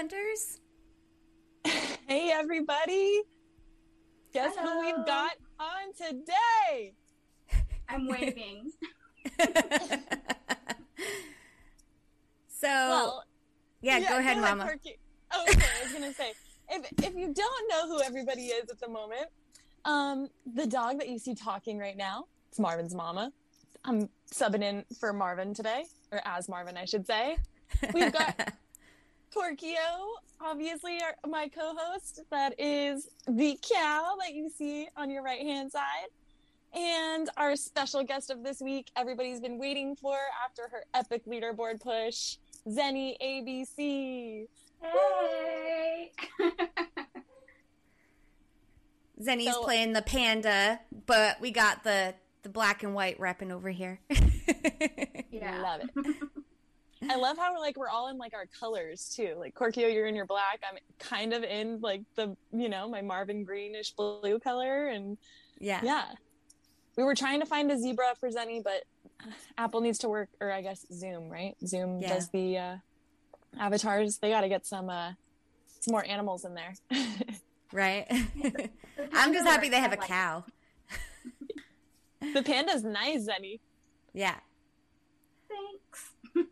hunters. Hey, everybody. Guess who we've got on today? I'm waving. so, Well, yeah, go ahead, Mama. Corky. Oh, okay, I was gonna say if if you don't know who everybody is at the moment, um, the dog that you see talking right now, it's Marvin's mama. I'm subbing in for Marvin today, or as Marvin, I should say. We've got Korkio, obviously our, my co-host. That is the cow that you see on your right hand side. And our special guest of this week, everybody's been waiting for after her epic leaderboard push, Zennie ABC. Hey. Zennie's So- playing the panda, but we got the the black and white repping over here. yeah. Love it. I love how we're like we're all in like our colors too. Like Korkio, you're in your black. I'm kind of in like the you know my Marvin greenish blue color, and yeah. yeah, we were trying to find a zebra for Zennie, but Apple needs to work, or I guess Zoom, right? Zoom Yeah. does the uh, avatars. They got to get some uh, some more animals in there. Right. I'm just happy they have a cow. the panda's nice, Zennie. Yeah. Thanks.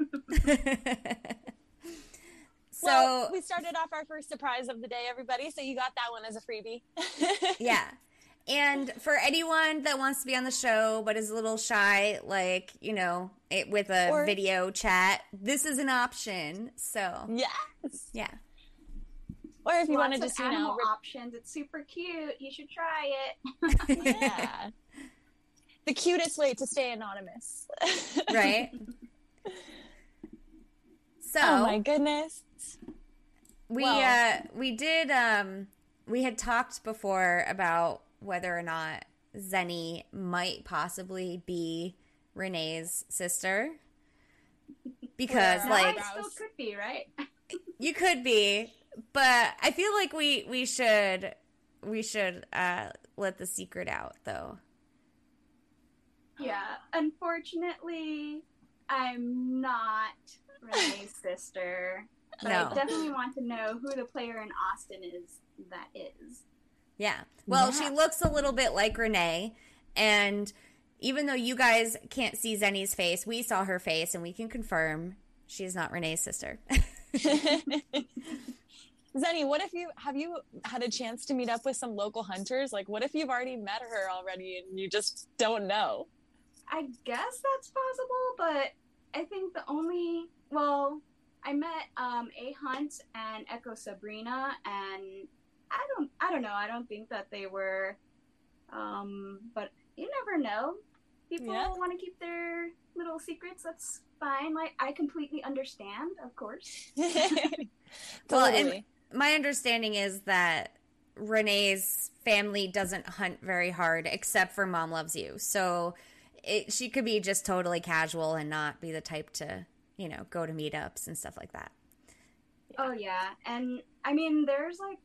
so well, we started off our first surprise of the day, everybody. So you got that one as a freebie. yeah. And for anyone that wants to be on the show but is a little shy, like, you know, it, with a Or- video chat, this is an option. So, yes. yeah. Or if you Lots want to of just, you know, rip- options. It's super cute. You should try it. yeah. the cutest way to stay anonymous. Right? So, Oh my goodness. we well- uh we did um we had talked before about whether or not Zennie might possibly be Renee's sister. Because Well, like I still could be, right? You could be, but I feel like we we should we should uh let the secret out though. Yeah. Unfortunately, I'm not Renee's sister. But No. I definitely want to know who the player in Austin is that is. Yeah. Well, Yeah. she looks a little bit like Renee and even though you guys can't see Zennie's face, we saw her face and we can confirm she's not Renee's sister. Zennie, what if you have you had a chance to meet up with some local hunters? Like, what if you've already met her already and you just don't know? I guess that's possible, but I think the only well, I met um, A Hunt and Echo Sabrina, and I don't, I don't know. I don't think that they were, um, but you never know. People Yeah. want to keep their little secrets. That's fine. Like I completely understand, of course. Well, and- My understanding is that Renee's family doesn't hunt very hard except for Mom Loves You. So it, she could be just totally casual and not be the type to, you know, go to meetups and stuff like that. Oh yeah, and I mean, there's like,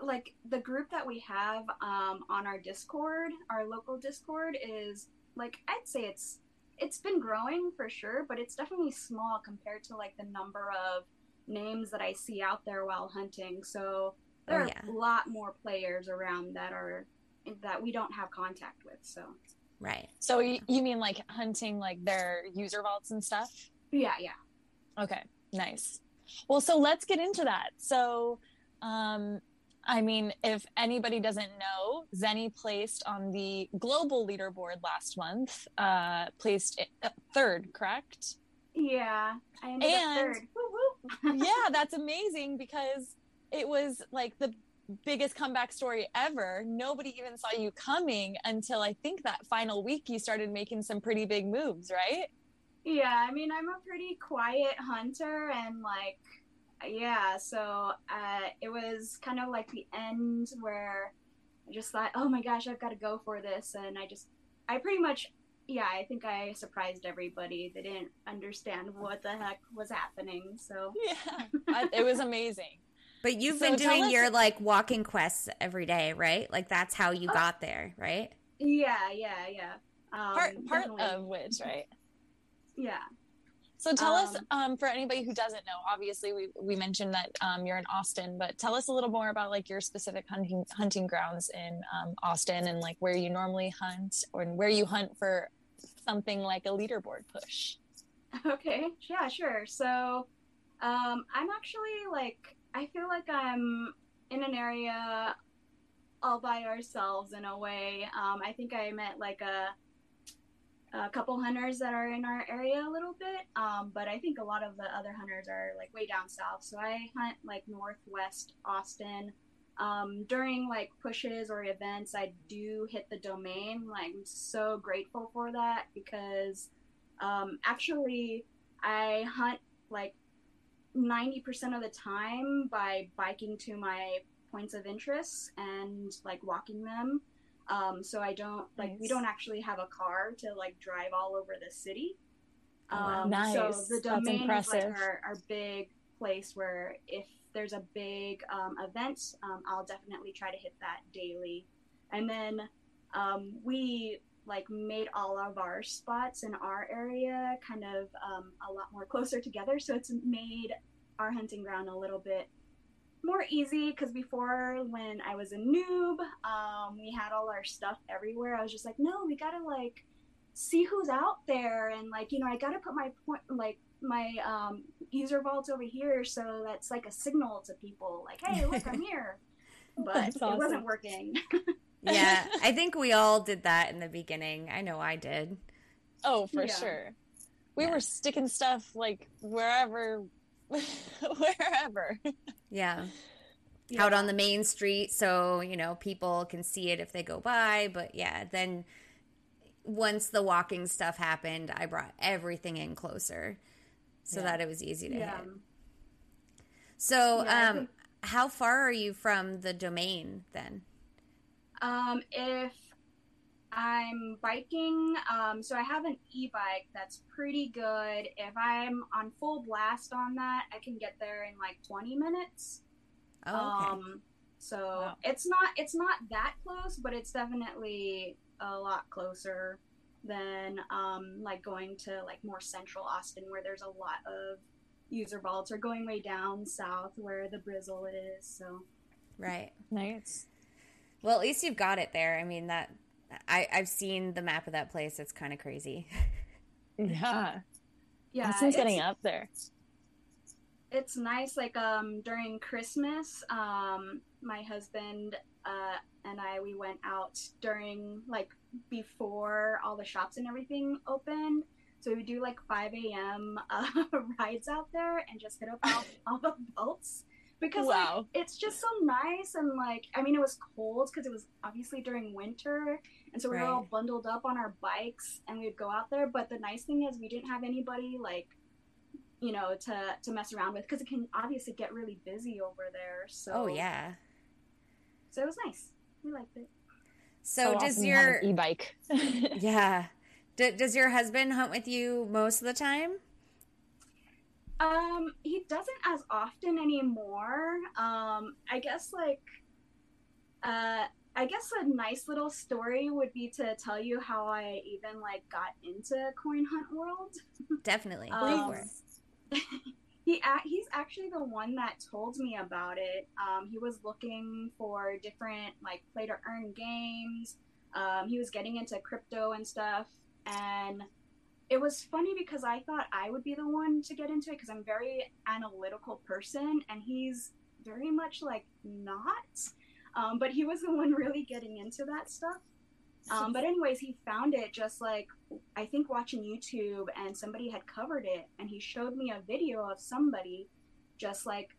like the group that we have um, on our Discord, our local Discord is like I'd say it's it's been growing for sure, but it's definitely small compared to like the number of names that I see out there while hunting. So there Oh, are a lot more players around that are that we don't have contact with. So Right. so you, you mean like hunting like their user vaults and stuff? yeah, yeah. Okay, nice. Well, so let's get into that. So, um, I mean, if anybody doesn't know, Zennie placed on the global leaderboard last month, uh, placed uh, third, correct? Yeah, I ended And- up third. Woo woo. yeah, that's amazing because it was like the biggest comeback story ever. Nobody even saw you coming until I think that final week you started making some pretty big moves, right? Yeah, I mean, I'm a pretty quiet hunter, and like, yeah, so uh, it was kind of like the end where I just thought, oh my gosh, I've got to go for this, and I just, I pretty much, yeah, I think I surprised everybody. They didn't understand what the heck was happening, so Yeah, it was amazing. But you've So been doing us- your like walking quests every day, right? Like that's how you Oh. got there, right? yeah, yeah, yeah. Um, Part part definitely. of which, right? yeah. So tell us, Um, um, for anybody who doesn't know, obviously we, we mentioned that um, you're in Austin, but tell us a little more about like your specific hunting hunting grounds in um, Austin and like where you normally hunt or where you hunt for something like a leaderboard push. Okay, yeah, sure. So, um, I'm actually like, I feel like I'm in an area all by ourselves in a way. Um, I think I met like a a couple hunters that are in our area a little bit, um, but I think a lot of the other hunters are like way down south. So I hunt like northwest Austin. Um, during like pushes or events, I do hit the domain. Like, I'm so grateful for that because um, actually, I hunt like 90% of the time by biking to my points of interest and like walking them. Um, so I don't like we don't actually have a car to like drive all over the city. Oh, wow. Um, Nice. So the domain is like our, our big place where if there's a big um, event, um, I'll definitely try to hit that daily. And then um, we like made all of our spots in our area kind of um, a lot more closer together. So it's made our hunting ground a little bit more easy because before when I was a noob, um, we had all our stuff everywhere. I was just like, no, we gotta like see who's out there and like you know I gotta put my point like my um, user vault over here so that's like a signal to people like hey look I'm here. But That's it wasn't working. Yeah, I think we all did that in the beginning. I know I did. Oh, for Yeah. sure. We Yeah. were sticking stuff like wherever, wherever. Yeah. Out on the main street so, you know, people can see it if they go by, but yeah, then once the walking stuff happened, I brought everything in closer so Yeah. that it was easy to yeah. hit. So, Yeah, um think- how far are you from the domain then? Um, if I'm biking, um, so I have an e-bike that's pretty good. If I'm on full blast on that, I can get there in like 20 minutes. Oh, okay. Um, so Wow. it's not it's not that close, but it's definitely a lot closer than um, like going to like more central Austin where there's a lot of user vaults or going way down south where the Brizzle is. So right. Nice. Well, at least you've got it there. I mean that I I've seen the map of that place. It's kind of crazy. Yeah. yeah, Austin's getting it's- up there. it's nice like um during christmas um my husband uh and i we went out during like before all the shops and everything opened so we do like 5 a.m uh, rides out there and just hit up all, all the boats because like, it's just so nice and like i mean it was cold because it was obviously during winter and so we were all bundled up on our bikes and we'd go out there but the nice thing is we didn't have anybody like you know to to mess around with because it can obviously get really busy over there so oh yeah. so it was nice we liked it So, does awesome your e-bike? yeah. D- does your husband hunt with you most of the time? Um he doesn't as often anymore um i guess like uh I guess a nice little story would be to tell you how I even like got into coin hunt world. Definitely. Um, he he's actually the one that told me about it. Um, he was looking for different like play to earn games. Um, he was getting into crypto and stuff, and it was funny because I thought I would be the one to get into it because I'm a very analytical person, and he's very much like not. Um, but he was the one really getting into that stuff. Um, but anyways, he found it just like I think watching YouTube, and somebody had covered it, and he showed me a video of somebody just like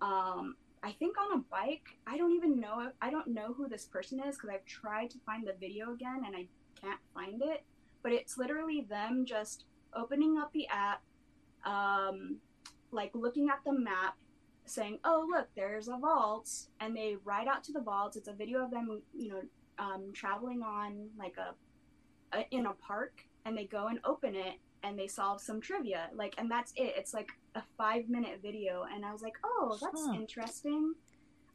um, I think on a bike. I don't even know. I don't know who this person is because I've tried to find the video again and I can't find it. But it's literally them just opening up the app, um, like looking at the map, saying, "Oh, look, there's a vault," and they ride out to the vault. It's a video of them, you know, um, traveling on like a, a in a park, and they go and open it, and they solve some trivia. Like, and that's it. It's like a five minute video, and I was like, "Oh, that's Huh. interesting."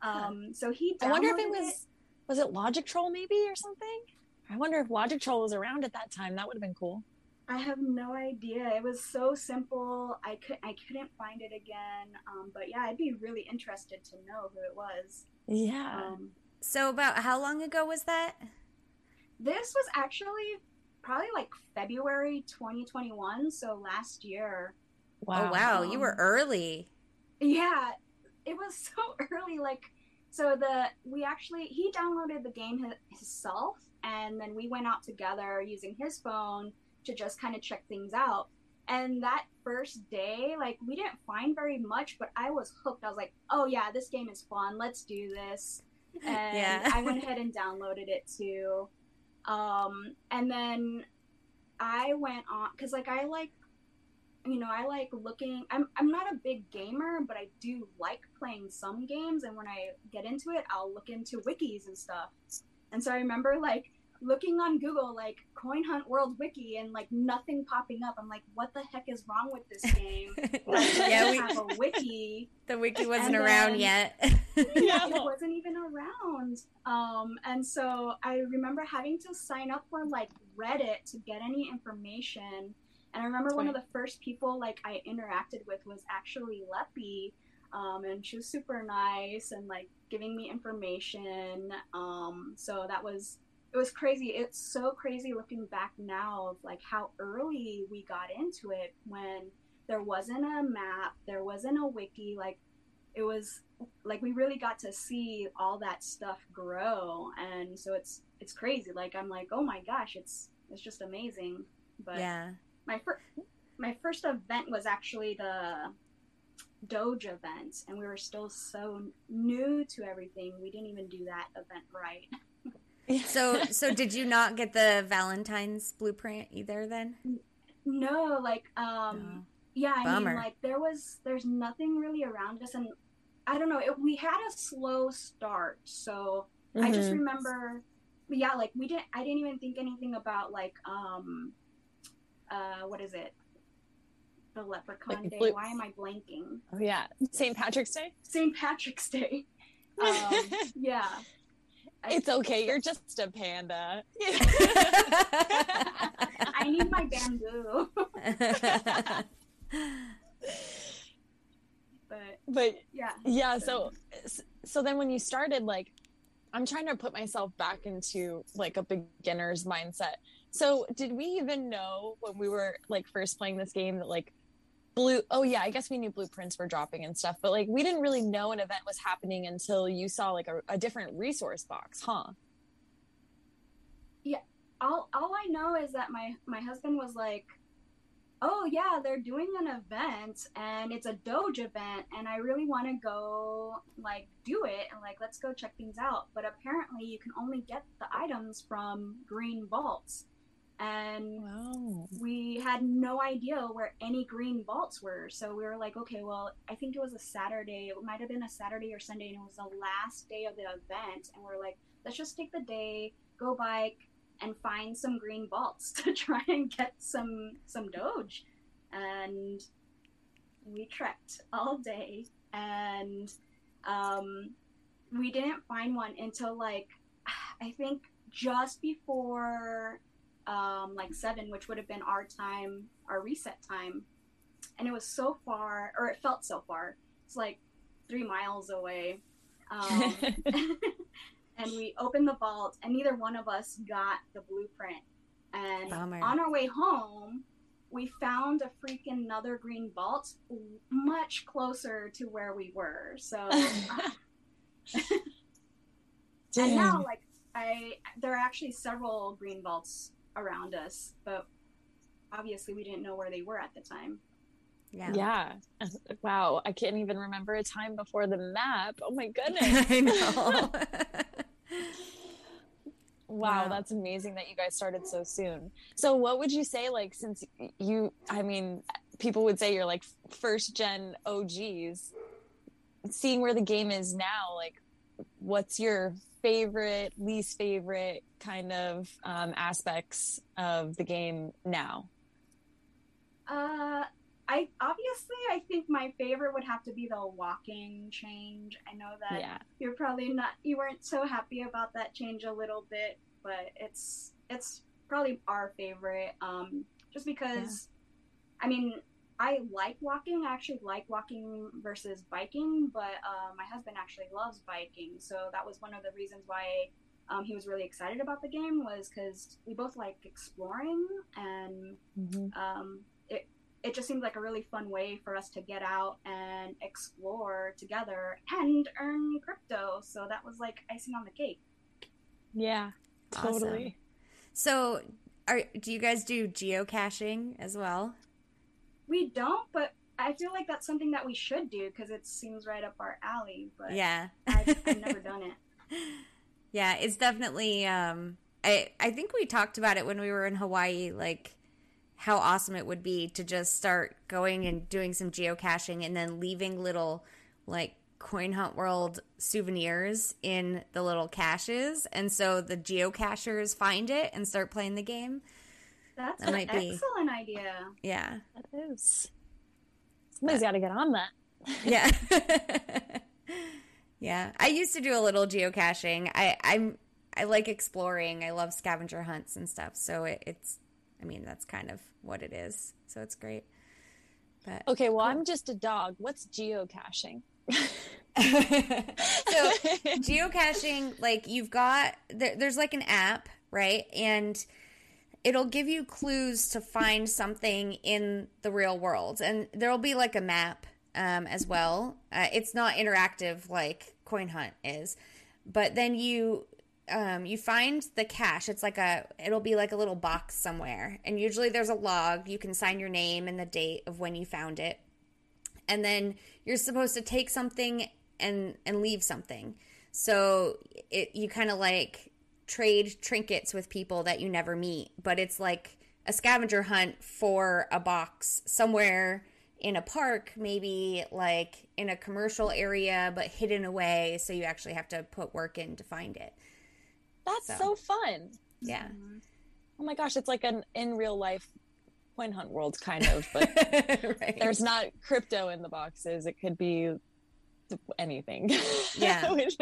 Um, so he. I wonder if it was was it Logic Troll maybe or something? I wonder if Logic Troll was around at that time. That would have been cool. I have no idea. It was so simple. I could I couldn't find it again. Um, but yeah, I'd be really interested to know who it was. Yeah. Um, So about how long ago was that? this was actually probably like February 2021, so last year. wow. Oh wow, you Um, were early. Yeah, it was so early. Like, so the we actually he downloaded the game hi- himself, and then we went out together using his phone to just kind of check things out. And that first day, like we didn't find very much, but I was hooked. I was like, "Oh yeah, this game is fun. Let's do this." And Yeah. I went ahead and downloaded it too. Um, and then I went on because like I like you know, I like looking. I'm I'm not a big gamer, but I do like playing some games. And when I get into it, I'll look into wikis and stuff. And so I remember like looking on Google like Coin Hunt World Wiki and like nothing popping up. I'm like, what the heck is wrong with this game? Like, yeah, yeah, we, have a wiki. the wiki wasn't and around yet. Yeah, it wasn't even around. Um, and so I remember having to sign up for like Reddit to get any information. And I remember That's one right. of the first people like I interacted with was actually Leppy. Um, and she was super nice and like giving me information. Um, so that was it was crazy. It's so crazy looking back now of like how early we got into it when there wasn't a map, there wasn't a wiki, like it was like we really got to see all that stuff grow and so it's it's crazy like i'm like oh my gosh it's it's just amazing but yeah. my first my first event was actually the doge events, and we were still so new to everything we didn't even do that event right So so did you not get the Valentine's blueprint either then? no like um No. yeah i Bummer. mean like there was there's nothing really around us and i don't know it, we had a slow start so I just Mhm. remember, yeah, like we didn't. I didn't even think anything about like, um, uh, what is it? The Leprechaun Like Day. blue- Why am I blanking? Oh, yeah. St. Patrick's Day? St. Patrick's Day. Um, yeah. It's okay. You're just a panda. I need my bamboo, but but yeah. yeah so so then when you started like i'm trying to put myself back into like a beginner's mindset so did we even know when we were like first playing this game that like blue oh yeah i guess we knew blueprints were dropping and stuff but like we didn't really know an event was happening until you saw like a, a different resource box huh Yeah. all all I know is that my my husband was like, "Oh yeah, they're doing an event and it's a Doge event and I really want to go like do it and like let's go check things out." But apparently you can only get the items from green vaults. And wow we had no idea where any green vaults were. So we were like, okay, well, I think it was a Saturday. It might have been a Saturday or Sunday, and it was the last day of the event. And we're like, let's just take the day, go bike, and find some green vaults to try and get some some Doge. And we trekked all day, and um, we didn't find one until like I think just before um, like seven, which would have been our time, our reset time, and it was so far, or it felt so far. It's like three miles away. Um, and we opened the vault, and neither one of us got the blueprint. And Bummer. on our way home, we found a freaking another green vault much closer to where we were. So, and now, like, I there are actually several green vaults around us, but obviously we didn't know where they were at the time. yeah. yeah wow i can't even remember a time before the map oh my goodness I know. Wow, Wow. that's amazing that you guys started so soon. So, what would you say, like, since you, I mean, people would say you're like first gen OGs, seeing where the game is now, like, what's your favorite, least favorite kind of um, aspects of the game now? Uh, I obviously I think my favorite would have to be the walking change. I know that Yeah. you're probably not you weren't so happy about that change a little bit, but it's it's probably our favorite. Um, just because I mean, I like walking. I actually like walking versus biking, but uh, my husband actually loves biking. So that was one of the reasons why um, he was really excited about the game was because we both like exploring and Mhm. um, it it just seemed like a really fun way for us to get out and explore together and earn crypto. So that was like icing on the cake. Yeah, Awesome. totally. So, are do you guys do geocaching as well? We don't, but I feel like that's something that we should do because it seems right up our alley. But Yeah. I've, I've never done it. Yeah, it's definitely um I I think we talked about it when we were in Hawaii like how awesome it would be to just start going and doing some geocaching and then leaving little like coin hunt world souvenirs in the little caches and so the geocachers find it and start playing the game. That's That an might be- excellent idea. Yeah. That is. Somebody's got to get on that. Yeah. yeah. I used to do a little geocaching. I I'm I like exploring. I love scavenger hunts and stuff. So it, it's I mean, that's kind of what it is. So it's great. But Okay, well, I'm just a dog. What's geocaching? so geocaching like you've got there, there's like an app right and it'll give you clues to find something in the real world. And there'll be like a map um, as well. Uh, it's not interactive like coin hunt is. But then you um, you find the cache. It's like a it'll be like a little box somewhere. And usually there's a log. You can sign your name and the date of when you found it. And then you're supposed to take something and and leave something. So it you kind of like trade trinkets with people that you never meet but it's like a scavenger hunt for a box somewhere in a park maybe like in a commercial area but hidden away so you actually have to put work in to find it That's So. so fun. yeah mm-hmm. Oh my gosh, it's like an in real life coin hunt world, kind of, but right. there's not crypto in the boxes. It could be anything. Yeah. which,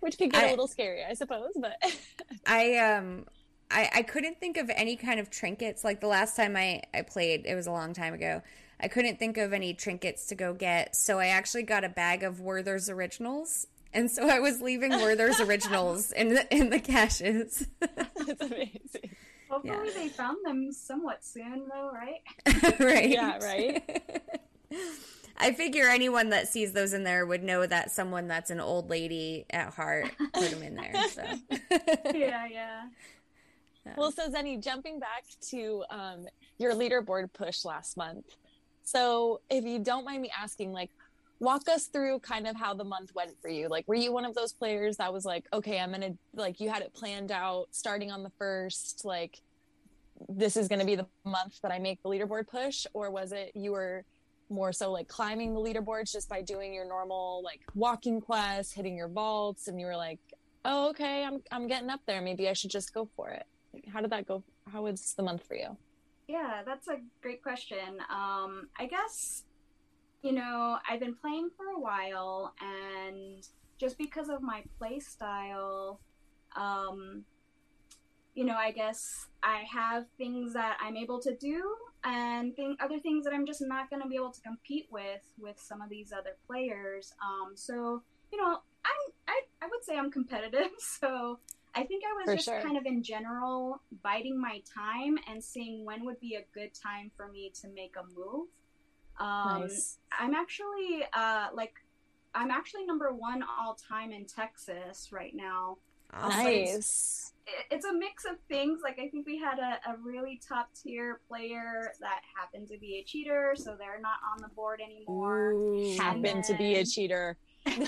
which could get a I- little scary, I suppose. But I um I I couldn't think of any kind of trinkets like the last time I I played it was a long time ago. I couldn't think of any trinkets to go get, so I actually got a bag of Werther's originals. And so I was leaving Werther's originals in the in the caches. it's amazing. Hopefully Yeah. they found them somewhat soon, though, right? right. Yeah, right? I figure anyone that sees those in there would know that someone that's an old lady at heart put them in there. So. yeah, yeah. Well, so Zennie, jumping back to um, your leaderboard push last month. So, if you don't mind me asking, like, walk us through kind of how the month went for you. Like, were you one of those players that was like, okay, I'm gonna like you had it planned out starting on the first, like, this is gonna be the month that I make the leaderboard push, or was it you were more so like climbing the leaderboards just by doing your normal like walking quests, hitting your vaults, and you were like, oh, okay, I'm I'm getting up there. Maybe I should just go for it. How did that go? How was the month for you? Yeah, that's a great question. Um, I guess, you know, I've been playing for a while, and just because of my play style, um, you know, I guess I have things that I'm able to do, and thing, other things that I'm just not going to be able to compete with with some of these other players. Um, so, you know, I'm I, I would say I'm competitive, so I think I was For just sure. kind of in general biding my time and seeing when would be a good time for me to make a move. Um, nice. I'm actually uh, like I'm actually number one all time in Texas right now. Nice. It- It's a mix of things. Like I think we had a, a really top tier player that happened to be a cheater, so they're not on the board anymore. Ooh. Happen to be a cheater. get,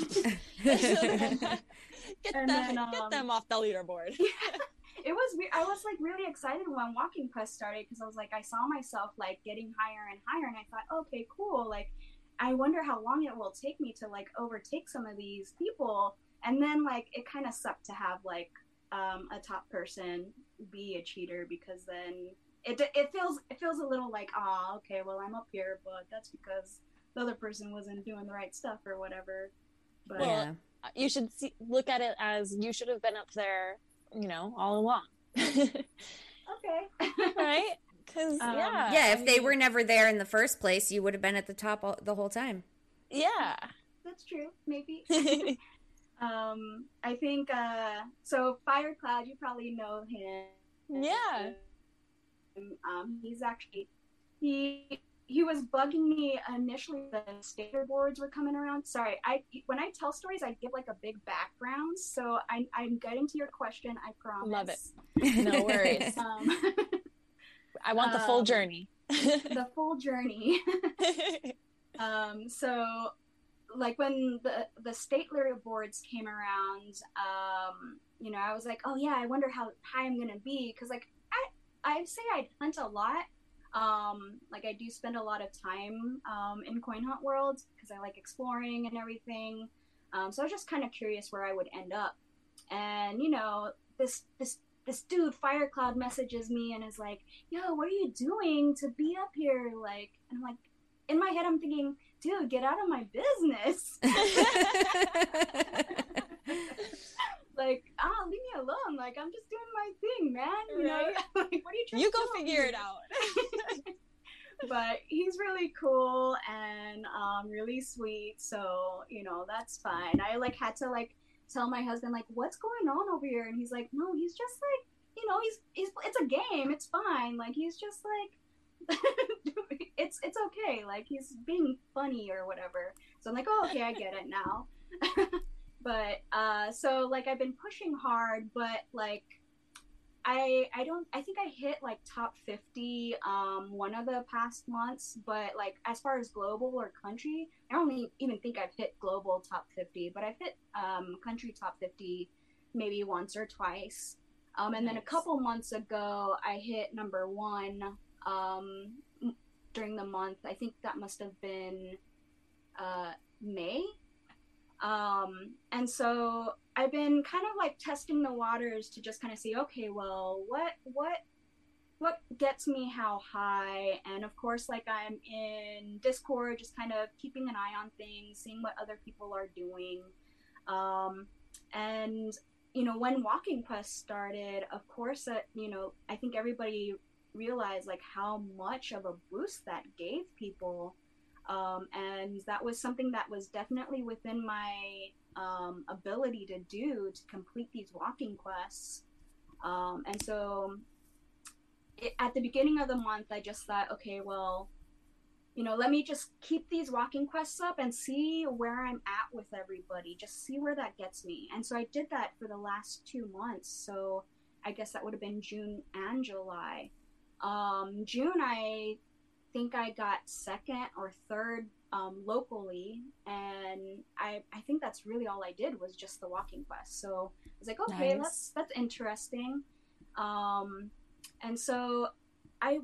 them, then, get um, them off the leaderboard. Yeah it was weird. I was like really excited when Walking Quest started because I was like, I saw myself like getting higher and higher, and I thought, okay, cool. Like, I wonder how long it will take me to like overtake some of these people. And then like it kind of sucked to have like um, a top person be a cheater because then it it feels it feels a little like, ah, okay, well I'm up here, but that's because the other person wasn't doing the right stuff or whatever. But Well, Yeah. you should see, look at it as you should have been up there, you know, all along. okay. right? Because Um, yeah, yeah, I if they were never there in the first place, you would have been at the top all, the whole time. yeah, That's true, maybe. um, I think uh, so. Firecloud, you probably know him. yeah. Um, he's actually he he was bugging me initially. The skater boards were coming around. Sorry, I when I tell stories, I give like a big background. So I, I'm getting to your question. I promise. Love it. No worries. Um, I want the full Um, journey. the full journey. Um, so, like when the the state lottery boards came around, um, you know, I was like, oh yeah, I wonder how high I'm gonna be because like I I say I hunt a lot. Um, like I do spend a lot of time um, in coin hunt world because I like exploring and everything. Um, so I was just kind of curious where I would end up. And you know, this this this dude Firecloud messages me and is like, "Yo, what are you doing to be up here?" Like, and I'm like, in my head, I'm thinking, "Dude, get out of my business!" like, ah, leave me alone. Like, I'm just doing my thing, man. You Right. know, like, what are you trying you to go figure here? it out. but he's really cool and um, really sweet. So you know that's fine. I like had to like tell my husband like what's going on over here, and he's like, no, he's just like you know he's he's it's a game. It's fine. Like he's just like it's it's okay. Like he's being funny or whatever. So I'm like, oh okay, I get it now. but uh, so like I've been pushing hard, but like I I don't I think I hit like top 50 um one of the past months but like as far as global or country I don't even think I've hit global top 50 but I've hit um country top 50 maybe once or twice um and then a couple months ago I hit number 1 um during the month I think that must have been uh May um and so I've been kind of like testing the waters to just kind of see, okay, well, what what what gets me how high? And of course, like I'm in Discord, just kind of keeping an eye on things, seeing what other people are doing. Um, and you know, when Walking Quest started, of course, that you know, I think everybody realized like how much of a boost that gave people. Um, and that was something that was definitely within my um, ability to do to complete these walking quests. Um, and so it, at the beginning of the month, I just thought, okay, well, you know, let me just keep these walking quests up and see where I'm at with everybody, just see where that gets me. And so I did that for the last two months. So I guess that would have been June and July. Um, June, I think I got second or third um, locally, and I I think that's really all I did was just the walking quest. So I was like, okay, Nice. that's that's interesting. Um, and so I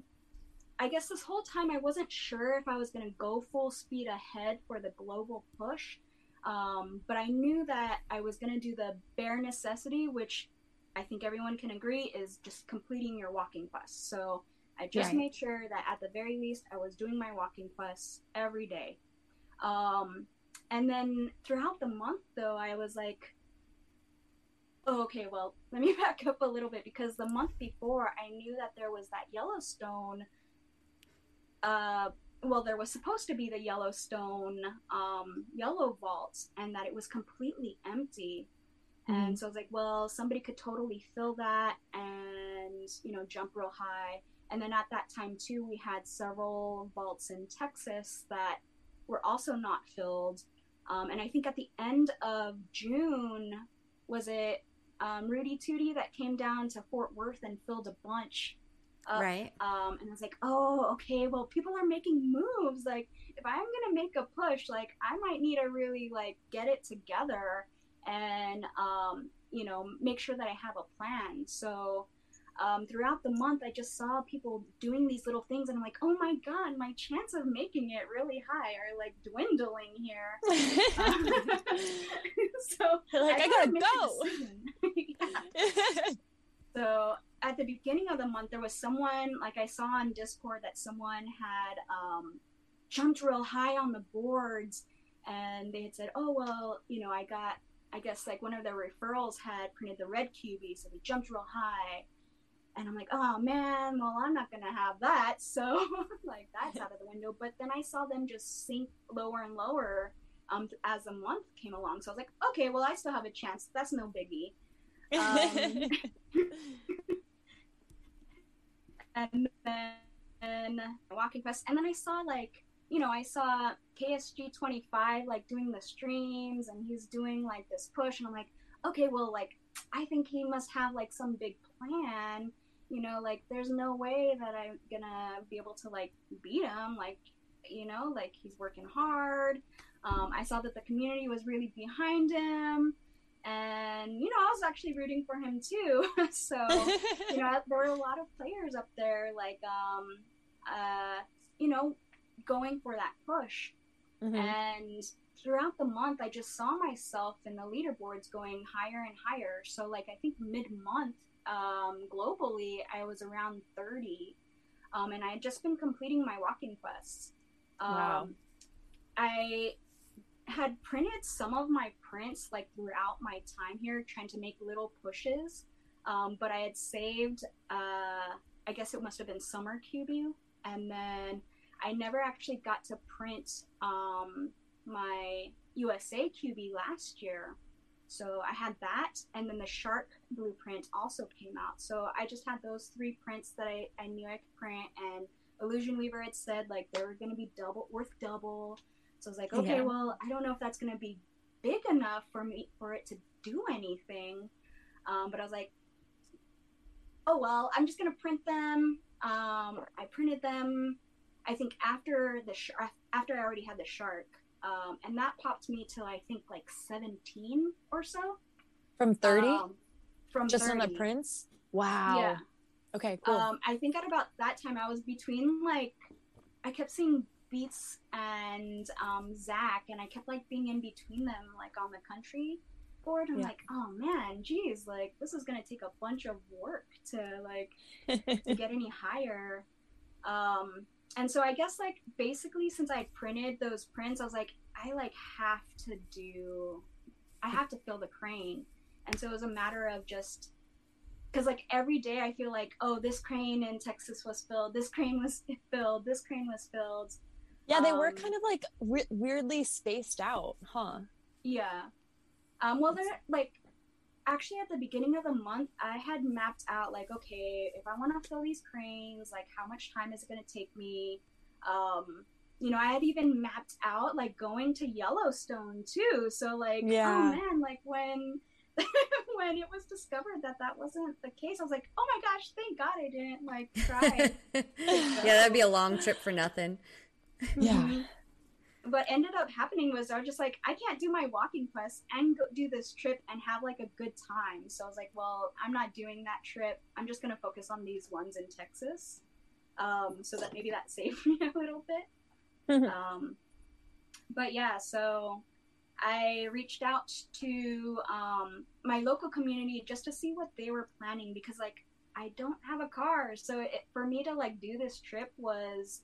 I guess this whole time I wasn't sure if I was going to go full speed ahead for the global push. Um, but I knew that I was going to do the bare necessity, which I think everyone can agree is just completing your walking quest. So I just Right. made sure that at the very least I was doing my walking quest every day. Um, and then throughout the month, though, I was like, oh, okay, well, let me back up a little bit because the month before I knew that there was that Yellowstone. Uh, well, there was supposed to be the Yellowstone um, Yellow Vault, and that it was completely empty. And so I was like, well, somebody could totally fill that and, you know, jump real high. And then at that time, too, we had several vaults in Texas that were also not filled. Um, and I think at the end of June, was it um, Rudy Tootie that came down to Fort Worth and filled a bunch? up? right. Um, and I was like, oh, okay, well, people are making moves. Like, if I'm gonna make a push, like, I might need to really like get it together and um, you know make sure that I have a plan. So um, throughout the month, I just saw people doing these little things, and I'm like, oh my god, my chance of making it really high are like dwindling here. Um, so like I, to gotta go. So at the beginning of the month, there was someone like I saw on Discord that someone had um, jumped real high on the boards, and they had said, "Oh well, you know, I got, I guess like one of their referrals had printed the red QB, so they jumped real high." and I'm like, oh man, well, I'm not gonna have that. So like that's out of the window. But then I saw them just sink lower and lower um, as the month came along. So I was like, okay, well, I still have a chance. That's no biggie. Um, and then walking fest, and then I saw like you know I saw KSG twenty five like doing the streams, and he's doing like this push, and I'm like, okay, well, like I think he must have like some big plan. You know, like there's no way that I'm gonna be able to like beat him. Like, you know, like he's working hard. Um, I saw that the community was really behind him and you know i was actually rooting for him too so you know there were a lot of players up there like um uh you know going for that push mm-hmm. and throughout the month i just saw myself in the leaderboards going higher and higher so like i think mid-month um globally i was around 30 um and i had just been completing my walking quests um wow. i had printed some of my prints like throughout my time here, trying to make little pushes. Um, but I had saved, uh, I guess it must have been Summer QB, and then I never actually got to print um, my USA QB last year. So I had that, and then the Shark blueprint also came out. So I just had those three prints that I, I knew I could print, and Illusion Weaver had said like they were going to be double worth double. So I was like, okay, yeah. well, I don't know if that's going to be big enough for me for it to do anything. Um, but I was like, oh well, I'm just going to print them. Um, I printed them. I think after the sh- after I already had the shark, um, and that popped me till I think like 17 or so. From 30. Um, from just 30. on the prints. Wow. Yeah. Okay. Cool. Um, I think at about that time I was between like I kept seeing Beats and um, Zach, and I kept like being in between them, like on the country board. I'm yeah. like, oh man, geez, like this is gonna take a bunch of work to like to get any higher. Um, and so I guess like basically since I printed those prints, I was like, I like have to do, I have to fill the crane, and so it was a matter of just because like every day I feel like, oh, this crane in Texas was filled, this crane was filled, this crane was filled, yeah, they um, were kind of like re- weirdly spaced out, huh? Yeah. Um, well, they're like actually at the beginning of the month, I had mapped out like, okay, if I want to fill these cranes, like how much time is it going to take me? Um, you know, I had even mapped out like going to Yellowstone too. So like, oh, yeah. oh man, like when when it was discovered that that wasn't the case, I was like, oh my gosh, thank God I didn't like try. yeah, that'd be a long trip for nothing. Yeah. What ended up happening was I was just like, I can't do my walking quest and go do this trip and have like a good time. So I was like, well, I'm not doing that trip. I'm just gonna focus on these ones in Texas. Um, so that maybe that saved me a little bit. Um, but yeah, so I reached out to um, my local community just to see what they were planning because like I don't have a car, so it, for me to like do this trip was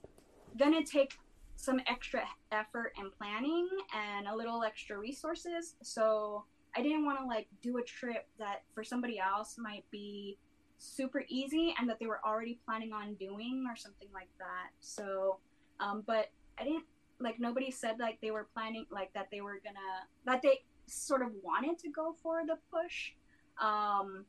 gonna take some extra effort and planning and a little extra resources. So I didn't want to like do a trip that for somebody else might be super easy and that they were already planning on doing or something like that. So, um, but I didn't like nobody said like they were planning like that they were gonna that they sort of wanted to go for the push. Um,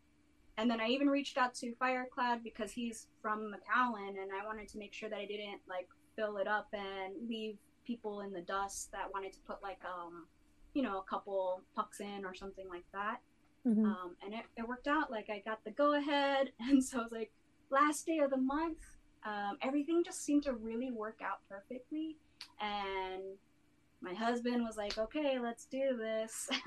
and then I even reached out to Firecloud because he's from McAllen and I wanted to make sure that I didn't like fill it up and leave people in the dust that wanted to put like um you know a couple pucks in or something like that. Mm-hmm. um, and it, it worked out. Like i got the go ahead. And so it was like last day of the month um, everything just seemed to really work out perfectly. And my husband was like okay let's do this.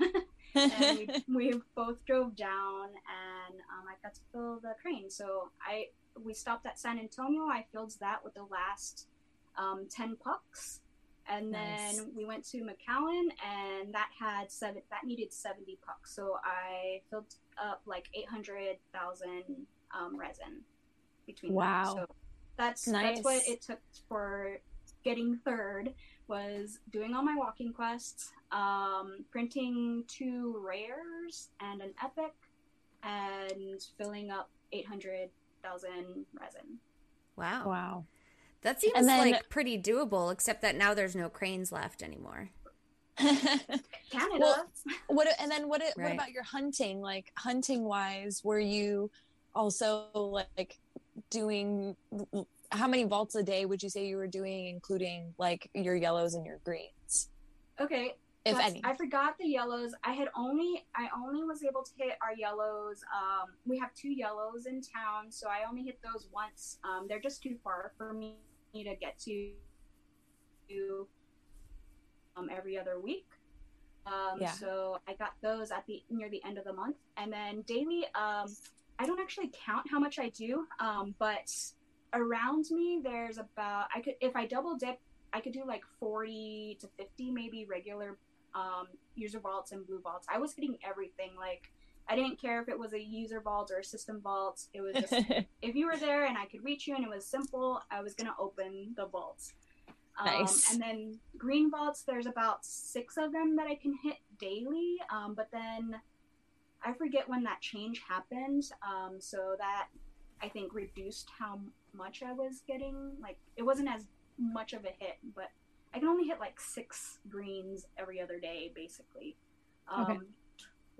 And we, we, both drove down and um, i got to fill the crane. So i we stopped at san antonio. I filled that with the last um, 10 pucks. And nice. then we went to McAllen, and that had seven. That needed seventy pucks, so I filled up like eight hundred thousand um, resin between. Wow, them. so that's nice. that's what it took for getting third. Was doing all my walking quests, um, printing two rares and an epic, and filling up eight hundred thousand resin. Wow. Wow. That seems And then- like pretty doable, except that now there's no cranes left anymore. Canada. Well, what and then what what Right. about your hunting? Like hunting wise, were you also like doing how many vaults a day would you say you were doing including like your yellows and your greens? okay, If That's- any. I forgot the yellows. I had only I only was able to hit our yellows. Um, we have two yellows in town, so I only hit those once. Um, they're just too far for me to get to um, every other week. Um, Yeah. So I got those at the near the end of the month, and then daily. Um, I don't actually count how much I do, um, but around me there's about I could if I double dip I could do like 40 to 50 maybe regular um, user vaults and blue vaults. I was hitting everything. Like I didn't care if it was a user vault or a system vault. It was just if you were there and I could reach you and it was simple, I was gonna open the vaults. Um, Nice. And then green vaults, there's about six of them that I can hit daily. Um, but then I forget when that change happened. Um, so that I think reduced how much I was getting. Like it wasn't as much of a hit, but I can only hit like six greens every other day, basically. Um, Okay.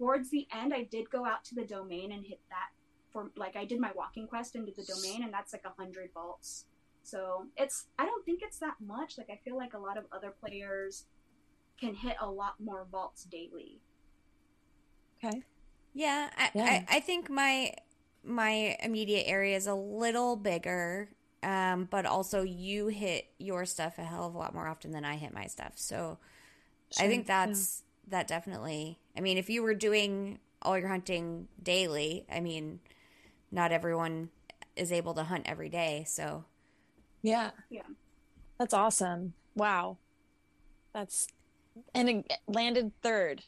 Towards the end, I did go out to the domain and hit that for like I did my walking quest into the domain, and that's like a hundred vaults. So it's I don't think it's that much. Like I feel like a lot of other players can hit a lot more vaults daily. okay. Yeah, I, Yeah. I, I think my my immediate area is a little bigger, um, but also you hit your stuff a hell of a lot more often than I hit my stuff. So I think that's that definitely. I mean, if you were doing all your hunting daily, I mean, not everyone is able to hunt every day. So Yeah. Yeah. That's awesome. Wow. That's and it landed third.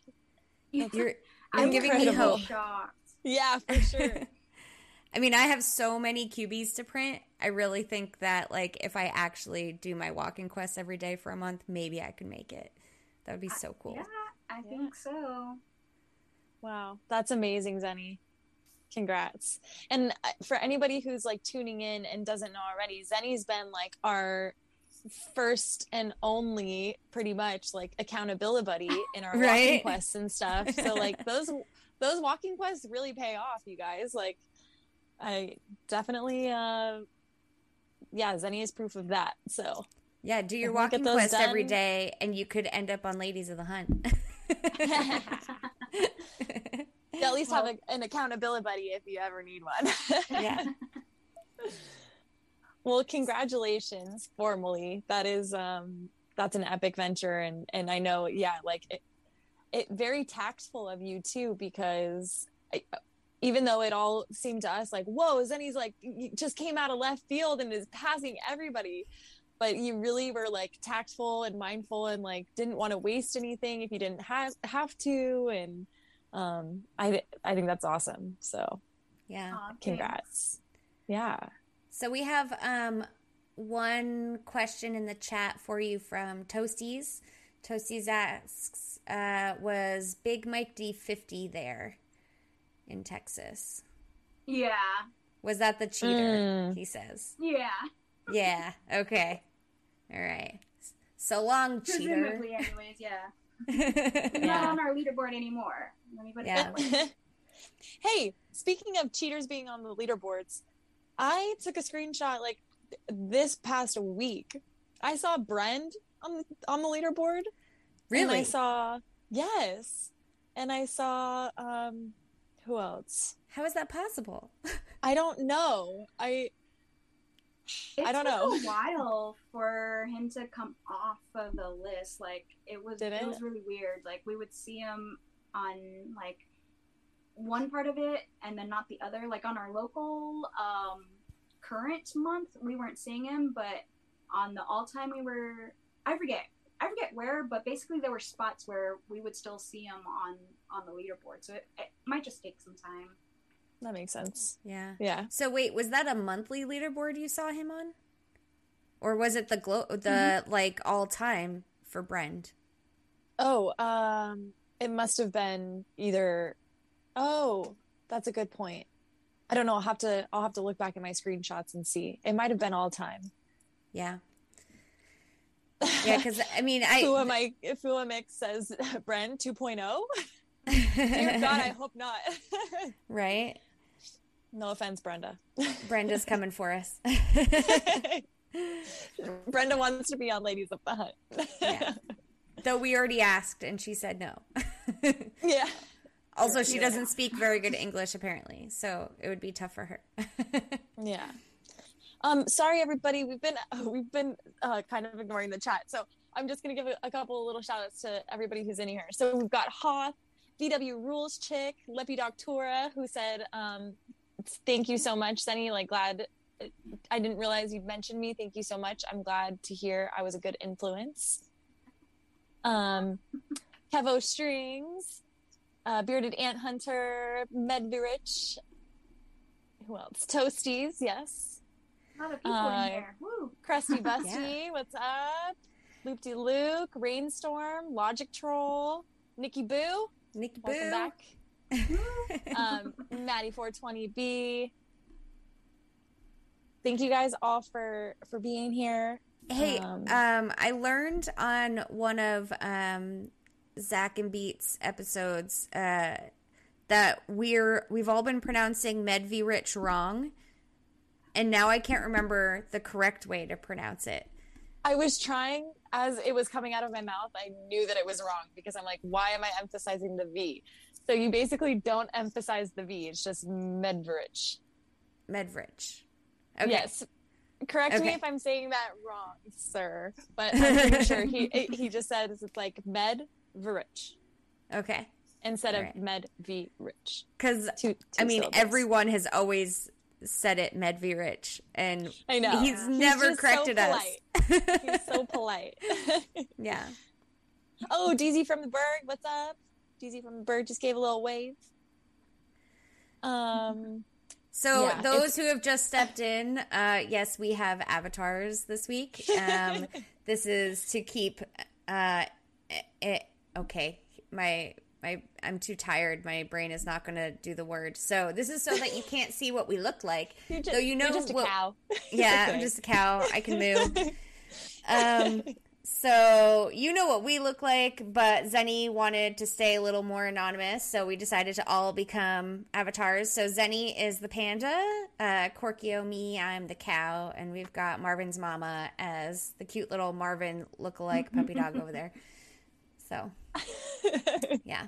you're you're I'm giving me hope. shocked. Yeah, for sure. I mean, I have so many QBs to print. I really think that like if I actually do my walking quest every day for a month, maybe I could make it. That would be so cool. Yeah, I Yeah. think so. Wow, that's amazing, Zennie. Congrats. And uh, for anybody who's like tuning in and doesn't know already, Zennie's been like our first and only pretty much like accountability buddy in our walking quests and stuff. So like those those walking quests really pay off, you guys. Like I definitely uh yeah, Zennie is proof of that. So Yeah, do your If we get walking quest every done- day and you could end up on Ladies of the Hunt. you at least have a, an accountability buddy if you ever need one. yeah. Well, congratulations formally. That is um that's an epic venture and and I know yeah, like it, it very tactful of you too because I, even though it all seemed to us like whoa, Zennie's like just came out of left field and is passing everybody. But you really were like tactful and mindful and like didn't want to waste anything if you didn't have have to and um I I think that's awesome. So, Yeah. Aw, congrats. Yeah. So we have um one question in the chat for you from Toasties. Toasties asks, uh, was Big Mike D fifty there in Texas? Yeah, Was that the cheater? Mm. He says. yeah. Yeah. Okay. All right. So long, cheater. Presumably, anyways, yeah. He's not on our leaderboard anymore. Let me put it Yeah. that way. hey, speaking of cheaters being on the leaderboards, I took a screenshot like this past week. I saw Brend on the, on the leaderboard. Really? And I saw yes, and I saw um, who else? How is that possible? I don't know. I It I don't took know. a while for him to come off of the list. Like it was, Did it? it? was really weird. Like we would see him on like one part of it and then not the other. Like on our local um, current month, we weren't seeing him, but on the all time, we were. I forget. I forget where, but basically there were spots where we would still see him on on the leaderboard. So it, it might just take some time. That makes sense. Yeah. Yeah. So wait, was that a monthly leaderboard you saw him on, or was it the glo- the Mm-hmm. like all time for Brend? Oh, um, it must have been either. Oh, that's a good point. I don't know. I'll have to I'll have to look back at my screenshots and see. It might have been all time. Yeah. Yeah, because I mean, I Fuamik Fuamik says Bren 2.0. Dear God, I hope not. right. No offense, Brenda. Brenda's coming for us. Brenda wants to be on Ladies of the Hunt. Yeah. Though we already asked and she said no. yeah. also, she doesn't speak very good English apparently, so it would be tough for her. Yeah. Um, sorry everybody, we've been we've been uh, kind of ignoring the chat, so I'm just gonna give a, a couple of little shout outs to everybody who's in here. So we've got Hoth, VW Rules Chick, Leppy Doctora, who said, um, "Thank you so much, Sunny. Like glad I didn't realize you'd mentioned me. Thank you so much. I'm glad to hear I was a good influence." Um, Kevo Strings, uh, Bearded Ant Hunter, Medvirich. Who else? Toasties, yes. A lot of people Uh, in here. Woo. Crusty Busty, what's up? Loop De Luke, Rainstorm, Logic Troll, Nikki Boo, Nikki welcome Boo. back. Um, Maddie420B. Thank you guys all for for being here. Hey, Um, um, I learned on one of um, Zach and Beats episodes uh, that we're we've all been pronouncing Medvi Rich wrong, and now I can't remember the correct way to pronounce it. I was trying as it was coming out of my mouth. I knew that it was wrong because I'm like, why am I emphasizing the V? So you basically don't emphasize the V. It's just Medvirich. Medvrich. Okay. Yes. Correct me if I'm saying that wrong, sir. But I'm pretty sure he he just says it's like med virich Okay. instead of Alright. med v rich. Because I mean, syllables. everyone has always said it Medvi Rich, and I know he's He's never so corrected us. He's so polite. yeah. oh, DZ from the Berg, what's up? DZ from the Berg just gave a little wave. Um, So Yeah, those who have just stepped in, uh, yes, we have avatars this week. Um, this is to keep. Uh, it, okay, my my I'm too tired. My brain is not going to do the word. So this is so that you can't see what we look like. you're just, Though you know just a cow. Yeah, I'm just a cow. I can move. Um, so you know what we look like, but Zennie wanted to stay a little more anonymous, so we decided to all become avatars. So Zennie is the panda, uh, Korkio, me, I'm the cow, and we've got Marvin's mama as the cute little Marvin lookalike puppy dog over there. So yeah,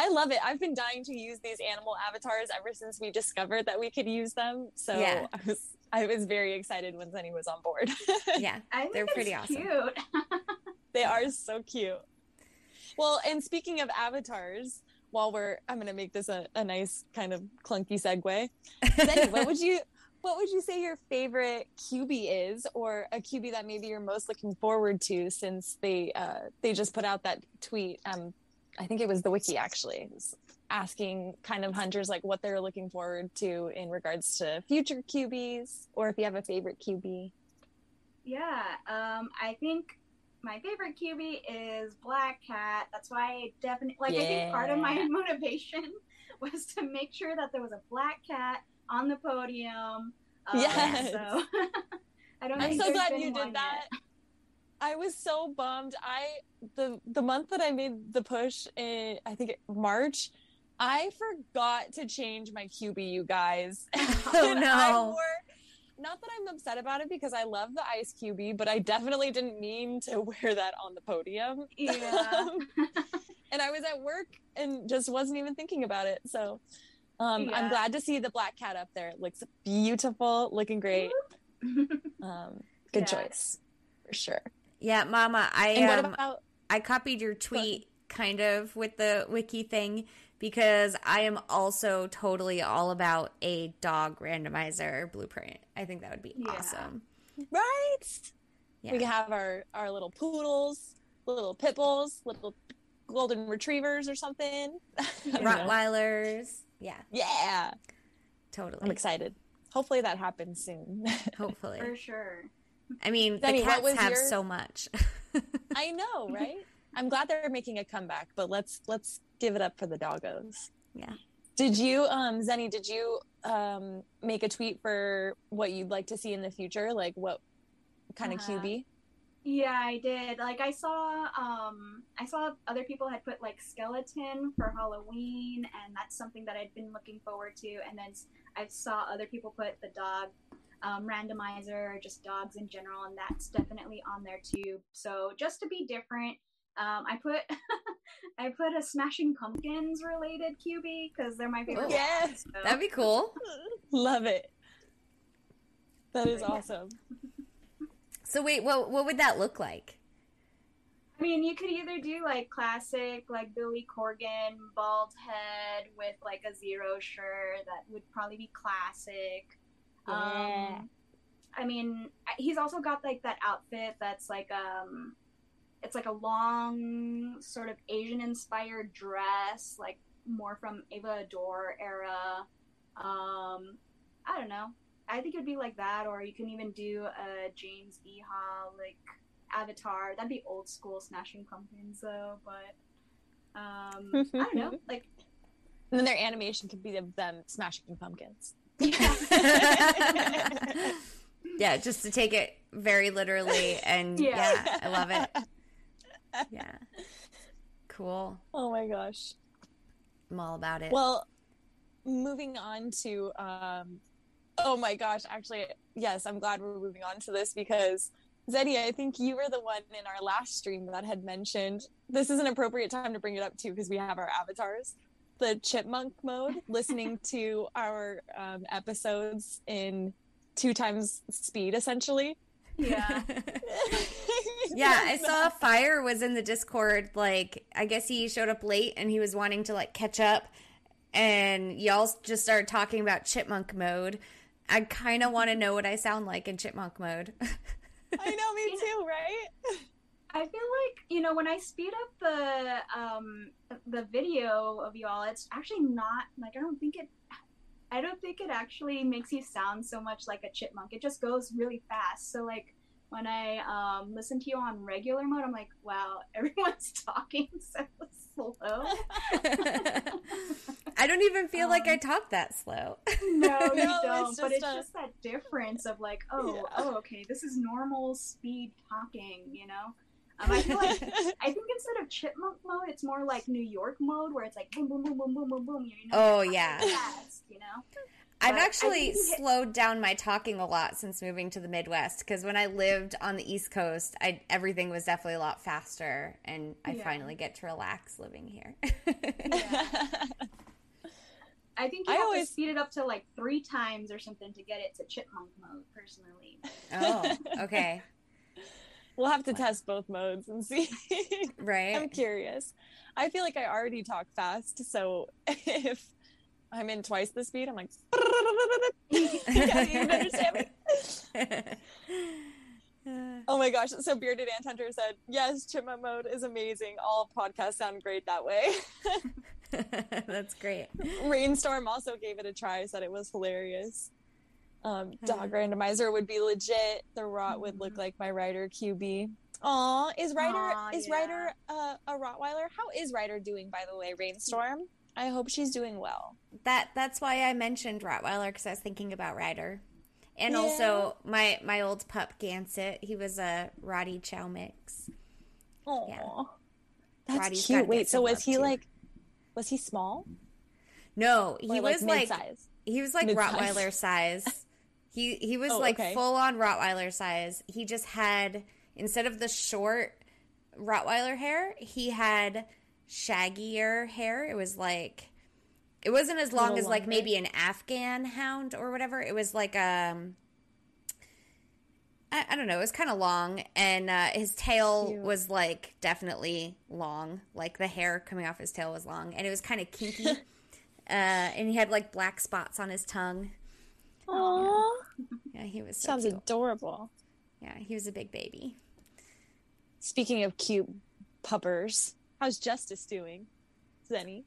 I love it. I've been dying to use these animal avatars ever since we discovered that we could use them. So Yeah. I was I was very excited when Zennie was on board. yeah, I think They're it's pretty awesome. cute. they are so cute. Well, and speaking of avatars, while we're I'm gonna make this a, a nice kind of clunky segue. Zennie, what would you what would you say your favorite QB is, or a QB that maybe you're most looking forward to since they uh, they just put out that tweet? Um, I think it was the wiki actually, asking kind of hunters like what they're looking forward to in regards to future QBs, or if you have a favorite QB. Yeah, um, I think my favorite QB is Black Cat. That's why I definitely like. I think part of my motivation was to make sure that there was a Black Cat on the podium. Uh, Yes. So I don't. I'm so glad you did that. yet. I was so bummed. I the the month that I made the push in I think it- March, I forgot to change my QB, you guys. Oh, no. wore- not that I'm upset about it because I love the ice QB, but I definitely didn't mean to wear that on the podium. Yeah. and I was at work and just wasn't even thinking about it. So um, Yeah. I'm glad to see the black cat up there. It looks beautiful, looking great. Um, good Yeah. choice for sure. Yeah, Mama. I And what um, about I copied your tweet kind of with the wiki thing because I am also totally all about a dog randomizer blueprint. I think that would be Yeah. awesome. right? Yeah. We can have our our little poodles, little pit bulls, little golden retrievers or something. I don't know. Rottweilers. Yeah, Yeah, totally. I'm excited. Hopefully that happens soon. Hopefully. For sure. I mean, the Denny, what cats have your- so much. I know, right? I'm glad they're making a comeback, but let's let's give it up for the doggos. Yeah. Did you, um, Zennie? Did you um, make a tweet for what you'd like to see in the future? Like what kind Uh-huh. of QB? Yeah, I did. Like I saw um I saw other people had put like skeleton for Halloween and that's something that I'd been looking forward to and then I saw other people put the dog um, randomizer or just dogs in general and that's definitely on there too. So just to be different, um, I put I put a Smashing Pumpkins related QB because they're my favorite. Yes, Yeah. so- That'd be cool. Love it. That is awesome. So wait, what what would that look like? I mean, you could either do like classic, like Billy Corgan, bald head with like a zero shirt. That would probably be classic. Yeah. Um, I mean, he's also got like that outfit that's like um, it's like a long sort of Asian inspired dress, like more from Ava Adore era. Um, I don't know. I think it'd be like that, or you can even do a James Iha like Avatar. That'd be old school Smashing Pumpkins though, but um, I don't know. Like And then their animation could be of them smashing pumpkins. yeah, just to take it very literally and yeah, Yeah. I love it. Yeah. Cool. Oh my gosh. I'm all about it. Well, moving on to um oh my gosh, actually yes, I'm glad we're moving on to this because Zeddy, I think you were the one in our last stream that had mentioned this is an appropriate time to bring it up too because we have our avatars. The chipmunk mode, listening to our um, episodes in two times speed essentially. yeah. yeah, I saw Fire was in the Discord. Like, I guess he showed up late and he was wanting to like catch up, and y'all just started talking about chipmunk mode. I kind of want to know what I sound like in chipmunk mode. I know, me too, right? I feel like you know when I speed up the um the video of you all, it's actually not like I don't think it. I don't think it actually makes you sound so much like a chipmunk. It just goes really fast. So like when I um listen to you on regular mode, I'm like, wow, everyone's talking so slow. I don't even feel like I Um, talk that slow. No, you No, don't. it's but it's a- just that difference of like, oh, Yeah. oh, okay, this is normal speed talking, you know. Um, I feel like I think instead of chipmunk mode, it's more like New York mode, where it's like boom, boom, boom, boom, boom, boom, boom. You know, Oh, yeah. fast, you know. I've But actually think you hit- slowed down my talking a lot since moving to the Midwest because when I lived on the East Coast, I everything was definitely a lot faster, and I Yeah. finally get to relax living here. I think you I have always- to speed it up to like three times or something to get it to chipmunk mode. Personally, oh, okay, we'll have to test both modes and see. Right. I'm curious. I feel like I already talk fast, so if I'm in twice the speed, I'm like, yeah, you understand me. Oh my gosh! So bearded ant hunter said, "Yes, chipmunk mode is amazing. All podcasts sound great that way." That's great. Rainstorm also gave it a try. Said it was hilarious. Um, dog randomizer would be legit. The rot would look like my Ryder QB. Aw, is Ryder Aw, is yeah. Ryder uh, a Rottweiler? How is Ryder doing, by the way? Rainstorm. I hope she's doing well. That that's why I mentioned Rottweiler because I was thinking about Ryder, and Yeah. also my my old pup Gansett. He was a Roddy Chow mix. Oh, Yeah. that's Roddy's cute. Wait, so was he too. like? Was he small? No, he Or, was like mid-size? He was like Mid-size. Rottweiler size. He he was Oh, like okay. full on Rottweiler size. He just had instead of the short Rottweiler hair, he had shaggier hair. It was like it wasn't as long as like longer. maybe an Afghan hound or whatever. It was like um I, I don't know, it was kind of long and uh, his tail Cute. was like definitely long. Like the hair coming off his tail was long and it was kind of kinky. uh, and he had like black spots on his tongue. Aw, Yeah, he was so sounds cute. adorable. Yeah, he was a big baby. Speaking of cute puppers, how's Justice doing? Zennie.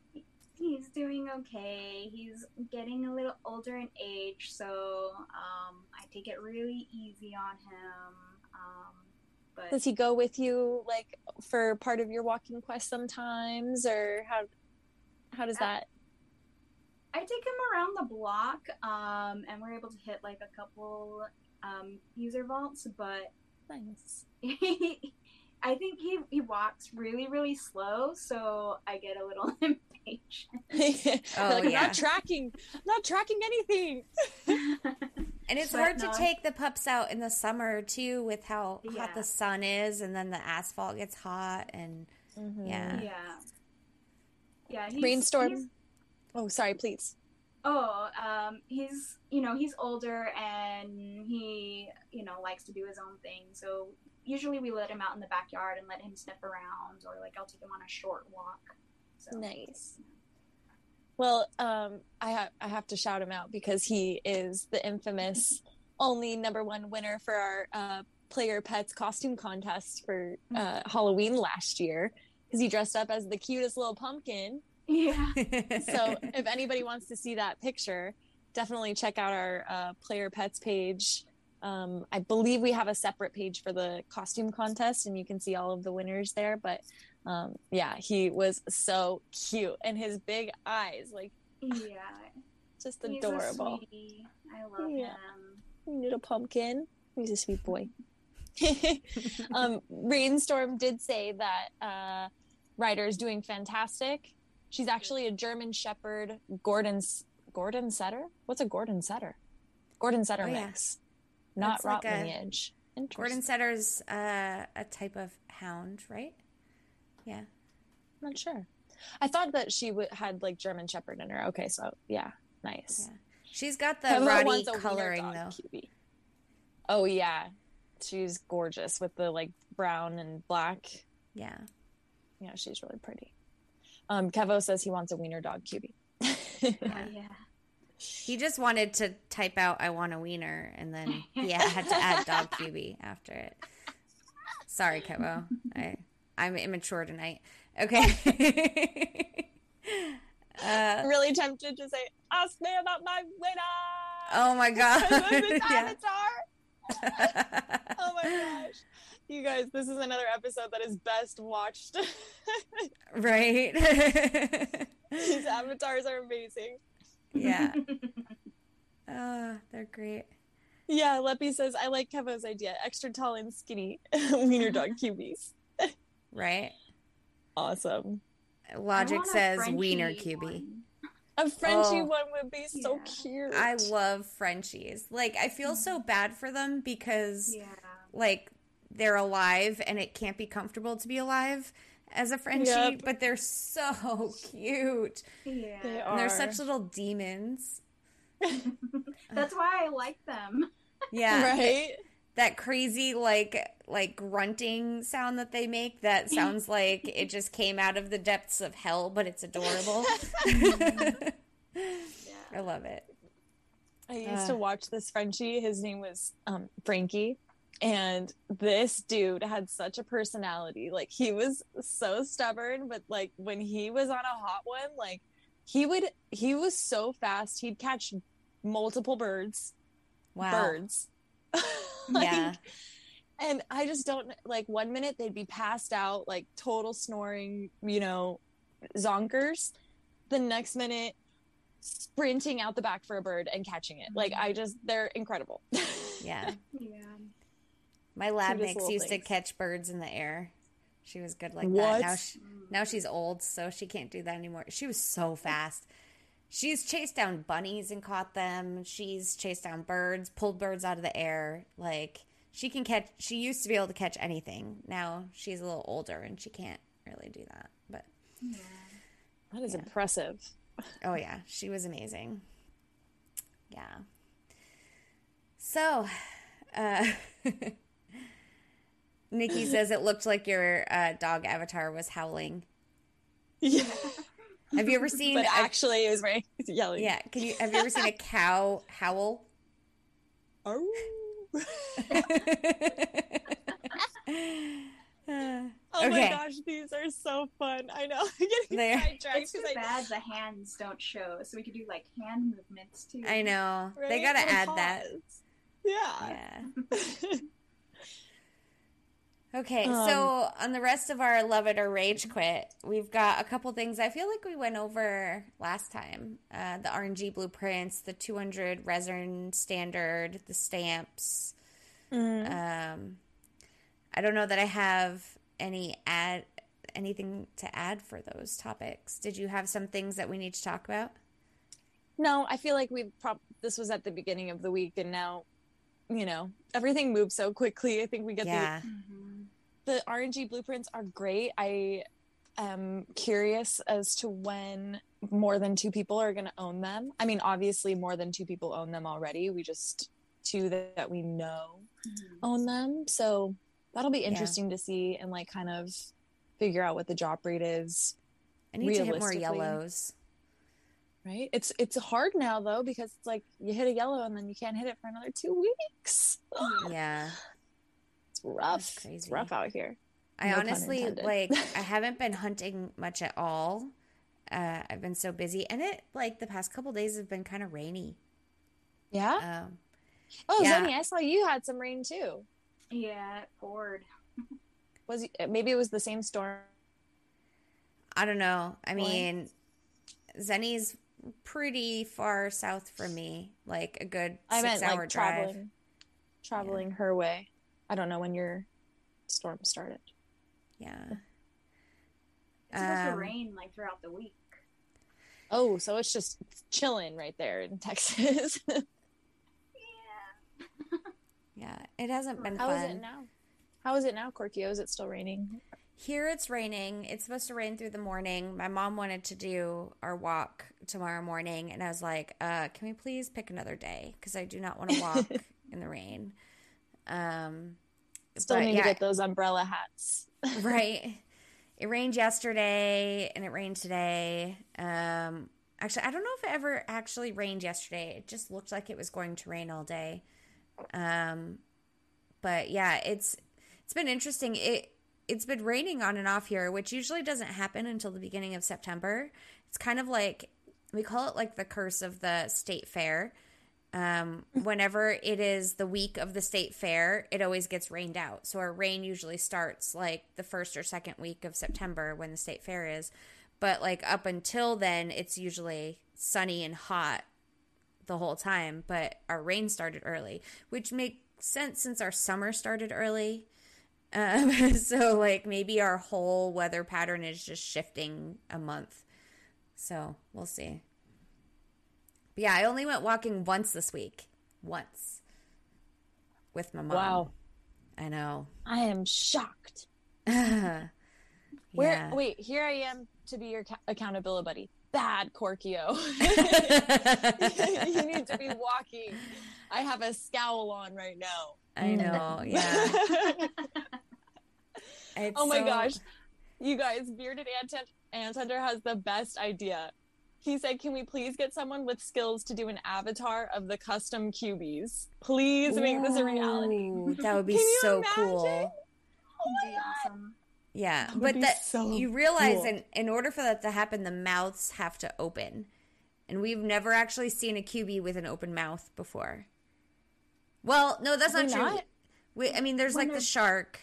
he's doing okay. He's getting a little older in age, so um, I take it really easy on him. Um, but Does he go with you like for part of your walking quest sometimes, or how? How does Uh, that? I take him around the block, um, and we're able to hit like a couple um, user vaults, but Nice. he, I think he he walks really really slow, so I get a little impatient. Oh, like, I'm yeah. not tracking, I'm not tracking anything. And it's But hard no. to take the pups out in the summer too, with how hot the sun is, and then the asphalt gets hot, and yeah, yeah, yeah. He's, Rainstorm. he's- Oh, sorry, please. oh, um, he's you know he's older and he you know likes to do his own thing. So usually we let him out in the backyard and let him sniff around, or like I'll take him on a short walk. So Nice. Well, um, I have I have to shout him out because he is the infamous only number one winner for our uh, player pets costume contest for uh, Halloween last year because he dressed up as the cutest little pumpkin. yeah. So if anybody wants to see that picture, definitely check out our uh, player pets page. Um, I believe we have a separate page for the costume contest, and you can see all of the winners there. But um, yeah, he was so cute, and his big eyes, like Yeah. just He's adorable. I love Yeah. him. Little pumpkin. He's a sweet boy. um, Rainstorm did say that uh, Ryder is doing fantastic. She's actually a German Shepherd Gordon's Gordon Setter. What's a Gordon Setter? Gordon Setter Oh, yeah. mix, not It's rot like lineage. Interesting. Gordon Setter's uh, a type of hound, right? Yeah. I'm not sure. I thought that she w- had like German Shepherd in her. Okay, so yeah, nice. Yeah. She's got the Roddy a coloring though. cutie. Oh yeah, she's gorgeous with the like brown and black. Yeah. Yeah, she's really pretty. Um, Kevo says he wants a wiener dog. Oh, Yeah. yeah. He just wanted to type out "I want a wiener" and then he had to add "dog QB" after it. Sorry, Kevo. I I'm immature tonight. Okay. uh, I'm really tempted to say, "Ask me about my winner." oh my god. Because of his Yeah. Oh my gosh, you guys, this is another episode that is best watched. right. These avatars are amazing. yeah. Oh, they're great. Yeah, Leppy says, "I like Kevo's idea. Extra tall and skinny wiener dog cubies. Right. Awesome. Logic says wiener QB. one. A Frenchie Oh. one would be so Yeah. cute. I love Frenchies. Like I feel so bad for them because Yeah. like they're alive and it can't be comfortable to be alive as a Frenchie, Yep. but they're so cute. Yeah. They And they're such little demons. That's why I like them. Yeah. right. That crazy like like grunting sound that they make that sounds like it just came out of the depths of hell, but it's adorable. I love it. I used Uh. to watch this Frenchie. His name was um, Frankie. And this dude had such a personality. Like he was so stubborn, but like when he was on a hot one, like he would he was so fast. He'd catch multiple birds. Wow. Birds. Like, Yeah. And I just don't like one minute they'd be passed out, like total snoring, you know, zonkers. The next minute sprinting out the back for a bird and catching it. Like mm-hmm. I just they're incredible. Yeah. Yeah. My lab mix little used to catch birds in the air. She was good like that. Now she, now she's old, so she can't do that anymore. She was so fast. She's chased down bunnies and caught them. She's chased down birds, pulled birds out of the air. Like she can catch. She used to be able to catch anything. Now she's a little older and she can't really do that. But Yeah. that is Yeah. impressive. oh yeah, she was amazing. Yeah. So, uh, Nikki says it looked like your uh, dog avatar was howling. Yeah. Have you ever seen? but a- actually it was very yelling. yeah, can you have you ever seen a cow howl? Oh. Uh, Oh my gosh, these are so fun. I know. I'm getting They're- sidetracked It's too 'cause I- bad the hands don't show, so we could do like hand movements too. I know they gotta Little add that. Yeah. Yeah. Okay, Um, so on the rest of our love it or rage quit, we've got a couple things I feel like we went over last time. Uh, the RNG blueprints, the 200 resin standard, the stamps. Mm. Um, I don't know that I have any add anything to add for those topics. Did you have some things that we need to talk about? No, I feel like we've prob this was at the beginning of the week, and now, you know, everything moves so quickly. I think we get Yeah. The the RNG blueprints are great. I am curious as to when more than two people are going to own them. I mean, obviously, more than two people own them already. We just two that, that we know Mhm. own them, so that'll be interesting to see and like kind of figure out what the drop rate is. I need to hit more yellows. Right? It's it's hard now though because it's like you hit a yellow and then you can't hit it for another two weeks. Yeah. It's rough. That's crazy. It's rough out here. I No honestly like I haven't been hunting much at all. Uh, I've been so busy, and it like the past couple days have been kind of rainy. Yeah. Um, Oh, Yeah. Zennie, I saw you had some rain too. Yeah, it poured. Was maybe it was the same storm? I don't know. I Boy. mean, Zennie's pretty far south from me, like a good I six meant hour like drive. traveling, traveling her way. I don't know when your storm started. Yeah. It's supposed to Um, rain like throughout the week. Oh, so it's just chilling right there in Texas. Yeah. Yeah, it hasn't been How fun. is it now? How is it now, Korkio? Is it still raining? Here it's raining. It's supposed to rain through the morning. My mom wanted to do our walk tomorrow morning, and I was like, uh, "Can we please pick another day? Because I do not want to walk in the rain." Um, Still but need yeah, to get those umbrella hats. right. It rained yesterday, and it rained today. Um, actually, I don't know if it ever actually rained yesterday. It just looked like it was going to rain all day. Um, but yeah, it's it's been interesting. It it's been raining on and off here, which usually doesn't happen until the beginning of September. It's kind of like we call it like the curse of the state fair. Um, whenever it is the week of the state fair, it always gets rained out. So our rain usually starts like the first or second week of September when the state fair is. But like up until then, it's usually sunny and hot the whole time. But our rain started early, which makes sense since our summer started early. Um, so like maybe our whole weather pattern is just shifting a month. So we'll see. But yeah, I only went walking once this week. Once. With my mom. Wow, I know. I am shocked. yeah. Where? Wait, here I am to be your accountability buddy. Bad Korkio. you need to be walking. I have a scowl on right now. I mm. know. Yeah. Oh my so- gosh. You guys, Bearded Ant Ant Hunter has the best idea. He said, Can we please get someone with skills to do an avatar of the custom cubies? Please make this a reality. That would be so imagine? cool. Oh my Be god. awesome. Yeah, That but that so you realize cool. in in order for that to happen, the mouths have to open, and we've never actually seen a QB with an open mouth before. Well, no, that's not true. not? We, I mean, there's like the shark,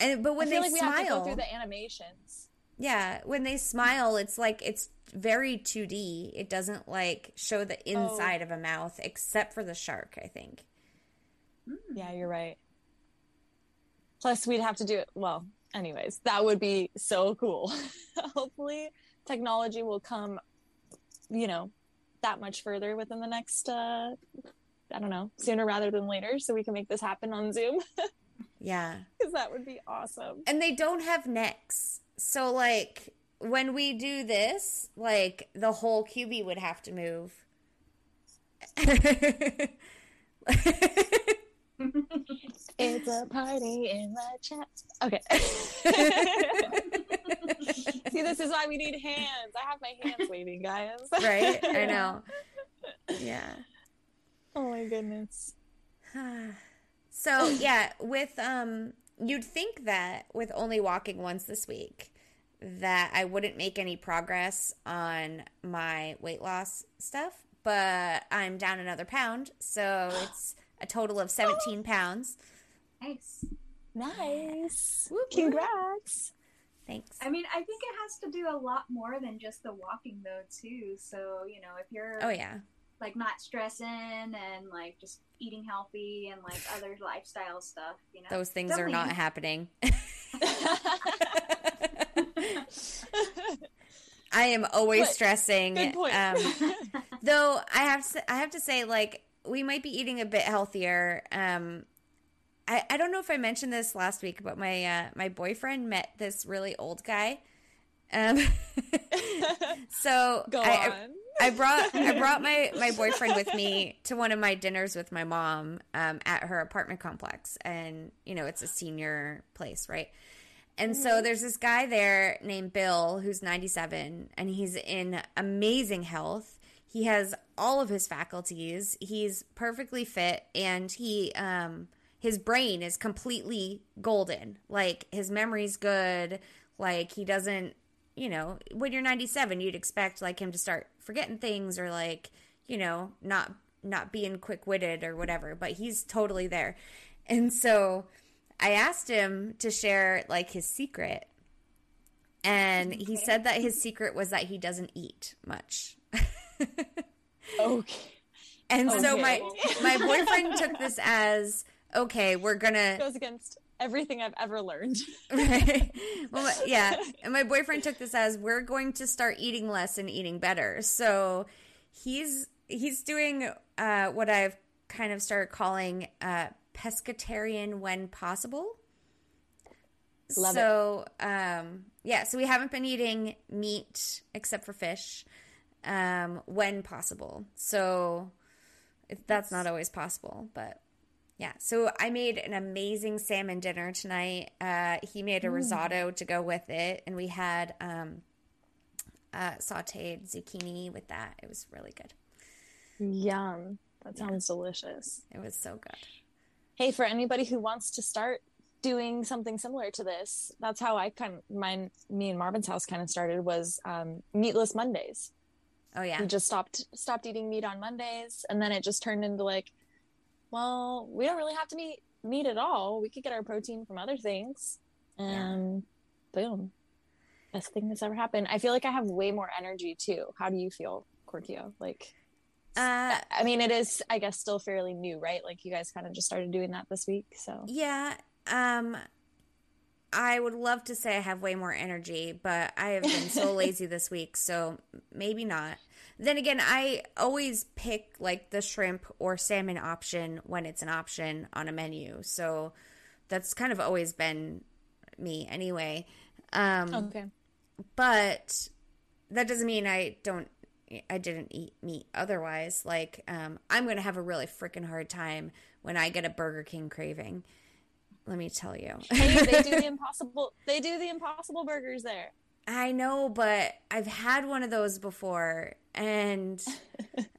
and but when I feel they like we have to go smile, through the animations. Yeah, when they smile, it's like it's very 2D. It doesn't like show the Oh. inside of a mouth, except for the shark. I think. Yeah, you're right. Plus, we'd have to do it. Well, anyways, that would be so cool. Hopefully, technology will come, you know, that much further within the next, uh, I don't know, sooner rather than later, so we can make this happen on Zoom Yeah. because that would be awesome. and they don't have necks. So like when we do this, like the whole QB would have to move. It's a party in the chat. Okay. See, this is why we need hands. I have my hands waving, guys. right? I know. Yeah. Oh my goodness. so yeah, with um you'd think that with only walking once this week that I wouldn't make any progress on my weight loss stuff, but I'm down another pound, so it's a total of 17 pounds. Nice. Nice. Whoop, whoop. Congrats. Thanks. I mean, I think it has to do a lot more than just the walking though, too. So, you know, if you're Oh yeah. Like not stressing and like just eating healthy and like other lifestyle stuff, you know. Those things are not happening. I am always But- stressing. Good point. Um, though I have to, I have to say, like we might be eating a bit healthier. Um, I, I don't know if I mentioned this last week, but my uh, my boyfriend met this really old guy. Um, so Go I, I- on. I brought I brought my my boyfriend with me to one of my dinners with my mom um, at her apartment complex, and you know it's a senior place, right? And so there's this guy there named Bill who's 97, and he's in amazing health. He has all of his faculties. He's perfectly fit, and he um his brain is completely golden. Like his memory's good. Like he doesn't you know, when you're 97, you'd expect like him to start forgetting things or like, you know, not not being quick-witted or whatever, but he's totally there. And so I asked him to share like his secret. And he said that his secret was that he doesn't eat much. Okay. And so my my boyfriend took this as okay, we're going to Goes against everything I've ever learned. Right. Well, yeah. And my boyfriend took this as we're going to start eating less and eating better. So he's he's doing uh, what I've kind of started calling uh, pescatarian when possible. Love it. so um, yeah, so we haven't been eating meat except for fish um, when possible. So that's not always possible, but yeah. So I made an amazing salmon dinner tonight. Uh, he made a risotto to go with it, and we had um, uh, sautéed zucchini with that. It was really good. Yum. That sounds delicious. It was so good. Hey, for anybody who wants to start doing something similar to this, that's how I kind of mine me and Marvin's house kind of started was um, meatless Mondays. Oh yeah. We just stopped stopped eating meat on Mondays, and then it just turned into like, well, we don't really have to eat meat at all. We could get our protein from other things, and boom, best thing that's ever happened. I feel like I have way more energy too. How do you feel, Korkio? Like, Uh, I mean, it is, I guess, still fairly new, right? Like, you guys kind of just started doing that this week, so Yeah. Um I would love to say I have way more energy, but I have been so lazy this week, so maybe not. Then again, I always pick like the shrimp or salmon option when it's an option on a menu. So that's kind of always been me anyway. Um okay. but that doesn't mean I don't I didn't eat meat otherwise. Like um I'm going to have a really freaking hard time when I get a Burger King craving. Let me tell you. Hey, they do the impossible. They do the impossible burgers there. I know, but I've had one of those before. And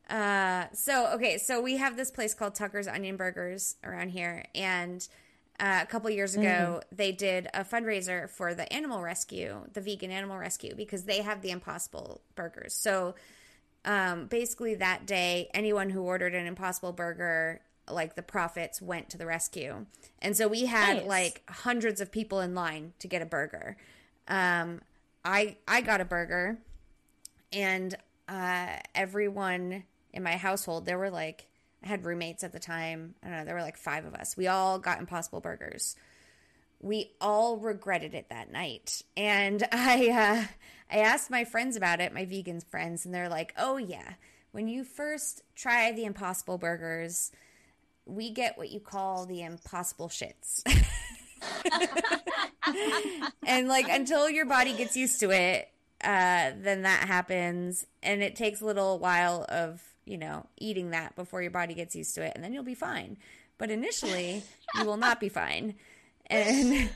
uh, so, okay, so we have this place called Tucker's Onion Burgers around here. And uh, a couple years ago, they did a fundraiser for the animal rescue, the vegan animal rescue, because they have the impossible burgers. So um, basically, that day, anyone who ordered an impossible burger, like the profits went to the rescue. And so we had Nice. like hundreds of people in line to get a burger. Um, I I got a burger, and uh, everyone in my household, there were like I had roommates at the time. I don't know, there were like five of us. We all got Impossible Burgers. We all regretted it that night, and I uh, I asked my friends about it, my vegan friends, and they're like, "Oh yeah, when you first try the Impossible Burgers." We get what you call the impossible shits. and like until your body gets used to it uh then that happens and it takes a little while of you know eating that before your body gets used to it and then you'll be fine but initially you will not be fine and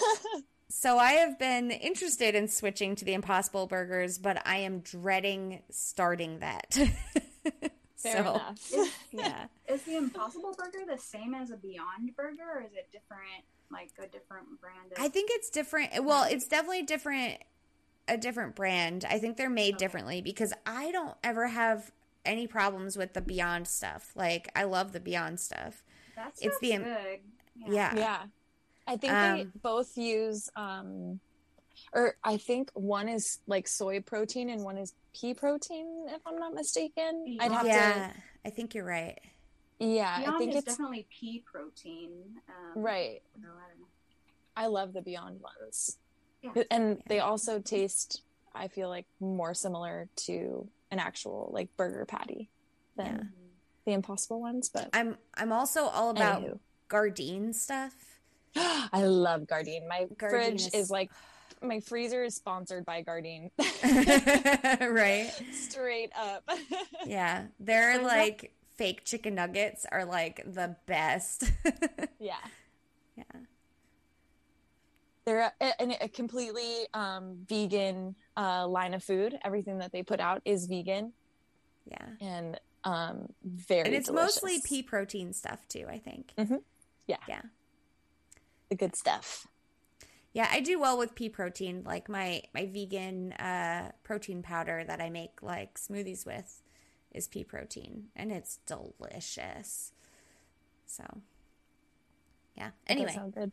so i have been interested in switching to the impossible burgers but i am dreading starting that Fair so enough. yeah Is the Impossible Burger the same as a Beyond Burger, or is it different, like a different brand? Of- I think it's different. Well, it's definitely different, a different brand. I think they're made Okay. differently because I don't ever have any problems with the Beyond stuff. Like I love the Beyond stuff. That's it's the- good. Yeah. Yeah. I think Um, they both use um or I think one is like soy protein and one is pea protein if I'm not mistaken. I'd have Yeah. I think you're right. Yeah, Beyond I think is it's definitely pea protein. Um, right. No, I don't know. I love the Beyond ones. Yeah. And they also taste I feel like more similar to an actual like burger patty than Yeah. the impossible ones, but I'm I'm also all about Anywho. Gardein stuff. I love Gardein. My Gardein fridge is- is like my freezer is sponsored by Gardein. right? Straight up. Yeah. That- like fake chicken nuggets are like the best. yeah. yeah. They're a, a, completely um, vegan uh, line of food. Everything that they put out is vegan Yeah. and um, very And it's delicious. mostly pea protein stuff too, I think. Mhm. Yeah. Yeah. the good stuff. Yeah, I do well with pea protein. Like my my vegan uh, protein powder that I make like smoothies with is pea protein, and it's delicious. So, yeah. That Anyway, sound good.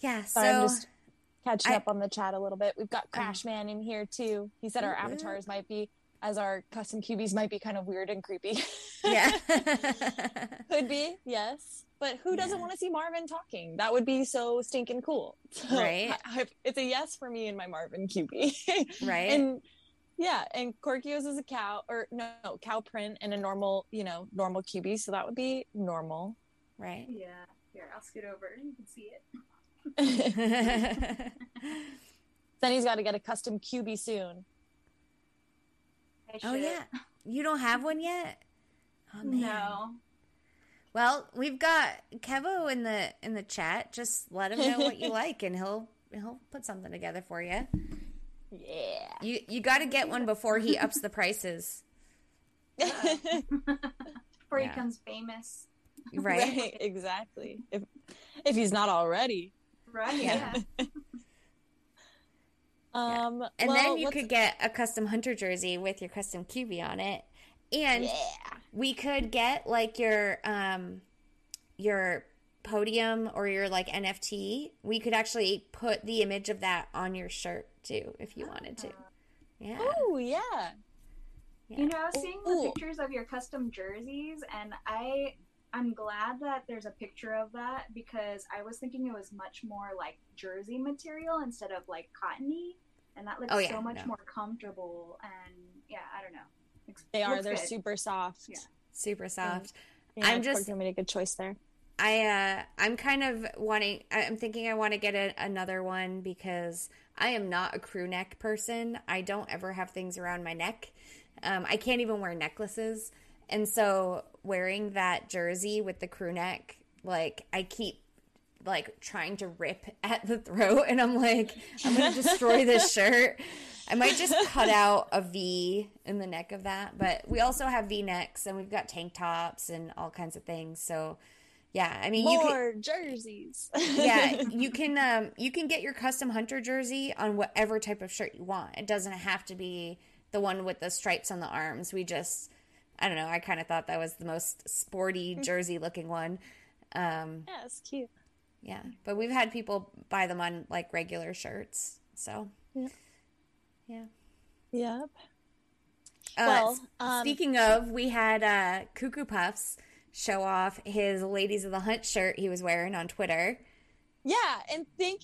Yeah. So Sorry, I'm just catching I- up on the chat a little bit. We've got uh-huh. Crash Man in here too. He said our Ooh, ooh. avatars might be, as our custom cubies might be kind of weird and creepy. yeah, Could be, yes. But who doesn't Yeah. want to see Marvin talking? That would be so stinking cool. So, Right. I- I- it's a yes for me and my Marvin QB. right. and yeah, and Korkio's is a cow, or no, no, cow print and a normal, you know, normal QB. So that would be normal. right. Yeah. Here, I'll scoot over. You can see it. Then he's got to get a custom QB soon. Oh yeah, you don't have one yet. Oh man. No. Well, we've got Kevo in the in the chat. Just let him know what you like, and he'll he'll put something together for you. Yeah. You you got to get one before he ups the prices, Before Yeah. he becomes famous. right? Exactly. If if he's not already. Right. Yeah. Yeah. Um And well, then you let's- could get a custom hunter jersey with your custom QB on it, and Yeah. we could get like your um your podium or your like NFT. We could actually put the image of that on your shirt too, if you wanted to. Yeah. Oh yeah. You know, seeing the Ooh. pictures of your custom jerseys, and I, I'm glad that there's a picture of that because I was thinking it was much more like jersey material instead of like cottony, and that looks Oh, yeah, so much no. more comfortable. And yeah, I don't know. Looks- They are. They're good. super soft. Yeah. Super soft. Yeah, I'm just- Corky made a good choice there. I uh I'm kind of wanting I- I'm thinking I want to get a, another one because I am not a crew neck person. I don't ever have things around my neck. Um I can't even wear necklaces. And so wearing that jersey with the crew neck, like I keep like trying to rip at the throat and I'm like I'm to destroy this shirt. I might just cut out a V in the neck of that, but we also have V necks and we've got tank tops and all kinds of things. So yeah, I mean, you can, More jerseys. yeah, you can um you can get your custom hunter jersey on whatever type of shirt you want. It doesn't have to be the one with the stripes on the arms. We just I don't know, I kind of thought that was the most sporty jersey looking one. Um yeah, it's cute. yeah, but we've had people buy them on like regular shirts. So Yeah. Yeah. Yep. Uh, Well, um, speaking of, we had uh, Cuckoo Puffs show off his Ladies of the Hunt shirt he was wearing on Twitter. Yeah, and thank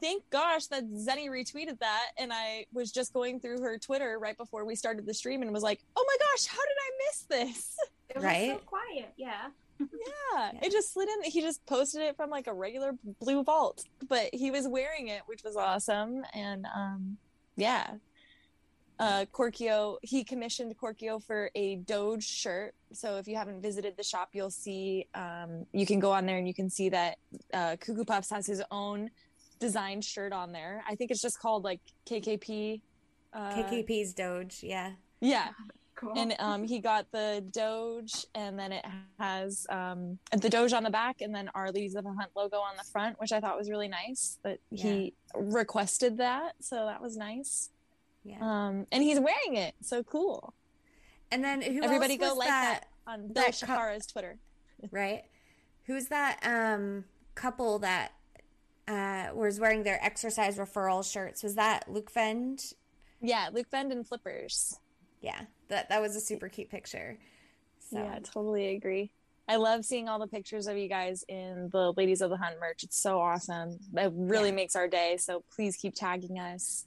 thank gosh that Zennie retweeted that and I was just going through her Twitter right before we started the stream and was like, "Oh my gosh, how did I miss this?" It was Right? so quiet. Yeah. yeah, Yeah. it just slid in. He just posted it from like a regular blue vault, but he was wearing it, which was awesome. And um, yeah, uh, Korkio he commissioned Korkio for a Doge shirt. So if you haven't visited the shop, you'll see. Um, you can go on there and you can see that uh, Cuckoo Puffs has his own designed shirt on there. I think it's just called like KKP. Uh, KKP's Doge, yeah. Yeah, Cool. and um, he got the Doge, and then it has um, the Doge on the back, and then our Ladies of the Hunt logo on the front, which I thought was really nice. That he requested that, so that was nice. Yeah. Um, and he's wearing it, so cool. And then who Everybody else go like that, that, on Bill that co- Twitter. right? Who's that um, couple that uh, was wearing their exercise referral shirts? Was that Luke Fend? Yeah, Luke Fend and Flippers. Yeah, that that was a super cute picture. So. Yeah, totally agree. I love seeing all the pictures of you guys in the Ladies of the Hunt merch. It's so awesome. It really yeah. makes our day. So please keep tagging us.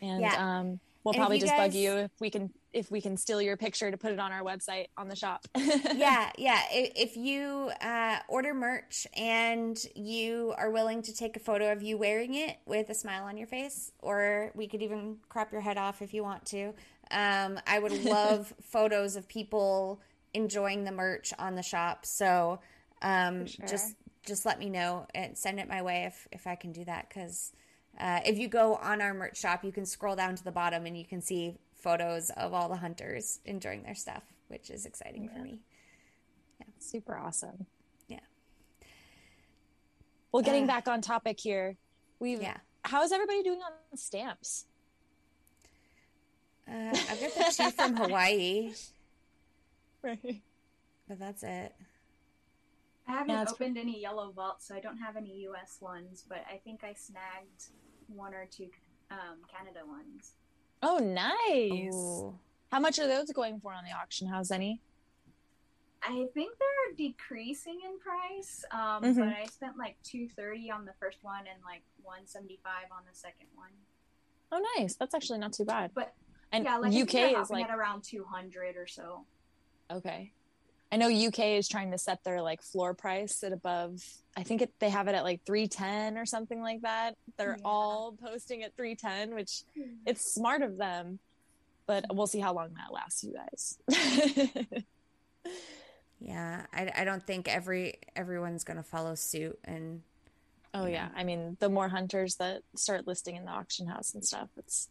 And yeah. um, we'll and probably just guys... bug you if we can if we can steal your picture to put it on our website on the shop. yeah, yeah. If you uh, order merch and you are willing to take a photo of you wearing it with a smile on your face, or we could even crop your head off if you want to. Um, I would love photos of people enjoying the merch on the shop. So um, sure. just just let me know and send it my way if if I can do that because. Uh, if you go on our merch shop, you can scroll down to the bottom and you can see photos of all the hunters enjoying their stuff, which is exciting yeah. for me. Yeah, super awesome. Yeah. Well, getting uh, back on topic here, we've yeah. How's everybody doing on stamps? Uh, I've got the two from Hawaii. Right. But that's it. I haven't yeah, opened pretty... any yellow vaults, so I don't have any US ones, but I think I snagged one or two um, Canada ones. Oh, nice. Ooh. How much are those going for on the auction house, any? I think they're decreasing in price, um, mm-hmm. but I spent like two thirty on the first one and like one seventy five on the second one. Oh, nice! That's actually not too bad. But and yeah, like UK is like at around two hundred or so. Okay. I know UK is trying to set their like floor price at above. I think it, they have it at like 310 or something like that. They're yeah. all posting at 310, which hmm. it's smart of them, but we'll see how long that lasts, you guys. yeah, I, I don't think every everyone's going to follow suit and Oh yeah. I mean, the more hunters that start listing in the auction house and stuff, it's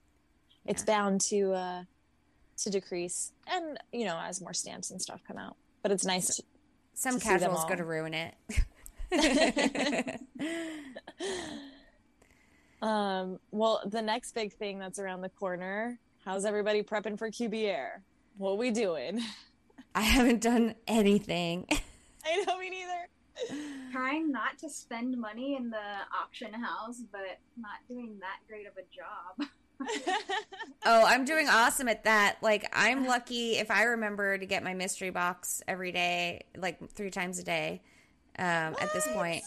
yeah. it's bound to uh to decrease and you know as more stamps and stuff come out but it's nice to, some to casuals go to ruin it. Um well the next big thing that's around the corner how's everybody prepping for QBR what we doing? I haven't done anything. I know me neither. Trying not to spend money in the auction house but not doing that great of a job oh, I'm doing awesome at that. Like, I'm lucky if I remember to get my mystery box every day, like three times a day um, at this point.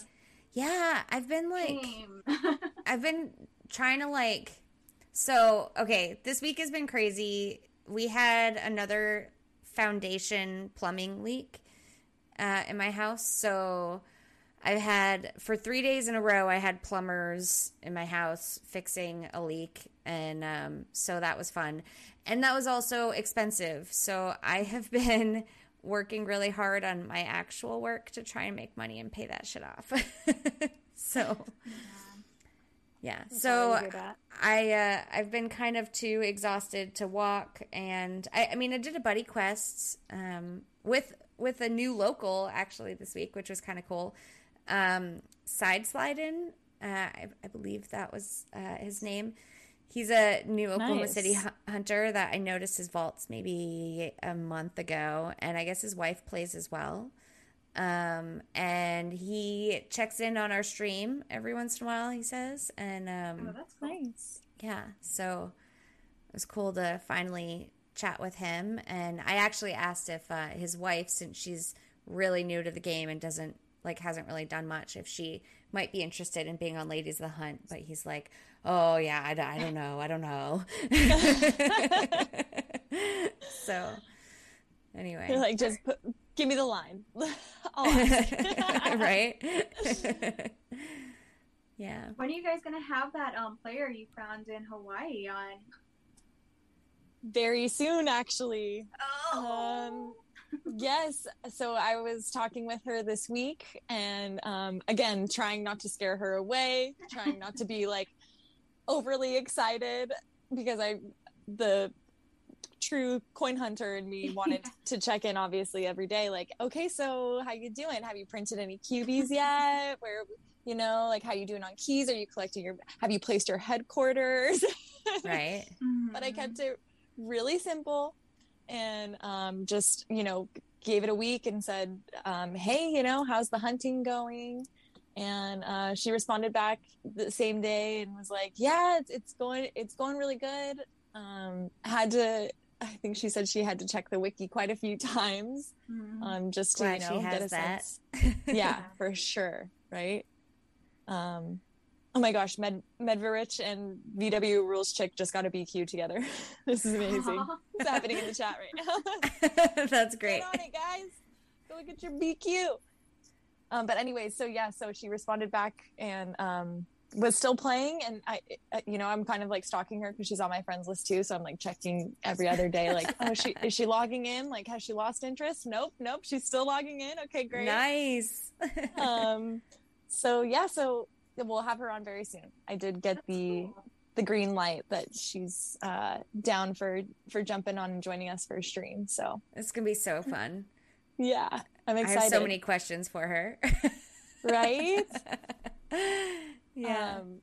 Yeah, I've been like, I've been trying to like, so, okay, this week has been crazy. We had another foundation plumbing leak uh, in my house. So, I had for three days in a row. I had plumbers in my house fixing a leak, and um, so that was fun, and that was also expensive. So I have been working really hard on my actual work to try and make money and pay that shit off. so. Yeah. so I uh, I've been kind of too exhausted to walk, and I, I mean I did a buddy quest um, with with a new local actually this week, which was kind of cool um, Side Sliding. Uh, I, I, believe that was uh, his name. He's a new Oklahoma nice. City hunter that I noticed his vaults maybe a month ago, and I guess his wife plays as well. Um, and he checks in on our stream every once in a while. He says, and um, oh, that's nice. Yeah, so it was cool to finally chat with him. And I actually asked if uh, his wife, since she's really new to the game and doesn't like hasn't really done much if she might be interested in being on Ladies of the Hunt, but he's like, oh yeah, I, I don't know, I don't know. so anyway, You're like just put, give me the line, right? yeah. When are you guys gonna have that um player you found in Hawaii on? Very soon, actually. Oh. Um, yes. So I was talking with her this week, and um, again, trying not to scare her away, trying not to be like overly excited because I, the true coin hunter in me wanted yeah. to check in obviously every day like okay so how you doing? Have you printed any cubies yet? Where you know like how you doing on keys? Are you collecting your have you placed your headquarters? Right. But i kept it really simple and um, just you know gave it a week and said, um, "Hey, you know, how's the hunting going?" And uh, she responded back the same day and was like, "Yeah, it's, it's going it's going really good." Um, had to. I think she said she had to check the wiki quite a few times, Mhm. um, just to Glad you she know has get a that. sense yeah, for sure, right? Um, oh my gosh, Med Medverich and VW Rules Chick just got a BQ together. this is amazing. It's happening in the chat right now? That's great. Get on it, guys. Go look at your BQ. Um, but anyway, so yeah, so she responded back and um, was still playing, and I, uh, you know, I'm kind of like stalking her because she's on my friends list too. So I'm like checking every other day, like, oh, is she is she logging in? Like, has she lost interest? Nope, nope, she's still logging in. Okay, great. Nice. um so yeah so we'll have her on very soon i did get the the green light that she's uh down for for jumping on and joining us for a stream so it's gonna be so fun. yeah i'm I excited have so many questions for her. right yeah. um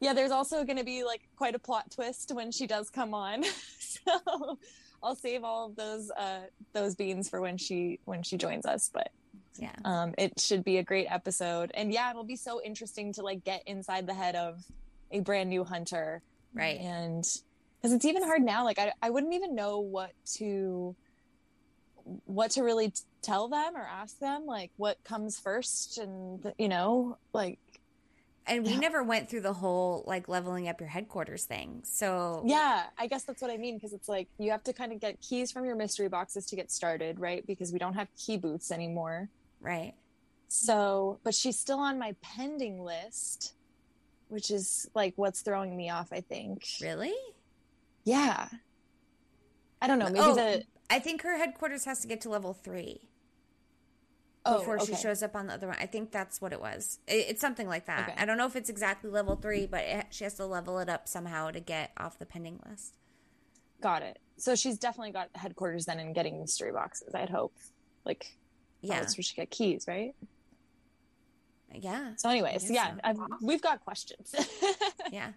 yeah there's also going to be like quite a plot twist when she does come on so i'll save all of those uh those beans for when she when she joins us but yeah. um it should be a great episode and yeah it'll be so interesting to like get inside the head of a brand new hunter Right. and because it's even hard now like I, I wouldn't even know what to what to really t- tell them or ask them like what comes first and you know like And we never went through the whole like leveling up your headquarters thing. So yeah i guess that's what i mean because it's like you have to kind of get keys from your mystery boxes to get started right because we don't have key booths anymore right. So, but she's still on my pending list, which is like what's throwing me off, I think. Really? Yeah. I don't know. Maybe oh, the I think her headquarters has to get to level three oh, before she okay. shows up on the other one. I think that's what it was. It, it's something like that. Okay. I don't know if it's exactly level three, but it, she has to level it up somehow to get off the pending list. Got it. So she's definitely got headquarters then in getting mystery boxes, I'd hope. Like, yeah. Yeah. that's where she get keys, right? Yeah. So, anyways, yeah, so. I've, we've got questions. Yeah.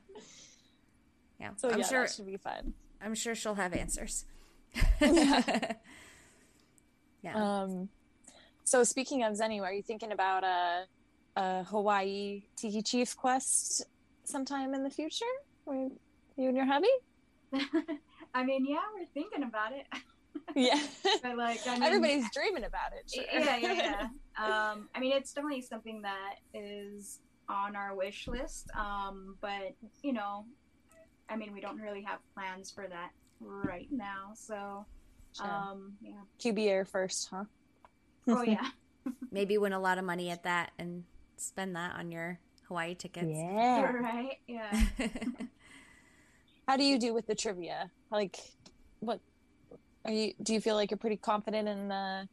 Yeah. so, I'm yeah, sure that should be fun. I'm sure she'll have answers. Yeah. yeah. Um, so speaking of Zennie, are you thinking about a, a Hawaii Tiki Chief quest sometime in the future? With you and your hubby? I mean, yeah, we're thinking about it. Yeah. But like, I mean, Everybody's dreaming about it. Sure. yeah, yeah, yeah. Um, I mean, it's definitely something that is on our wish list. Um, but you know, I mean, we don't really have plans for that right now. So, Sure. um, yeah. QB Air first, huh? Oh yeah. Maybe win a lot of money at that and spend that on your Hawaii tickets. Yeah. right. Yeah. How do you do with the trivia? Like, what are you? Do you feel like you're pretty confident in the?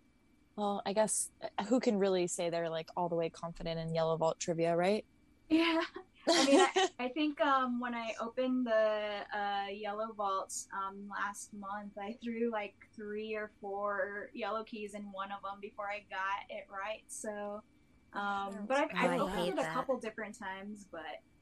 Well, I guess uh, who can really say they're like all the way confident in Yellow Vault trivia, right? Yeah. I mean, I, I think um, when I opened the uh, yellow vaults um, last month, I threw like three or four yellow keys in one of them before I got it right. So, um, but I've, I I've opened hate it a that. couple different times. But wh-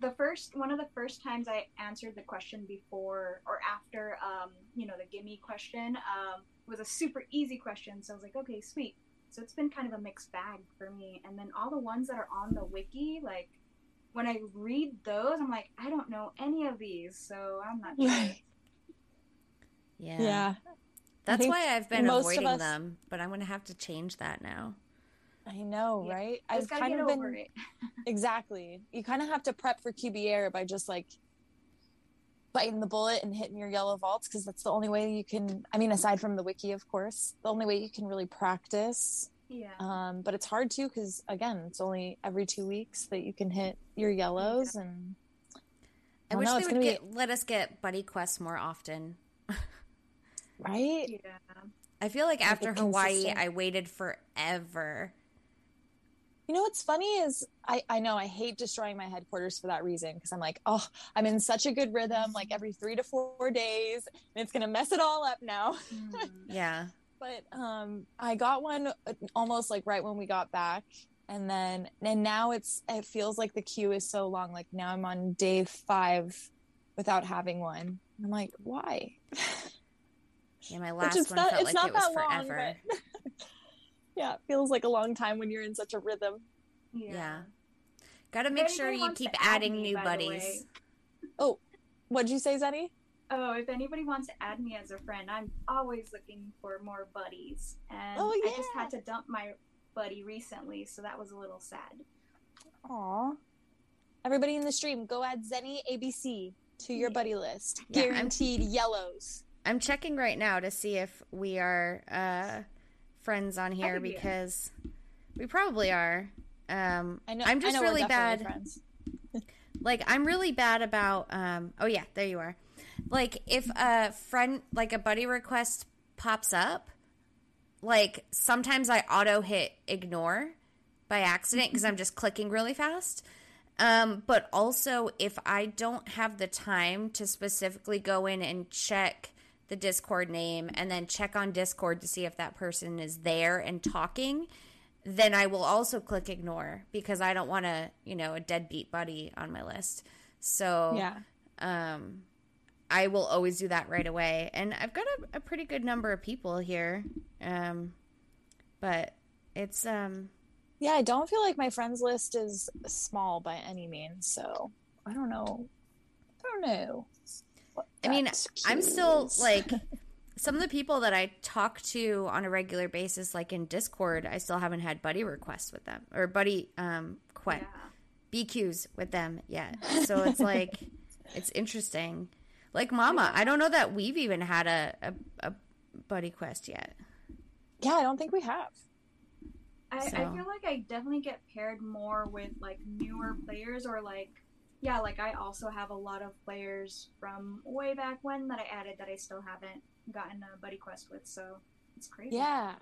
the first one of the first times I answered the question before or after, um, you know, the gimme question um, was a super easy question. So I was like, okay, sweet. So it's been kind of a mixed bag for me. And then all the ones that are on the wiki, like when I read those, I'm like, I don't know any of these, so I'm not sure. yeah. Yeah, That's why I've been avoiding us- them, but I'm going to have to change that now. I know, Yeah. right? I just I've kind get of over been it. exactly. You kind of have to prep for QB Air by just like biting the bullet and hitting your yellow vaults because that's the only way you can. I mean, aside from the wiki, of course, the only way you can really practice. Yeah. Um, but it's hard too because again, it's only every two weeks that you can hit your yellows, and I, don't wish know, they would gonna be- get, let us get buddy quests more often. right. Yeah. I feel like Make it after Hawaii, consistent. I waited forever. You know what's funny is I, I know I hate destroying my headquarters for that reason because I'm like, oh, I'm in such a good rhythm, like every three to four days, and it's gonna mess it all up now. Mm. Yeah. But um, I got one uh, almost like right when we got back, and then and now it's it feels like the queue is so long. Like now I'm on day five without having one. I'm like, why? Yeah, my last one not, felt like it was long, forever. but yeah, it feels like a long time when you're in such a rhythm. Yeah. Got to make If sure you keep to add adding me, new buddies. Oh, What'd you say, Zennie? Oh, if anybody wants to add me as a friend, I'm always looking for more buddies. And Oh, I just had to dump my buddy recently, so that was a little sad. Aw. Everybody in the stream, go add Zennie ABC to your buddy list. Yeah, I'm- yellows. I'm checking right now to see if we are uh, friends on here think we are. because we probably are. Um, I know. I'm just know really bad. Like I'm really bad about. Um, oh yeah, there you are. Like if a friend, like a buddy request pops up, like sometimes I auto hit ignore by accident because I'm just clicking really fast. Um, but also if I don't have the time to specifically go in and check the Discord name and then check on Discord to see if that person is there and talking, then I will also click ignore because I don't want to, you know, a deadbeat buddy on my list. So Yeah. um, I will always do that right away. And I've got a, a pretty good number of people here. Um, but it's um, Yeah, I don't feel like my friends list is small by any means, so I don't know. I don't know. What I mean, that I'm still like some of the people that I talk to on a regular basis, like in Discord, I still haven't had buddy requests with them or buddy um que- Yeah. BQs with them yet. So it's like it's interesting. Like Mama, I don't know that we've even had a, a, a buddy quest yet. Yeah, I don't think we have. I, I feel like I definitely get paired more with like newer players or like yeah, like I also have a lot of players from way back when that I added that I still haven't gotten a buddy quest with, so it's crazy. Yeah.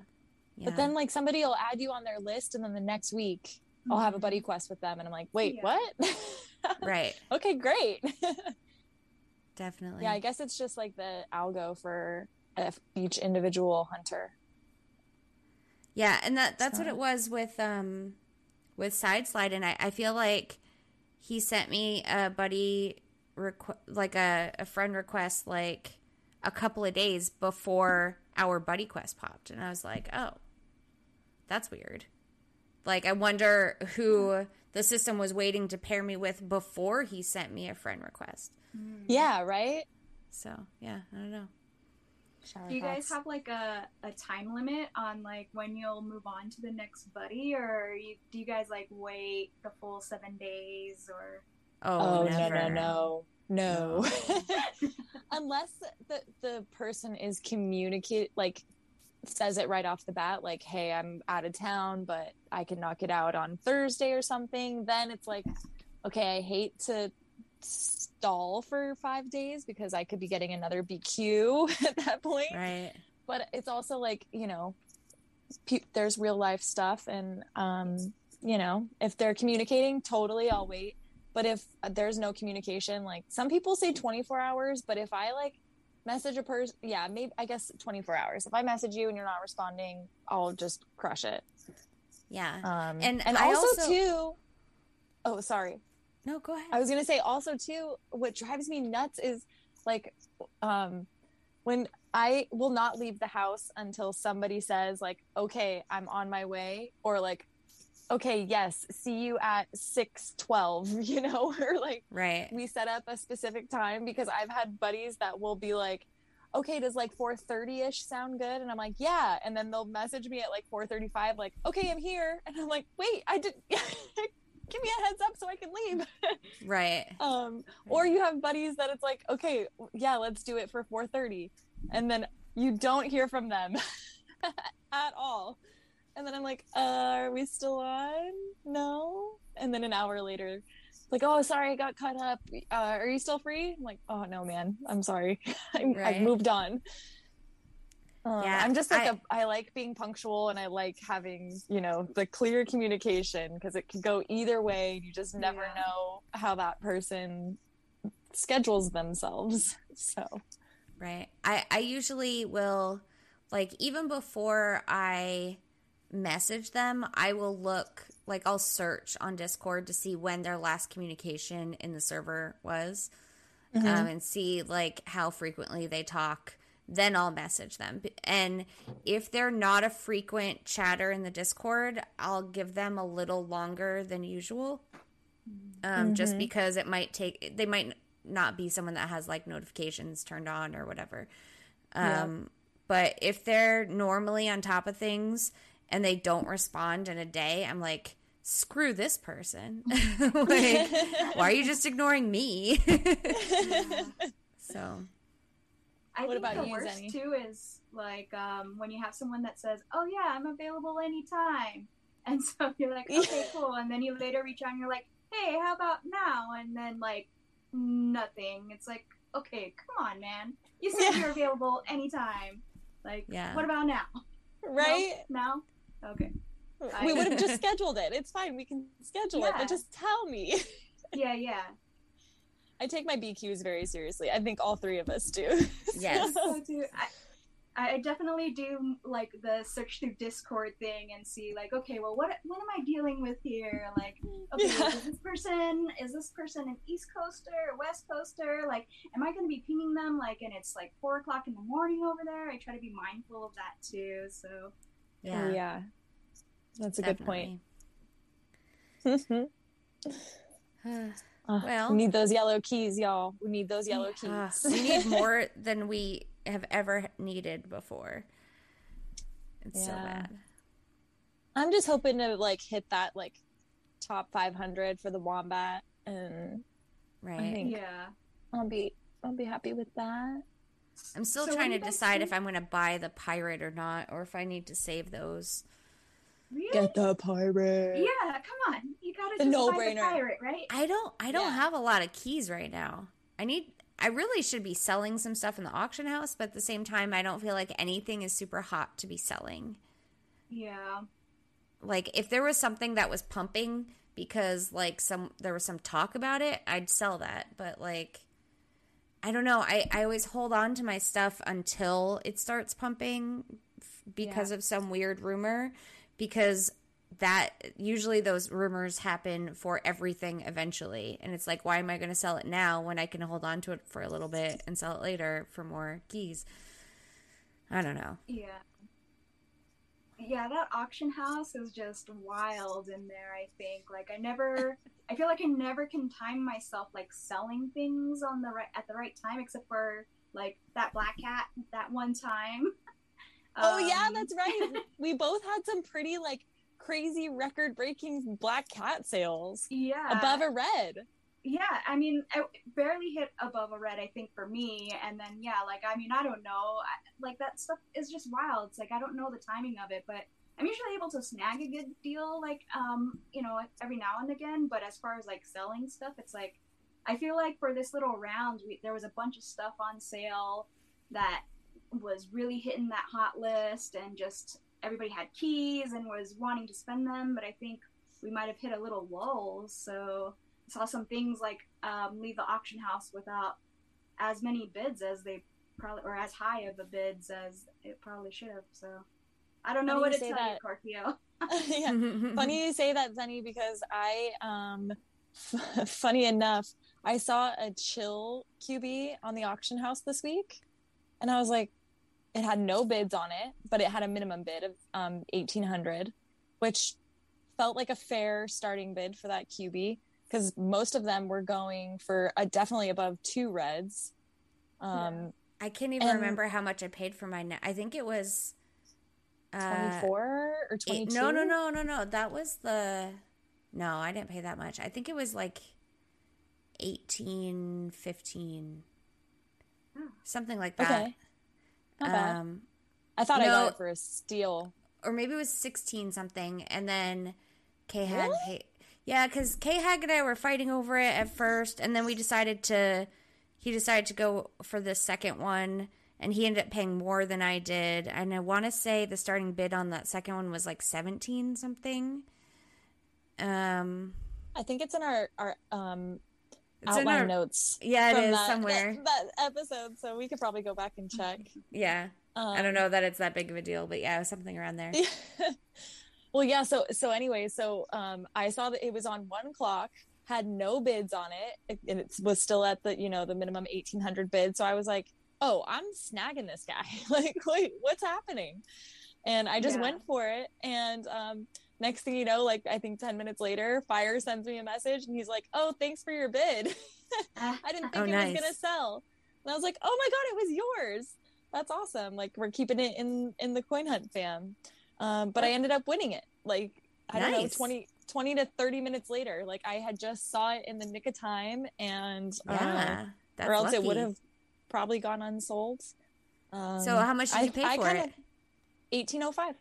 Yeah. But then like somebody will add you on their list and then the next week I'll have a Mhm. buddy quest with them and I'm like, "Wait, Yeah. what?" right, okay, great. definitely. yeah, I guess it's just like the algo for each individual hunter. Yeah, and that that's what it was with um with Sideslide and I, I feel like he sent me a buddy requ- like a, a friend request like a couple of days before our buddy quest popped and I was like, "Oh. That's weird." Like I wonder who the system was waiting to pair me with before he sent me a friend request. Yeah, right? So, yeah, I don't know. Shower Do you guys have like a, a time limit on like when you'll move on to the next buddy, or you, do you guys like wait the full seven days, or Oh, Oh, no, no, no. No. Unless the the person is communicate like says it right off the bat like hey i'm out of town but i can knock it out on thursday or something then it's like okay i hate to stall for five days because i could be getting another bq at that point. Right. but it's also like you know pe- there's real life stuff and um you know if they're communicating totally i'll wait. But if there's no communication like some people say 24 hours but if i like message a person yeah maybe i guess 24 hours. If i message you and you're not responding i'll just crush it. Yeah. um And and I also, also- too oh sorry No, go ahead. I was gonna say also too, what drives me nuts is like, um, when I will not leave the house until somebody says like, "Okay, I'm on my way," or like, "Okay, yes, see you at six twelve," you know, or like right. we set up a specific time because I've had buddies that will be like, "Okay, does like four thirty ish sound good?" And I'm like, "Yeah," and then they'll message me at like four thirty five, like, "Okay, I'm here," and I'm like, "Wait, I did." Give me a heads up so I can leave. Right. um or you have buddies that it's like okay yeah let's do it for 4.30 and then you don't hear from them at all. And then i'm like uh are we still on? No. And then an hour later like oh sorry i got caught up. Uh, are you still free? I'm like oh no man. I'm sorry. I, Right. i've moved on uh, Yeah, i'm just like I- a I like being punctual and i like having you know the clear communication because it can go either way you just never Yeah. know how that person schedules themselves so Right. I, I usually will, like, even before I message them, I will look, like, I'll search on Discord to see when their last communication in the server was um, and see, like, how frequently they talk then I'll message them. And if they're not a frequent chatter in the Discord, I'll give them a little longer than usual. Um, Just because it might take, they might not be someone that has like notifications turned on or whatever. Um, But if they're normally on top of things and they don't respond in a day, I'm like, screw this person. like, why are you just ignoring me? so. I What think about the you, worst Zennie? too is like um, when you have someone that says, "Oh yeah, I'm available anytime," and so you're like, "Okay, cool," and then you later reach out and you're like, "Hey, how about now?" And then like nothing. It's like, okay, come on, man. You said Yeah. you're available anytime. Like, Yeah. what about now? right? Now? Okay. We would have just scheduled it. It's fine. We can schedule it, but just tell me. Yeah, yeah. I take my BQs very seriously. I think all three of us do. Yes. So do I, I definitely do like the search through Discord thing and see like, okay, well, what what am I dealing with here? Like, okay, Yeah. is this person is this person an East Coaster, a West Coaster? Like, am I going to be pinging them like, and it's like four o'clock in the morning over there? I try to be mindful of that too. So Yeah. Oh, yeah. That's a good point. definitely. Uh, Well- we need those yellow keys, y'all. We need those yellow keys. We need more than we have ever needed before. It's so Yeah. bad. I'm just hoping to like hit that like top 500 for the wombat, and Right. think- yeah, I'll be I'll be happy with that. I'm still So trying do to you decide if? I'm going to buy the pirate or not, or if I need to save those. really. the pirate. Yeah, come on, you gotta The just buy no-brainer. the pirate, right? I don't. I don't Yeah. have a lot of keys right now. I need. I really should be selling some stuff in the auction house, but at the same time, I don't feel like anything is super hot to be selling. Yeah, Like if there was something that was pumping because like some there was some talk about it, I'd sell that. But like I don't know. I I always hold on to my stuff until it starts pumping f- because of some weird rumor because that usually those rumors happen for everything eventually and it's like why am i going to sell it now when i can hold on to it for a little bit and sell it later for more keys i don't know Yeah. Yeah, that auction house is just wild in there, I think. Like I never I feel like I never can time myself like selling things on the right at the right time except for like that black cat that one time. Oh yeah, Um, that's right. we both had some pretty like crazy record breaking black cat sales yeah. above a red. Yeah, I mean, I barely hit above a red, I think, for me. And then, yeah, like, I mean, I don't know. Like, that stuff is just wild. It's like, I don't know the timing of it, but I'm usually able to snag a good deal, like, um, you know, every now and again. But as far as, like, selling stuff, it's like, I feel like for this little round, we, there was a bunch of stuff on sale that was really hitting that hot list, and just everybody had keys and was wanting to spend them. But I think we might have hit a little lull. So saw some things like um, leave the auction house without as many bids as they probably or as high of a bids as it probably should have. So I don't know Funny what to say that. you, yeah. Funny you say that, Zennie, because I um funny enough, I saw a chill QB on the auction house this week, and I was like, it had no bids on it, but it had a minimum bid of um eighteen hundred, which felt like a fair starting bid for that QB because most of them were going for a, definitely above two reds. Um, i can't even And- remember how much i paid for my net i think it was uh, twenty four or eight- twenty two. no no no no no that was the no i didn't pay that much i think it was like 18 15 Oh. something like that Okay, not bad. um I thought I got it for a steal. or maybe it was 16 something and then K Hag Really? yeah because K Hag and I were fighting over it at first and then we decided to he decided to go for the second one and he ended up paying more than I did and I want to say the starting bid on that second one was like 17 something um I think it's in our our um it's in outline our, notes. yeah it from that, somewhere that, that episode, so we could probably go back and check. yeah Um, I don't know that it's that big of a deal but yeah it was something around there well, yeah. So so anyway, so um, I saw that it was on one clock, had no bids on it, and it was still at the you know the minimum eighteen hundred bid. So I was like, oh, I'm snagging this guy. like, wait, what's happening? And I just Yeah. went for it. And um, next thing you know, like I think 10 minutes later, Fire sends me a message and he's like, oh, thanks for your bid. Ah, I didn't Oh, think it nice. was going to sell. And I was like, oh my God, it was yours. That's awesome. Like we're keeping it in, in the coin hunt fam. Um, but I ended up winning it. Like, I don't know, Nice. 20, 20 to 30 minutes later. Like I had just saw it in the nick of time and, uh, Yeah, that's or else it would have probably gone unsold. Um, So how much did I- you pay I for it? 1805.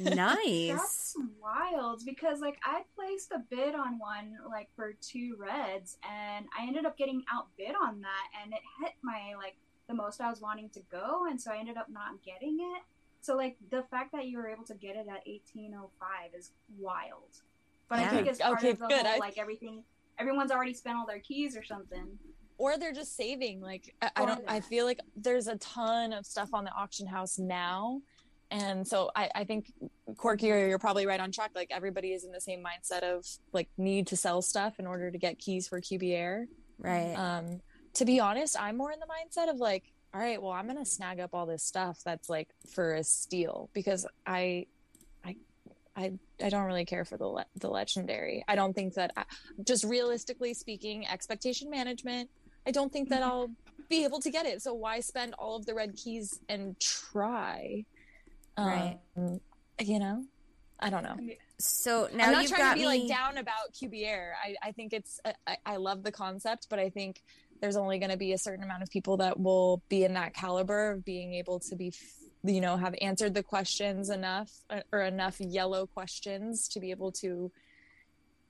Nice. That's wild because like I placed a bid on one like for two reds and I ended up getting outbid on that and it hit my like the most I was wanting to go and so I ended up not getting it. So like the fact that you were able to get it at 1805 is wild. But Yeah. I think it's part Okay, of the good. whole like everything everyone's already spent all their keys or something. or they're just saving. Like I, I don't. I feel like there's a ton of stuff on the auction house now, and so I, I think Corky, you're probably right on track. Like everybody is in the same mindset of like need to sell stuff in order to get keys for QB Air. Right. Um, to be honest, I'm more in the mindset of like, all right, well, I'm gonna snag up all this stuff that's like for a steal because I, I, I, I don't really care for the le- the legendary. I don't think that, I, just realistically speaking, expectation management. I don't think that I'll be able to get it. So why spend all of the red keys and try? Right. Um, you know, I don't know. so now I'm not you've trying got to be me. like down about QB Air. I, I think it's I, I love the concept, but I think there's only going to be a certain amount of people that will be in that caliber of being able to be, you know, have answered the questions enough uh, or enough yellow questions to be able to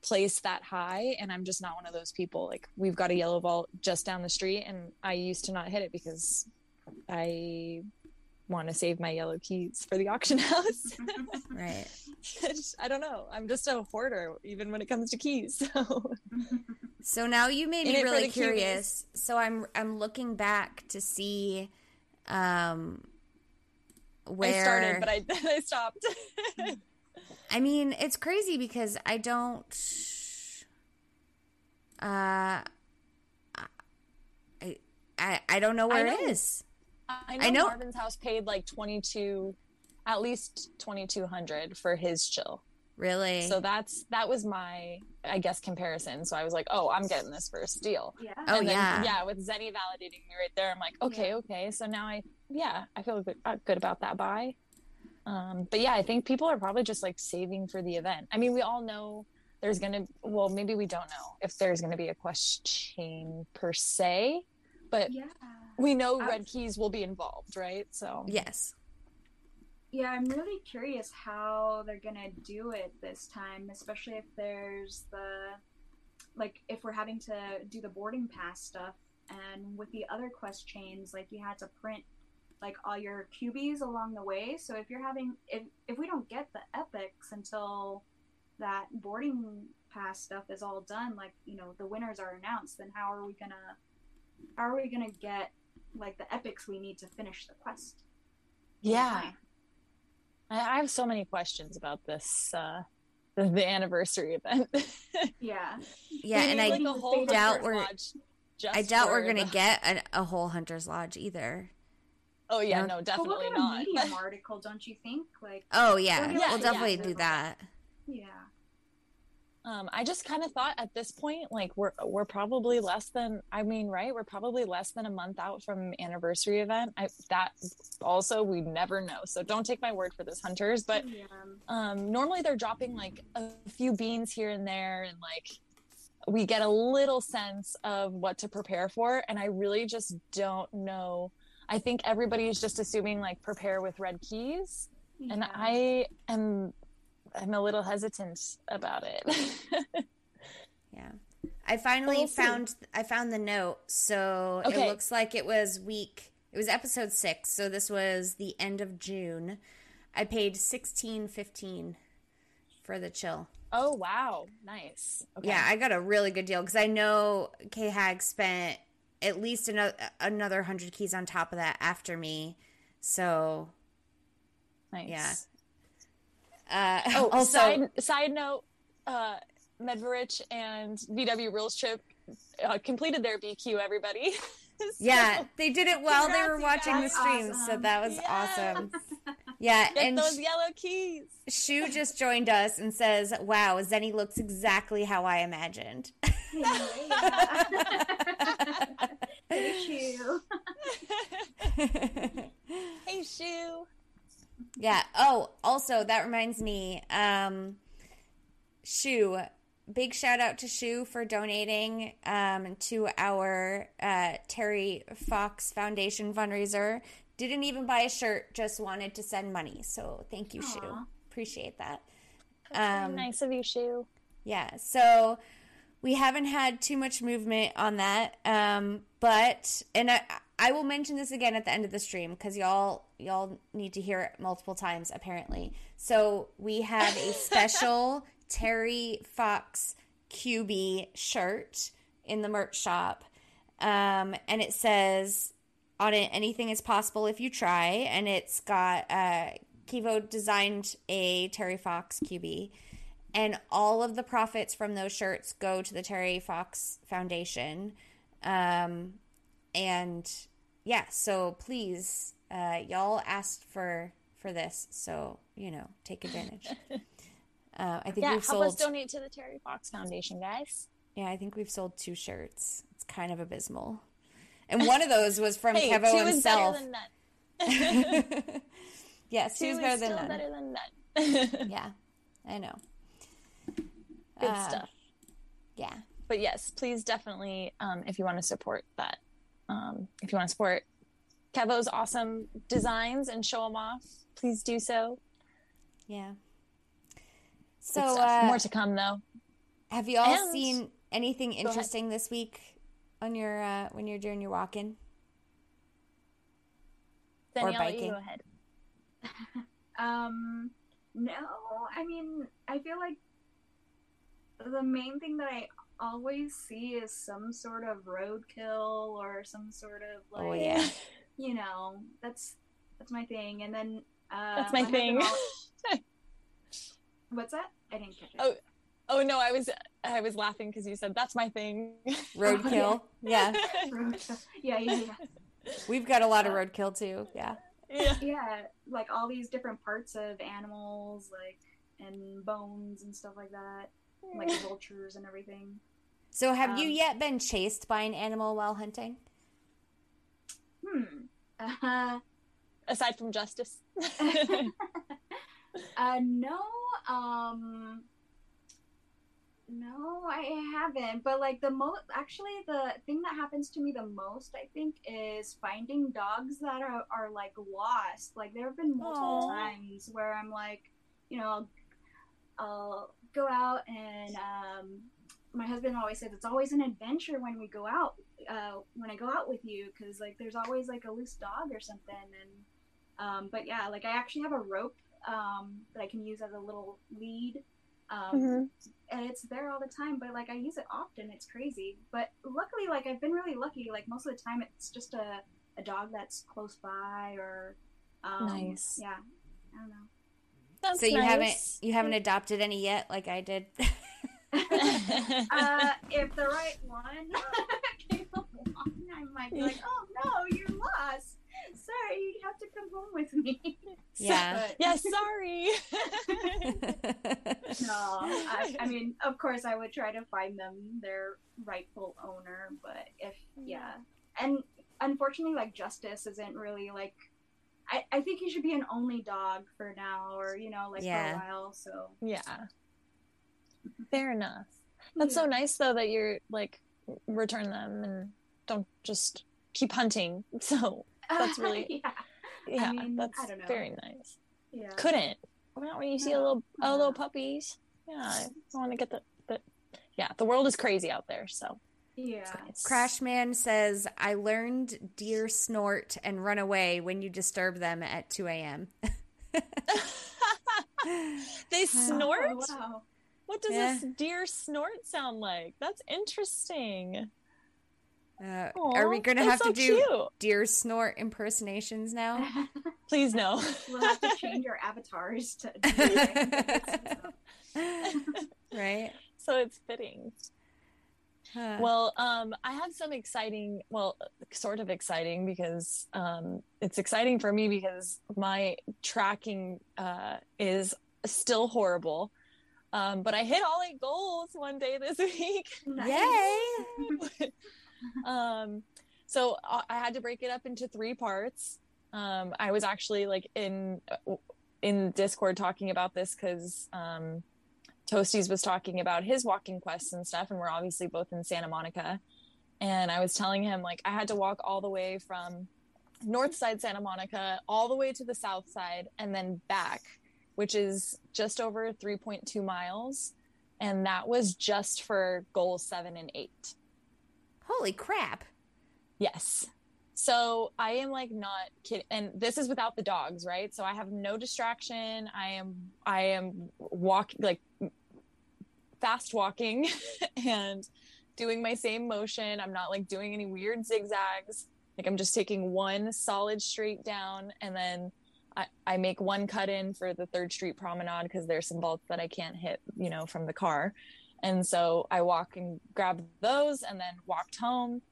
place that high. And I'm just not one of those people. Like we've got a yellow vault just down the street, and I used to not hit it because I want to save my yellow keys for the auction house. Right. I don't know. I'm just a hoarder, even when it comes to keys. So So now you made In me really the cuties. curious. So I'm I'm looking back to see um where I started, but I I stopped. I mean, it's crazy because I don't. Uh, I I, I don't know where I know. is. I know, I know- Marvin's house paid like 22, at least 2200 for his chill. Really? So that's that was my I guess comparison. So I was like, oh, I'm getting this for a steal. Yeah. Oh, and then, yeah. yeah. With Zennie validating me right there, I'm like, okay, Yeah. okay. So now I, yeah, I feel good, uh, good about that buy. Um, but yeah, I think people are probably just like saving for the event. I mean, we all know there's gonna, well, maybe we don't know if there's gonna be a question per se, but Yeah. We know I- red keys will be involved, right? So yes. Yeah, I'm really curious how they're gonna do it this time, especially if there's the like if we're having to do the boarding pass stuff and with the other quest chains, like you had to print like all your QBs along the way. So if you're having if if we don't get the epics until that boarding pass stuff is all done, like, you know, the winners are announced, then how are we gonna how are we gonna get like the epics we need to finish the quest? yeah. I, I have so many questions about this, uh, the, the anniversary event. Yeah. Yeah, and need, I like, whole doubt we're- Lodge just I doubt we're gonna the- get a, a whole hunter's lodge either. Oh yeah, Yeah. no, But definitely we'll get a not. medium article, don't you think? Like, Oh yeah, We'll get- we'll definitely yeah. do that. yeah, Um, I just kind of thought at this point, like we're we're probably less than. I mean, right? We're probably less than a month out from anniversary event. I that also we never know. So don't take my word for this, hunters. But yeah. um, normally they're dropping like a few beans here and there, and like we get a little sense of what to prepare for. And I really just don't know. I think everybody's just assuming like prepare with red keys, and. I am I'm a little hesitant about it. Yeah. I finally We'll found I found the note. So Okay. it looks like it was week it was episode 6. So this was the end of June. I paid 16.15 for the chill. oh wow, nice. Okay. Yeah, I got a really good deal cuz I know K Hag spent at least another another 100 keys on top of that after me. So, nice. yeah. Uh Oh, also side side note, uh, Medverich and VW Rules Trip uh, completed their BQ. Everybody. Yeah, they did it while they were Congrats, you watching the guys. stream, so that was Yes. awesome. Yeah, Get and those yellow keys. Shu just joined us and says, "Wow, Zennie looks exactly how I imagined." Thank you. hey, Shu. Yeah. Oh, also that reminds me, um, Shu. Big shout out to Shu for donating um, to our uh, Terry Fox Foundation fundraiser. Didn't even buy a shirt, just wanted to send money. So thank you, Shu. Appreciate that. Um, nice of you, Shu. Yeah, so we haven't had too much movement on that, um, but and I, I will mention this again at the end of the stream because y'all y'all need to hear it multiple times apparently. So we have a special Terry Fox QB shirt in the merch shop, um, and it says on it anything is possible if you try, and it's got uh, Kivo designed a Terry Fox QB and all of the profits from those shirts go to the Terry Fox Foundation. Um, and yeah, so please, uh, y'all asked for for this, so you know, take advantage. Uh, I think Yeah, we've help us sold. donate to the Terry Fox Foundation, guys. Yeah, I think we've sold two shirts. It's kind of abysmal, and one of those was from Hey, Kevo two himself. is better than none. yes, Two two's is better than none. better than none. Yeah, I know. Good Uh, stuff. Yeah. But yes, please definitely, um, if you want to support that, um, if you want to support Kevo's awesome designs and show them off, please do so. Yeah. So, uh, more to come though. have you all And- seen anything interesting this week on your uh, when you're doing your walk-in? or Danielle, you biking. go ahead. Um, no, I mean, I feel like the main thing that I always see is some sort of roadkill or some sort of like, Oh yeah. you know, that's that's my thing. And then uh, That's my thing. al- What's that? I didn't catch it. Oh. Oh no, I was I was laughing because you said that's my thing. Roadkill. yeah. Roadkill. yeah, yeah, yeah. We've got a lot of roadkill too. Yeah. yeah. yeah, like all these different parts of animals, like and bones and stuff like that, like vultures and everything. So have you Um, yet been chased by an animal while hunting? Hmm. Uh, Aside from justice. uh, no. Um. No, I haven't. But like the most, actually, the thing that happens to me the most, I think, is finding dogs that are, are like lost. Like there have been multiple Aw. times where I'm like, you know, I'll go out and um, my husband always says it's always an adventure when we go out. Uh, when I go out with you, because like there's always like a loose dog or something. And um, but yeah, like I actually have a rope um, that I can use as a little lead. Um, Mhm. and it's there all the time but like i use it often it's crazy but luckily like i've been really lucky like most of the time it's just a, a dog that's close by or um, Nice. yeah i don't know That's so you haven't you haven't adopted any yet, like I did. uh, if the right one came along i might be like oh no you're lost sorry you have to come home with me Yeah. But- yeah, sorry. no I, I mean of course i would try to find them their rightful owner but if yeah and unfortunately like justice isn't really like I, I think he should be an only dog for now or you know like Yeah. for a while so yeah. Fair enough. That's so nice though that you're like return them and don't just keep hunting. So that's really- yeah yeah, mean, that's I don't know. very nice. yeah Couldn't. Not when you see a little a little puppies. Yeah, I want to get the, the yeah. The world is crazy out there, so yeah it's Crashman says, I learned deer snort and run away when you disturb them at 2 a.m. they oh, snort. oh, wow What does Yeah. this deer snort sound like? That's interesting. Uh, are we going to that's have to do cute. deer snort impersonations now? Please no. we'll have to change our avatars to right? so it's fitting. Huh. Well, um, I have some exciting, well, sort of exciting because um, it's exciting for me because my tracking uh, is still horrible. Um, but I hit all eight goals one day this week. Yay! um, so I I had to break it up into three parts. Um, I was actually like in in Discord talking about this because um, Toasties was talking about his walking quests and stuff, and we're obviously both in Santa Monica. And I was telling him like I had to walk all the way from north side Santa Monica all the way to the south side and then back, which is just over 3.2 miles. And that was just for goals seven and eight. Holy crap! Yes. So I am like not kidding, and this is without the dogs, right? So I have no distraction. I am I am walking like fast walking and doing my same motion. I'm not like doing any weird zigzags. Like I'm just taking one solid straight down, and then I, I make one cut in for the Third Street Promenade because there's some bolts that I can't hit, you know, from the car. And so I walk and grab those, and then walked home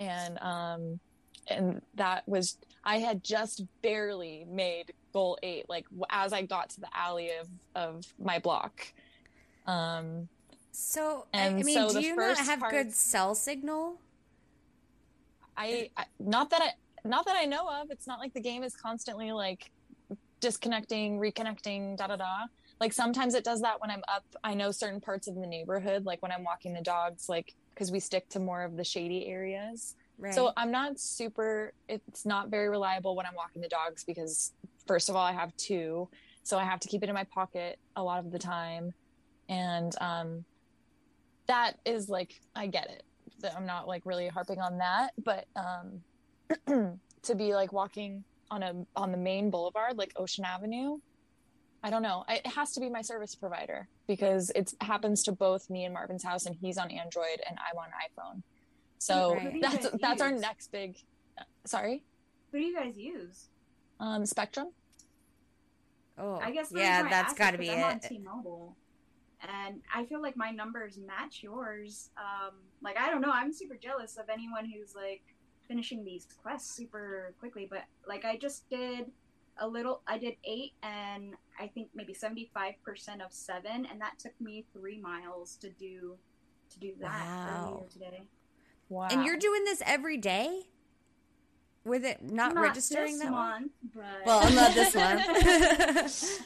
and um and that was i had just barely made goal eight like as i got to the alley of of my block um So I- And I mean, so do you not have part- good cell signal? I, I not that i not that i know of it's not like the game is constantly like disconnecting reconnecting da da da like sometimes it does that when i'm up i know certain parts of the neighborhood like when i'm walking the dogs like because we stick to more of the shady areas Right. So I'm not super, it's not very reliable when I'm walking the dogs because, first of all, I have two. So I have to keep it in my pocket a lot of the time. And um, that is like, I get it. I'm not like really harping on that. But um, to be like walking on a on the main boulevard like Ocean Avenue, I don't know. It has to be my service provider because it happens to both me and Marvin's house, and he's on Android and I'm on iPhone. So Right. Who that's guys that's our next big. Sorry, Who do you guys use? um, Spectrum. oh, I guess yeah, reason why I that's asked got to be I'm on it. T-Mobile, and I feel like my numbers match yours. Um, like I don't know, I'm super jealous of anyone who's like finishing these quests super quickly. But like I just did a little, I did eight, and I think maybe seventy five percent of seven, and that took me three miles to do to do that Wow. earlier today. Wow. And you're doing this every day with it not, registering this that one? month, but Well, not this month.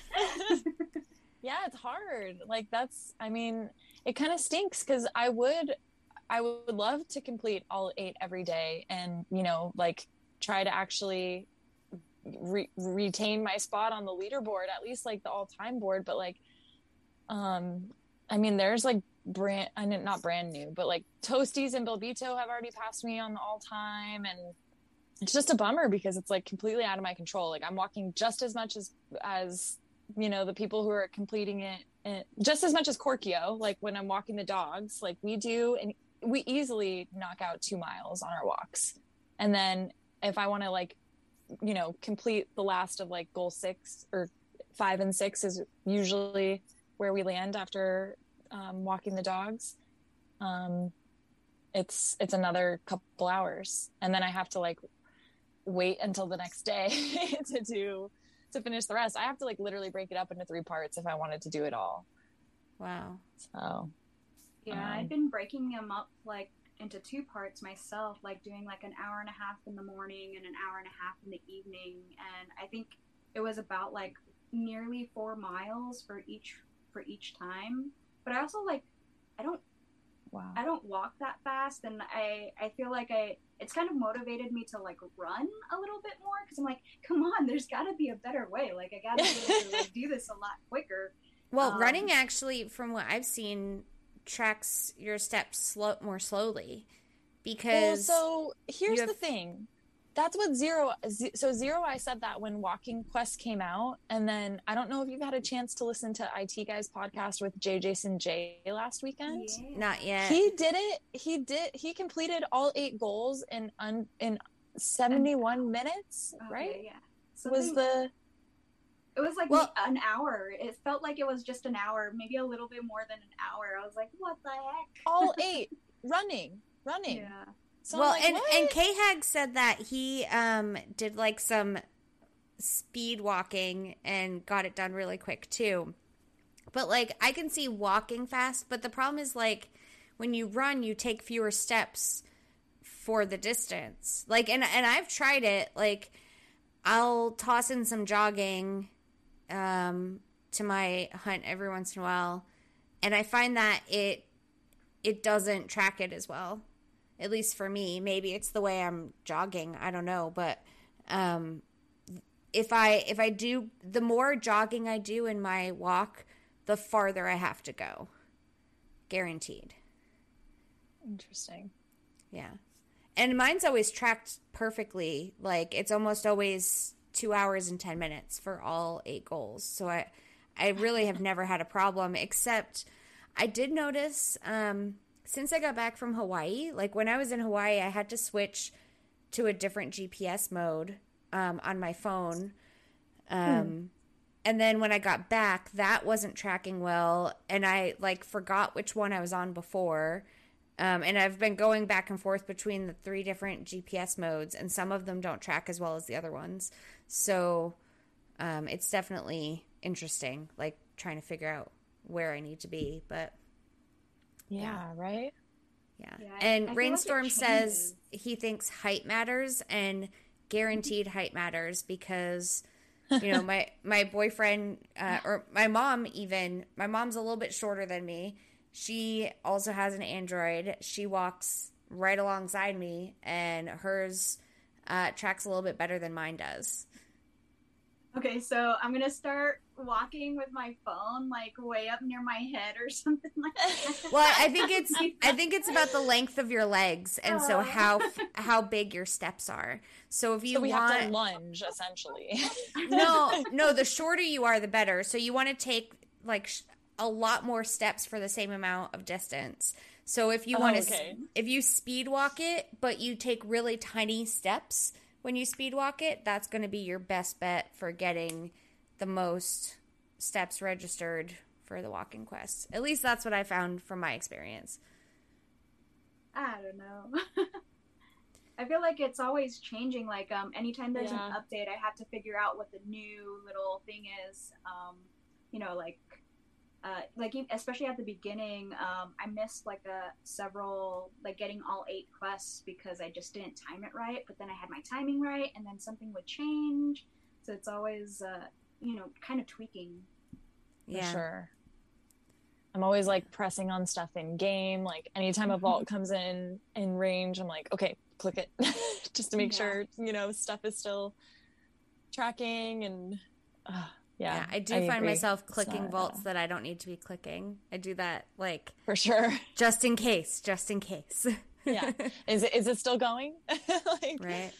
yeah, it's hard. Like that's. I mean, it kind of stinks because I would, I would love to complete all eight every day, and you know, like try to actually re- retain my spot on the leaderboard, at least like the all-time board. But like, um, I mean, there's like brand, I mean, not brand new, but like Toasties and Bilbito have already passed me on the all-time, and it's just a bummer because it's like completely out of my control. Like I'm walking just as much as as you know the people who are completing it, just as much as Korkio. Like when I'm walking the dogs, like we do, and we easily knock out two miles on our walks. And then if I want to like, you know, complete the last of like goal six or five and six is usually where we land after um, walking the dogs. Um, it's it's another couple hours, and then I have to like wait until the next day to do to finish the rest. I have to like literally break it up into three parts if I wanted to do it all. wow. So Yeah, Um, I've been breaking them up like into two parts myself, like doing like an hour and a half in the morning and an hour and a half in the evening. And I think it was about like nearly four miles for each for each time. But I also like I don't wow. I don't walk that fast, and I I feel like I it's kind of motivated me to like run a little bit more because I'm like, come on, there's got to be a better way. Like I got to be able to like, do this a lot quicker. Well, Um, running actually, from what I've seen, tracks your steps slow more slowly Well, because so here's have- the thing. That's what zero. So zero, I said that when Walking Quest came out, and then I don't know if you've had a chance to listen to IT Guys podcast with J. Jason J last weekend. Yeah. not yet. He did it. He did. He completed all eight goals in un, in seventy one minutes. Okay, right? Yeah. Was the It was like Well- an hour. It felt like it was just an hour, maybe a little bit more than an hour. I was like, what the heck? all eight running, running. Yeah. So well, like, and what? and K Hag said that he um did like some speed walking and got it done really quick too. But like I can see walking fast, but the problem is like when you run, you take fewer steps for the distance. Like and and I've tried it. Like I'll toss in some jogging um to my hunt every once in a while, and I find that it it doesn't track it as well at least for me. Maybe it's the way i'm jogging. I don't know. But um if i if i do the more jogging i do in my walk the farther i have to go. Guaranteed. Interesting. yeah. And mine's always tracked perfectly. Like it's almost always two hours and 10 minutes for all eight goals. So i i really have never had a problem except i did notice um since i got back from hawaii like when i was in hawaii i had to switch to a different gps mode um, on my phone. Um and then when i got back that wasn't tracking well and i like forgot which one i was on before. Um, and I've been going back and forth between the three different GPS modes, and some of them don't track as well as the other ones. So um, it's definitely interesting, like trying to figure out where I need to be. But Yeah, right? yeah. Yeah, I- I feel and like Rainstorm says he thinks height matters and guaranteed height matters because you know my my boyfriend uh, or my mom even my mom's a little bit shorter than me. She also has an Android. She walks right alongside me, and hers uh, tracks a little bit better than mine does. Okay, so I'm gonna start walking with my phone like way up near my head or something like that. Well, I think it's I think it's about the length of your legs and so Oh. how how big your steps are. So if you so we want have to lunge essentially. no, no, the shorter you are, the better. So you want to take like sh- a lot more steps for the same amount of distance. So if you Oh, want to, okay. if you speed walk it, but you take really tiny steps when you speed walk it, that's going to be your best bet for getting the most steps registered for the walking quest. At least that's what I found from my experience. I don't know. I feel like it's always changing. Like um, anytime there's Yeah. an update, I have to figure out what the new little thing is. Um, you know, like uh, like e- especially at the beginning, um, I missed like a several like getting all eight quests because I just didn't time it right. But then I had my timing right, and then something would change. So it's always uh, you know kind of tweaking. For Yeah. sure. I'm always like pressing on stuff in game. Like anytime a vault comes in in range, I'm like, okay, click it, just to make Yeah. sure you know stuff is still tracking and uh, yeah, Yeah, I do find agree. myself clicking not, vaults uh, that I don't need to be clicking. I do that like for sure. just in case, just in case. Yeah. Is it is it still going? like, right.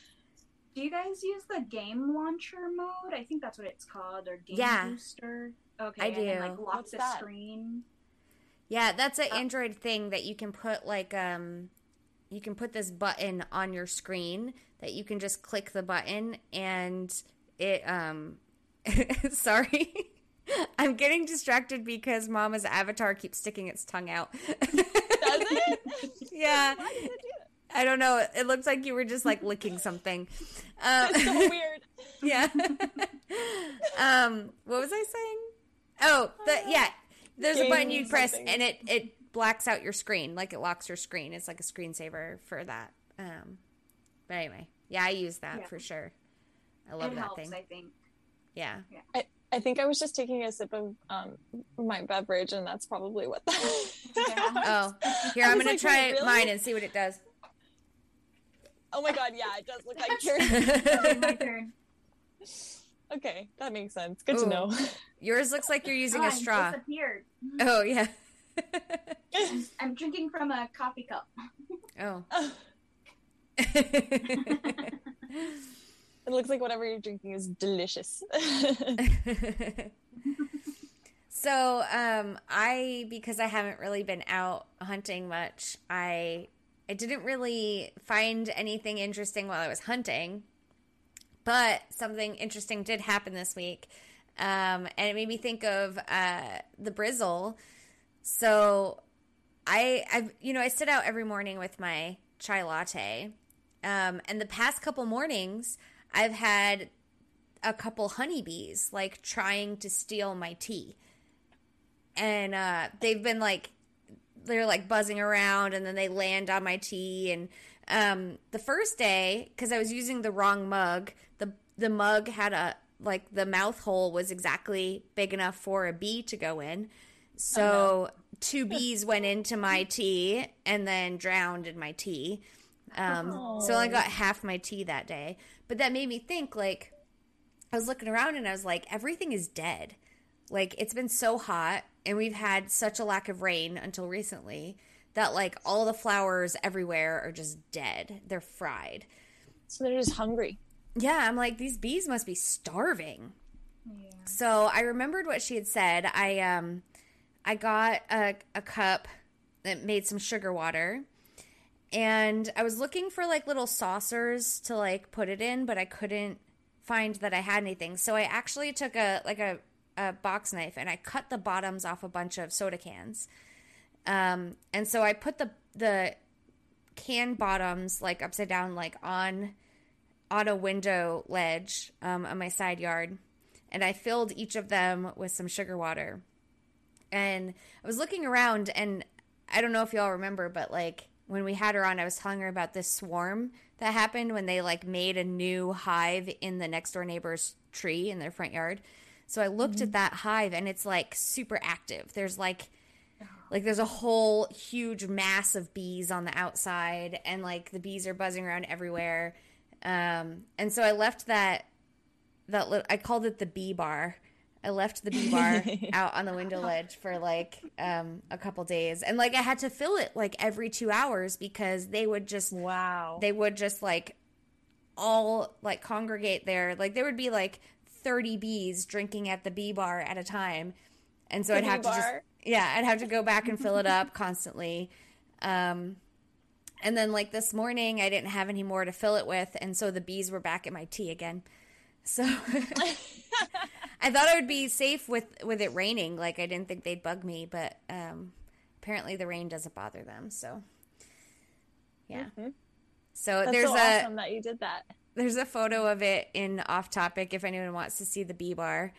Do you guys use the game launcher mode? I think that's what it's called, or game Yeah. booster. Okay, I and then, like do. lock What's the that? screen. Yeah, that's an Uh, Android thing that you can put like um you can put this button on your screen that you can just click the button and it um sorry. I'm getting distracted because Mama's avatar keeps sticking its tongue out. Does it? yeah. Why does it do I don't know. It looks like you were just like licking something. Um, that? It's so weird. yeah. um, what was I saying? Oh, the yeah. There's a button you press something. and it it blacks out your screen, like it locks your screen. It's like a screensaver for that. Um, but anyway, yeah, I use that Yeah. for sure. I love it that helps, thing. I think. Yeah. I I think I was just taking a sip of um, my beverage, and that's probably what that. Yeah. Oh, here I I'm was gonna like, try really? mine and see what it does. oh my god, yeah, it does look like Okay, yours. my turn. okay, that makes sense. Good Ooh. to know. Yours looks like you're using Oh, a I'm straw. Disappeared. Oh yeah. I'm drinking from a coffee cup. oh. It looks like whatever you're drinking is delicious. so um i because i haven't really been out hunting much i i didn't really find anything interesting while i was hunting. But something interesting did happen this week um and it made me think of uh the brizzle. So I I you know I sit out every morning with my chai latte, um, and the past couple mornings I've had a couple honeybees like trying to steal my tea, and uh, they've been like they're like buzzing around, and then they land on my tea. And um, the first day, because I was using the wrong mug, the the mug had a like the mouth hole was exactly big enough for a bee to go in. So two bees went into my tea and then drowned in my tea. Um, So I only got half my tea that day. But that made me think like I was looking around and I was like, everything is dead. Like it's been so hot and we've had such a lack of rain until recently that like all the flowers everywhere are just dead. They're fried. So they're just hungry. Yeah, I'm like these bees must be starving. Yeah. So I remembered what she had said. I um I got a, a cup that made some sugar water. And I was looking for like little saucers to like put it in, but I couldn't find that I had anything. So I actually took a like a, a box knife and I cut the bottoms off a bunch of soda cans. Um, and so I put the the can bottoms like upside down, like on on a window ledge um, on my side yard, and I filled each of them with some sugar water. And I was looking around, and I don't know if y'all remember, but like when we had her on, I was telling her about this swarm that happened when they like made a new hive in the next door neighbor's tree in their front yard. So I looked at that hive, and it's like super active. There's like like there's a whole huge mass of bees on the outside and like the bees are buzzing around everywhere um and so i left that that li- i called it the bee bar i left the bee bar out on the window ledge for like um a couple days and like i had to fill it like every two hours because they would just Wow. they would just like all like congregate there. Like there would be like 30 bees drinking at the bee bar at a time. And so The I'd have bee to just yeah, I'd have to go back and fill it up constantly. Um and then like this morning I didn't have any more to fill it with and so the bees were back at my tea again. So I thought I would be safe with with it raining. Like I didn't think they'd bug me, but um apparently the rain doesn't bother them. So yeah. Mhm. So That's there's so a awesome that you did that. there's a photo of it in off topic if anyone wants to see the bee bar.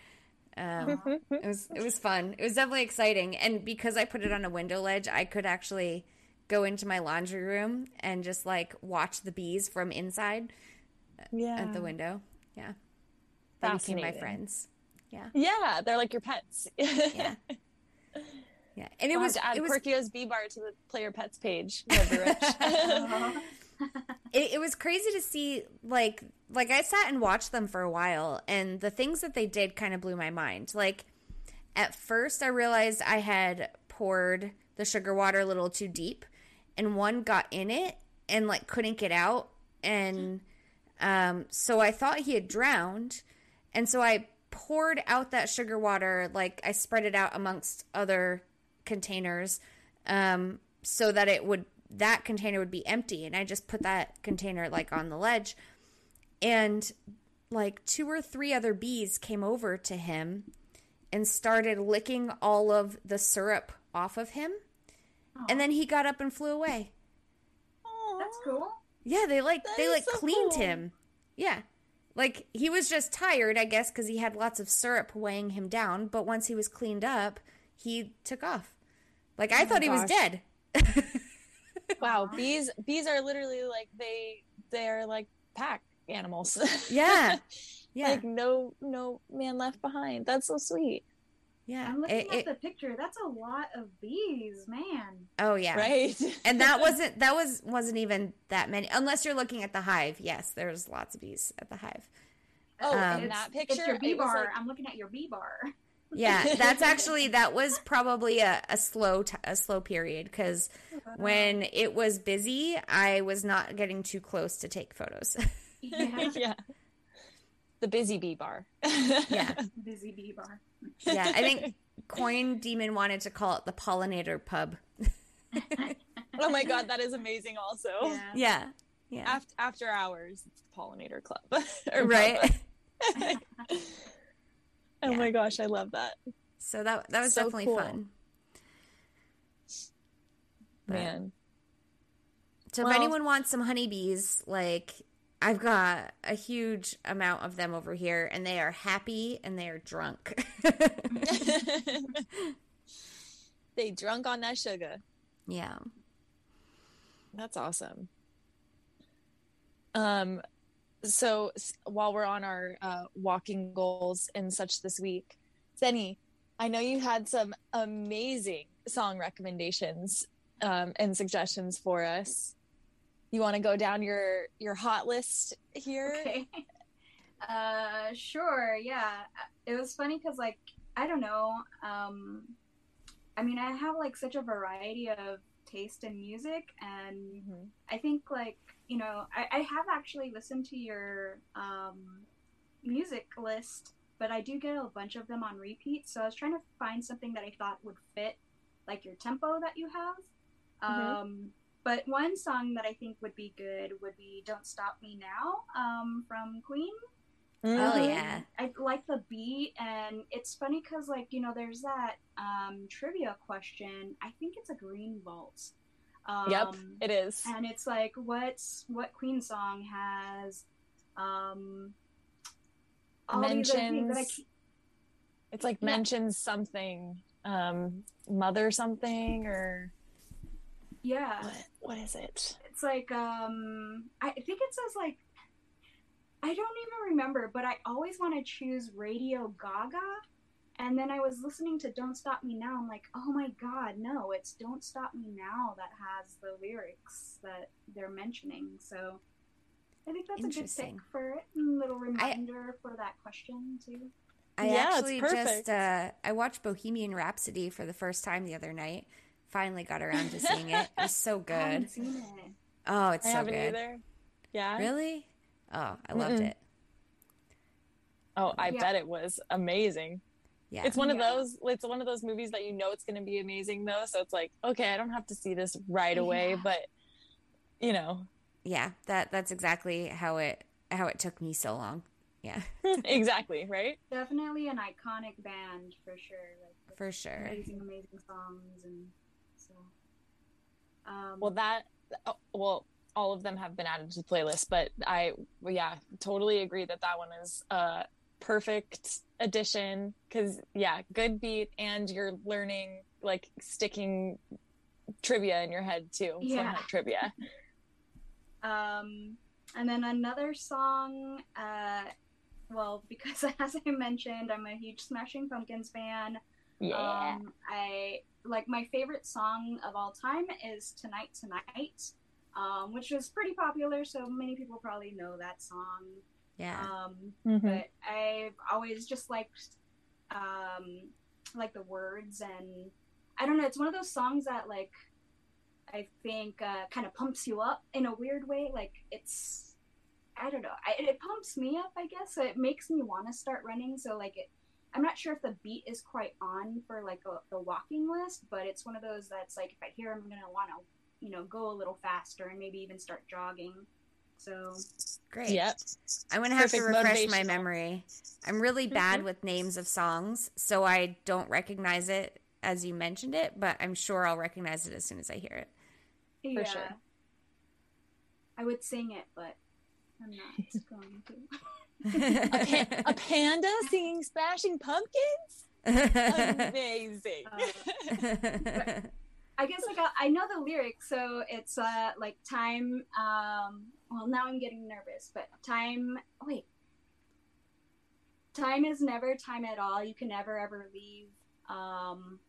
Um, it was it was fun. It was definitely exciting, and because I put it on a window ledge, I could actually go into my laundry room and just like watch the bees from inside Yeah. at the window. Yeah, they became my friends. Yeah, Yeah, they're like your pets. yeah, yeah. And it We'll was have to add it was Bee Bar to the player pets page. That'd be rich. it, it was crazy to see like like i sat and watched them for a while and the things that they did kind of blew my mind like at first i realized i had poured the sugar water a little too deep and one got in it and like couldn't get out and um so i thought he had drowned and so i poured out that sugar water like i spread it out amongst other containers um so that it would that container would be empty. And i just put that container like on the ledge. And like two or three other bees came over to him and started licking all of the syrup off of him. And then he got up and flew away. That's cool. yeah they like That they like so cleaned cool. him. Yeah like he was just tired i guess because he had lots of syrup weighing him down but once he was cleaned up he took off like i Oh thought he was dead wow, bees bees are literally like they they're like pack animals. yeah yeah Like no no man left behind. That's so sweet. Yeah I'm looking It- at it- the picture. That's a lot of bees, man. oh yeah Right? and that wasn't that was wasn't even that many unless you're looking at the hive yes there's lots of bees at the hive Oh, Um, in It's- that picture it's your bee it bar. like- I'm looking at your bee bar. yeah that's actually that was probably a, a slow t- a slow period because when it was busy i was not getting too close to take photos Yeah, yeah. The busy bee bar. yeah busy bee bar. yeah i think coin demon wanted to call it the pollinator pub oh my god, that is amazing also. Yeah. yeah yeah After after hours, it's the pollinator club. Right pub. oh Yeah. my gosh, I love that. so that that was So definitely cool. fun But- Man. So Well- if anyone wants some honeybees, like I've got a huge amount of them over here, and they are happy and they are drunk. they drunk on that sugar. yeah. That's awesome. Um, so s- while we're on our uh, walking goals and such this week, Zennie, I know you had some amazing song recommendations um, and suggestions for us. You want to go down your your hot list here? Okay. Uh, sure. Yeah. It was funny because, like, I don't know. Um, I mean, I have like such a variety of taste in music, and Mhm. I think like you know, I, I have actually listened to your um, music list, but I do get a bunch of them on repeat. So I was trying to find something that I thought would fit like your tempo that you have. Mhm. Um, but one song that I think would be good would be "Don't Stop Me Now" um, from Queen. Oh Mhm. yeah. I like the beat, and it's funny because, like, you know, there's that um, trivia question. I think it's a Green Vault. Um, Yep, it is. and it's like, what's what Queen song has um, all these that I Mentions- It's like Yeah. mentions something, um, mother something or yeah, what? What is it? it's like um, I think it says like. I don't even remember, but I always want to choose Radio Gaga. And then I was listening to Don't Stop Me Now. I'm like, oh my god, no, it's Don't Stop Me Now that has the lyrics that they're mentioning. So I think that's a good Interesting. pick for it. A little reminder for that question, too. I Yeah, it's actually perfect. just uh, I watched Bohemian Rhapsody for the first time the other night. Finally got around to seeing it. It was so good. haven't seen it. Oh, it's I so haven't good. either. Yeah. Really? Oh, I loved Mm-mm. it. Oh, I Yeah. bet it was amazing. Yeah. It's one of Yeah. those. It's one of those movies that you know it's going to be amazing though. So it's like, okay, I don't have to see this right away, Yeah. but you know, yeah, that that's exactly how it how it took me so long. Yeah, exactly right. Definitely an iconic band for sure. Like, for sure. amazing, amazing songs. And so. Um, Well, that oh, well, all of them have been added to the playlist, but I, yeah, totally agree that that one is a perfect addition because yeah, good beat, and you're learning like sticking trivia in your head too. Yeah. Trivia. Um, and then another song, uh, well, because as I mentioned, I'm a huge Smashing Pumpkins fan. Yeah. Um, I like my favorite song of all time is Tonight Tonight, um, which was pretty popular, so many people probably know that song. Yeah. Um, Mhm. but I've always just liked um like the words and I don't know, it's one of those songs that like I think uh, kind of pumps you up in a weird way. Like it's I don't know, I, it pumps me up, I guess. So it makes me want to start running. So like it, I'm not sure if the beat is quite on for like a, the walking list, but it's one of those that's like if I hear, I'm gonna want to you know go a little faster and maybe even start jogging. So Great. Yep. I'm gonna have to refresh my memory. I'm really bad with names of songs, so I don't recognize it as you mentioned it, but I'm sure I'll recognize it as soon as I hear it. yeah. sure. I would sing it, but I'm not going to. A, a panda singing Smashing Pumpkins? Amazing. Uh, I guess like I, I know the lyrics, so it's uh like time. Um, well, now I'm getting nervous, but time. Wait, time is never time at all. You can never ever leave. Um,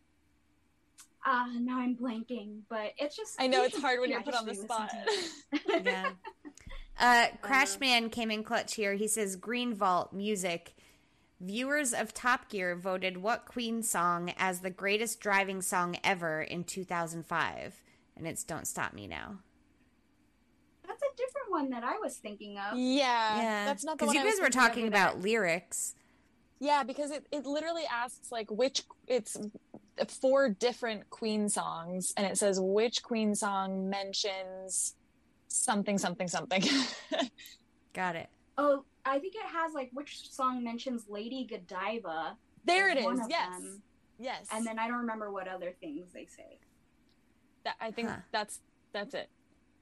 ah, now I'm blanking, but it's just. I know it's hard when yeah, you're put on the spot. yeah. Uh, Crashman came in clutch here. He says Green Vault music. Viewers of Top Gear voted what Queen song as the greatest driving song ever in 2005, and it's "Don't Stop Me Now." That's a different one that I was thinking of. yeah, yeah, that's not the because you guys were talking either. about lyrics. Yeah, because it, it literally asks like which it's four different Queen songs, and it says which Queen song mentions something something something. Got it. Oh, I think it has like which song mentions Lady Godiva. there as it one is. of Yes, them. yes. And then I don't remember what other things they say. That, I think Huh. that's that's it.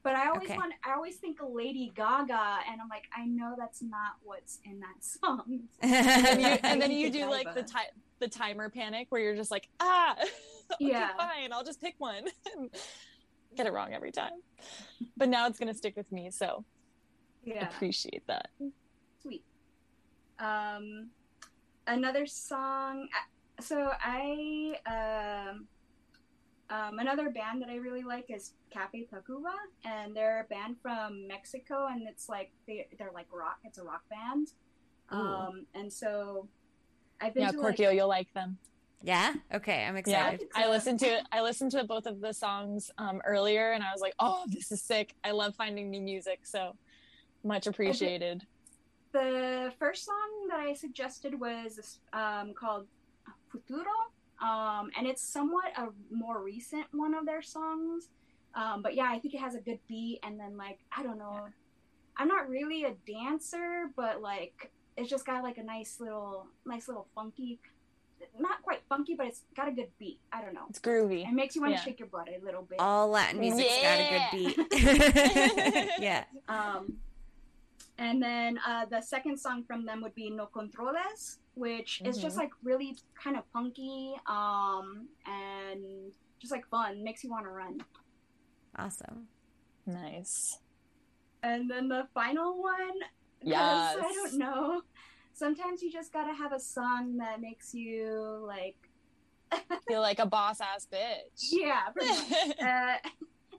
But I always Okay. want I always think of Lady Gaga and I'm like, I know that's not what's in that song. And then you, and then you do like the Diva. ti- the timer panic where you're just like, ah, okay, Yeah. fine, I'll just pick one. Get it wrong every time. But now it's gonna stick with me, so Yeah. appreciate that. Sweet. Um, another song. So I um, um, another band that I really like is Cafe Tacuba, and they're a band from Mexico, and it's like they they're like rock. It's a rock band. Um, and so I've been Yeah, to like, Korkio, you'll like them. Yeah. Okay. I'm excited. It's I a- listened to I listened to both of the songs um, earlier, and I was like, "Oh, this is sick! I love finding new music, so much appreciated." the first song that I suggested was um, called Futuro, um, and it's somewhat a more recent one of their songs. Um, but yeah, I think it has a good beat, and then like I don't know, I'm not really a dancer, but like it's just got like a nice little, nice little funky, not quite funky, but it's got a good beat. I don't know. It's groovy. It makes you want to shake your butt a little bit. All Latin music's got a good beat. yeah. Um, and then uh, the second song from them would be No Controles, which is just Mhm. like really kind of punky um, and just like fun, makes you want to run. Awesome. Nice. And then the final one. Yes. I don't know. Sometimes you just gotta have a song that makes you like, Feel like a boss ass bitch. yeah, pretty much. uh,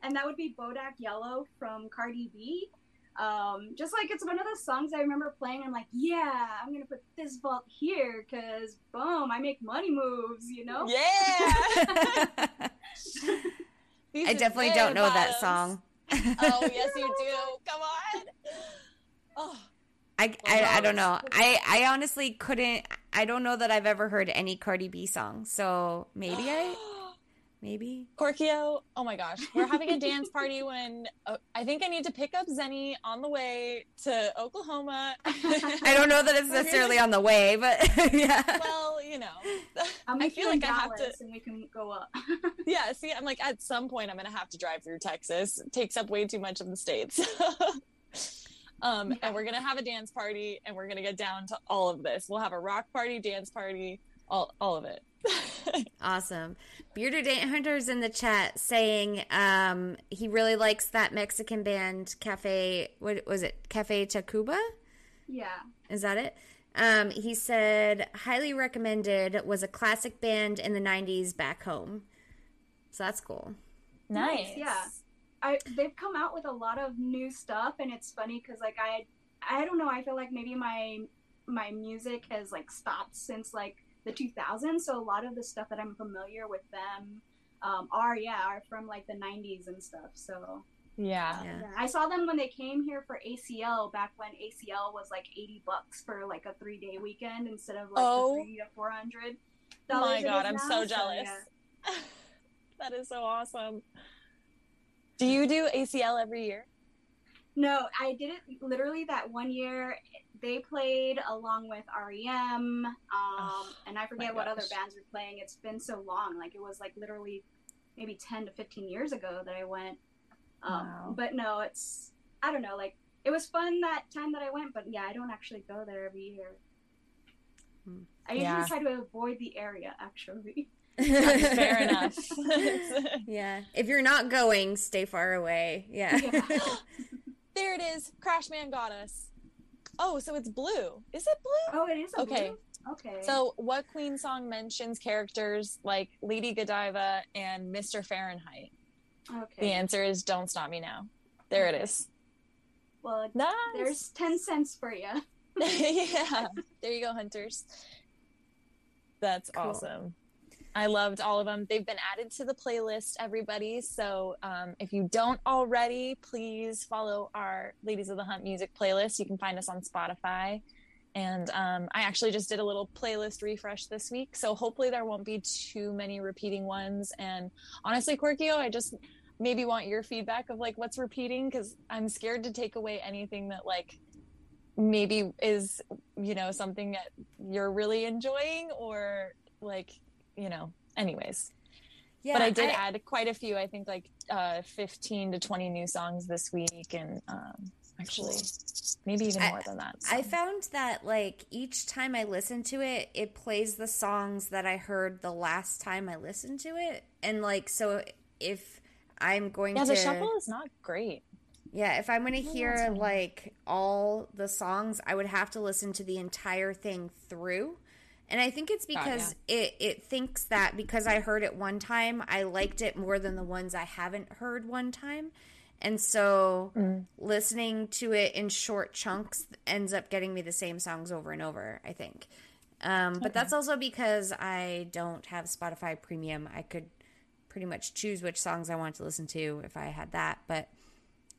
and that would be Bodak Yellow from Cardi B. Um, just like it's one of those songs I remember playing. I'm like, yeah, I'm gonna put this vault here because boom, I make money moves, you know. yeah. I definitely don't know that song. Oh yes, you do. Come on. Oh, I, I, I don't know. I, I honestly couldn't. I don't know that I've ever heard any Cardi B song. So maybe I, maybe. Korkio, oh my gosh, we're having a dance party when uh, I think I need to pick up Zennie on the way to Oklahoma. I don't know that it's necessarily on the way, but yeah. well, you know, I'll I feel you in like I have to. And we can go up. Yeah, see, I'm like at some point I'm gonna have to drive through Texas. It takes up way too much of the states. Um, and we're gonna have a dance party, and we're gonna get down to all of this. We'll have a rock party, dance party, all all of it. Awesome. Bearded Ant Hunter's in the chat saying um, he really likes that Mexican band Cafe. What was it? Cafe Tacuba? yeah. Is that it? Um, he said highly recommended. Was a classic band in the '90s back home. So that's cool. Nice, yeah. I they've come out with a lot of new stuff, and it's funny because like I I don't know. I feel like maybe my my music has like stopped since like the 2000s. So a lot of the stuff that I'm familiar with them um, are yeah are from like the 90s and stuff. So Yeah. Yeah. yeah. I saw them when they came here for ACL back when ACL was like 80 bucks for like a three day weekend instead of like Oh. the three to 400. Oh my god, I'm now, so jealous. yeah. that is so awesome. Do you do ACL every year? No, I did it literally that one year. They played along with REM, um, Oh, and I forget what other bands were playing. It's been so long; like it was like literally maybe ten to fifteen years ago that I went. Um, Wow. But no, it's I don't know. Like it was fun that time that I went, but yeah, I don't actually go there every year. Hmm. I usually Yeah. try to avoid the area. Actually, Fair enough. yeah. If you're not going, stay far away. Yeah. Yeah. there it is. Crashman got us. Oh, so it's blue. Is it blue? oh, it is a Okay. blue? Okay. So, what Queen song mentions characters like Lady Godiva and Mr. Fahrenheit? okay. The answer is Don't Stop Me Now. There it is. well, Nice. there's ten cents for you. yeah. There you go, hunters. That's Cool. awesome. I loved all of them. They've been added to the playlist, everybody. So um, if you don't already, please follow our Ladies of the Hunt music playlist. You can find us on Spotify. And um, I actually just did a little playlist refresh this week. So hopefully there won't be too many repeating ones. And honestly, Korkio, I just maybe want your feedback of like what's repeating because I'm scared to take away anything that like maybe is you know something that you're really enjoying or like you know anyways Yeah, but I did add quite a few. I think like uh, 15 to 20 new songs this week, and um, actually maybe even I- more than that. I found that like each time I listen to it, it plays the songs that I heard the last time I listened to it, and like so if I'm going yeah, to the shuffle is not great. yeah, if I'm going to hear like all the songs, I would have to listen to the entire thing through. And I think it's because it it thinks that because I heard it one time, I liked it more than the ones I haven't heard one time. And so Mm. listening to it in short chunks ends up getting me the same songs over and over, I think. Um, but that's also because I don't have Spotify Premium. I could pretty much choose which songs I want to listen to if I had that. But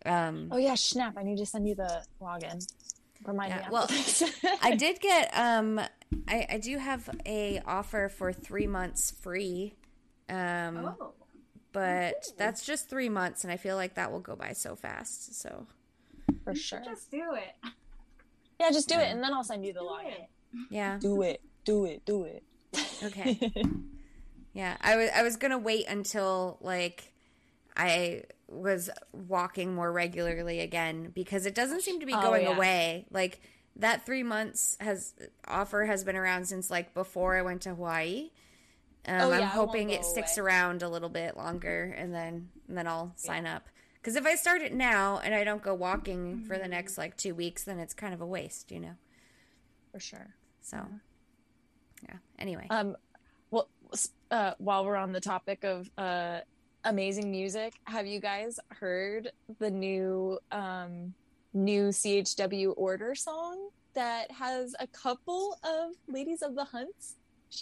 um, Oh yeah, snap! I need to send you the login. Remind Yeah, me. well. I did get um I, I do have a offer for three months free. Um Oh. but that's just three months and I feel like that will go by so fast. So for sure. Just do it. Yeah, just do it, and then I'll send you the Do login. it. yeah. Do it. Do it. Do it. Okay. Yeah. I was I was gonna wait until like I was walking more regularly again because it doesn't seem to be Oh, going yeah. away. Like that three months has offer has been around since like before I went to Hawaii. Um, Oh, yeah, I'm hoping it sticks away. around a little bit longer, and then and then I'll sign up. Because if I start it now and I don't go walking for the next like two weeks, then it's kind of a waste, you know. for sure. So, yeah. Anyway, Um, well, uh, while we're on the topic of uh, amazing music, have you guys heard the new um, new CHW Order song that has a couple of Ladies of the Hunts?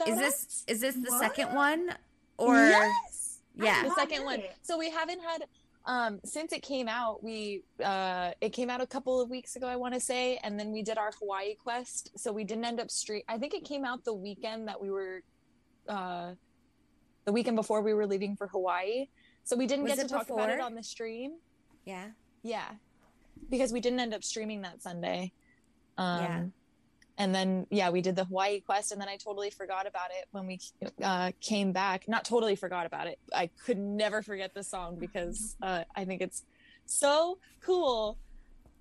is this is this the What? second one or yes? yeah? the second one. So we haven't had um since it came out, we uh it came out a couple of weeks ago, I want to say, and then we did our Hawaii quest. So we didn't end up street. I think it came out the weekend that we were uh the weekend before we were leaving for Hawaii. So we didn't Was get to it talk about it on the stream. Yeah. Yeah. Because we didn't end up streaming that Sunday. Um Yeah. and then yeah, we did the Hawaii quest and then I totally forgot about it when we uh came back. Not totally forgot about it. I could never forget this song because uh I think it's so cool.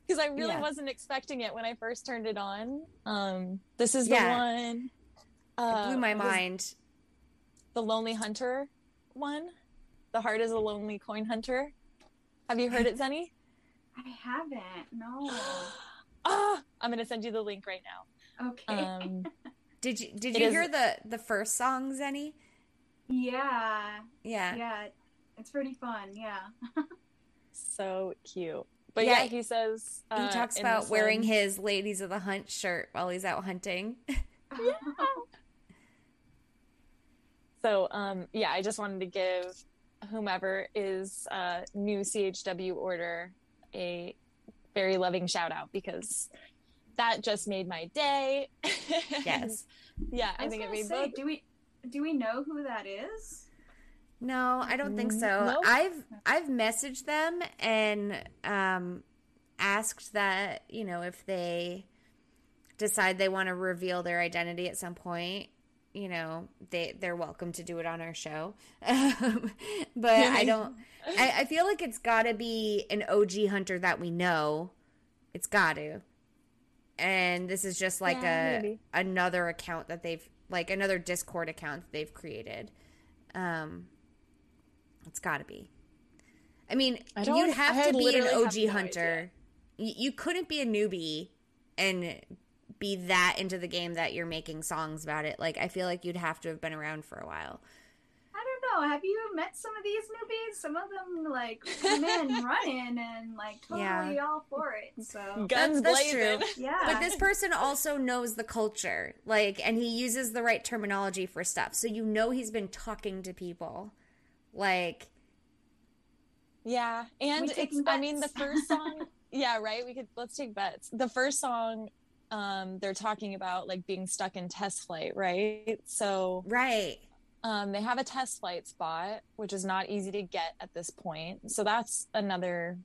Because I really Yeah. wasn't expecting it when I first turned it on. Um this is the Yeah. one It uh blew my was mind. The Lonely Hunter one. The heart is a lonely coin hunter. Have you heard it, Zennie? I haven't. No. ah, I'm gonna send you the link right now. Okay. Um, Did you did It you is- hear the the first song, Zennie? yeah. Yeah. Yeah. It's pretty fun. Yeah. so cute. But Yeah, yeah, he says He uh, talks about wearing one- his Ladies of the Hunt shirt while he's out hunting. So um, yeah, I just wanted to give whomever is uh, new CHW order a very loving shout out because that just made my day. Yes. yeah, I I think it gonna made say, both. do we do we know who that is? No, I don't think Mm, so. nope. I've I've messaged them and um asked that, you know, if they decide they want to reveal their identity at some point, you know, they they're welcome to do it on our show. Um, but I don't I, I feel like it's got to be an OG hunter that we know. It's got to. And this is just like Yeah, a maybe. another account that they've like another Discord account that they've created. Um it's got to be. I mean, I you'd I have to be an OG hunter. You, you couldn't be a newbie and be that into the game that you're making songs about it. Like I feel like you'd have to have been around for a while. I don't know. Have you met some of these newbies? Some of them like come in running and like totally Yeah. all for it. So Guns that's blazing. true. yeah. But this person also knows the culture, like, and he uses the right terminology for stuff. So you know he's been talking to people, like, Yeah, and it's taking I mean the first song. yeah, right. We could let's take bets. The first song, um, they're talking about like being stuck in test flight, right? So right, um, they have a test flight spot, which is not easy to get at this point. So that's another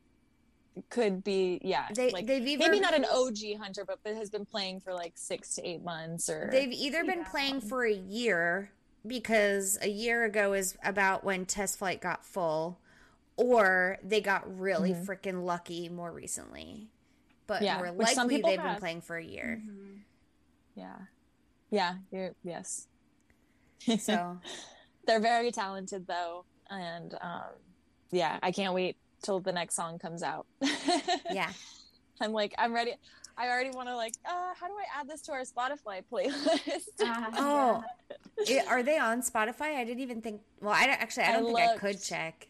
could be yeah. they like they've either maybe not an OG hunter, but but has been playing for like six to eight months or they've either been Yeah. playing for a year because a year ago is about when test flight got full, or they got really Mhm. freaking lucky more recently. But Yeah, more which likely they've been playing for a year. Mhm. Yeah. Yeah. You're, yes. So They're very talented though, and um, yeah, I can't wait till the next song comes out. yeah. I'm like, I'm ready. I already want to like, uh, how do I add this to our Spotify playlist? Uh, Oh, yeah. I- are they on Spotify? I didn't even think. Well, I don't, actually I I don't think I could check.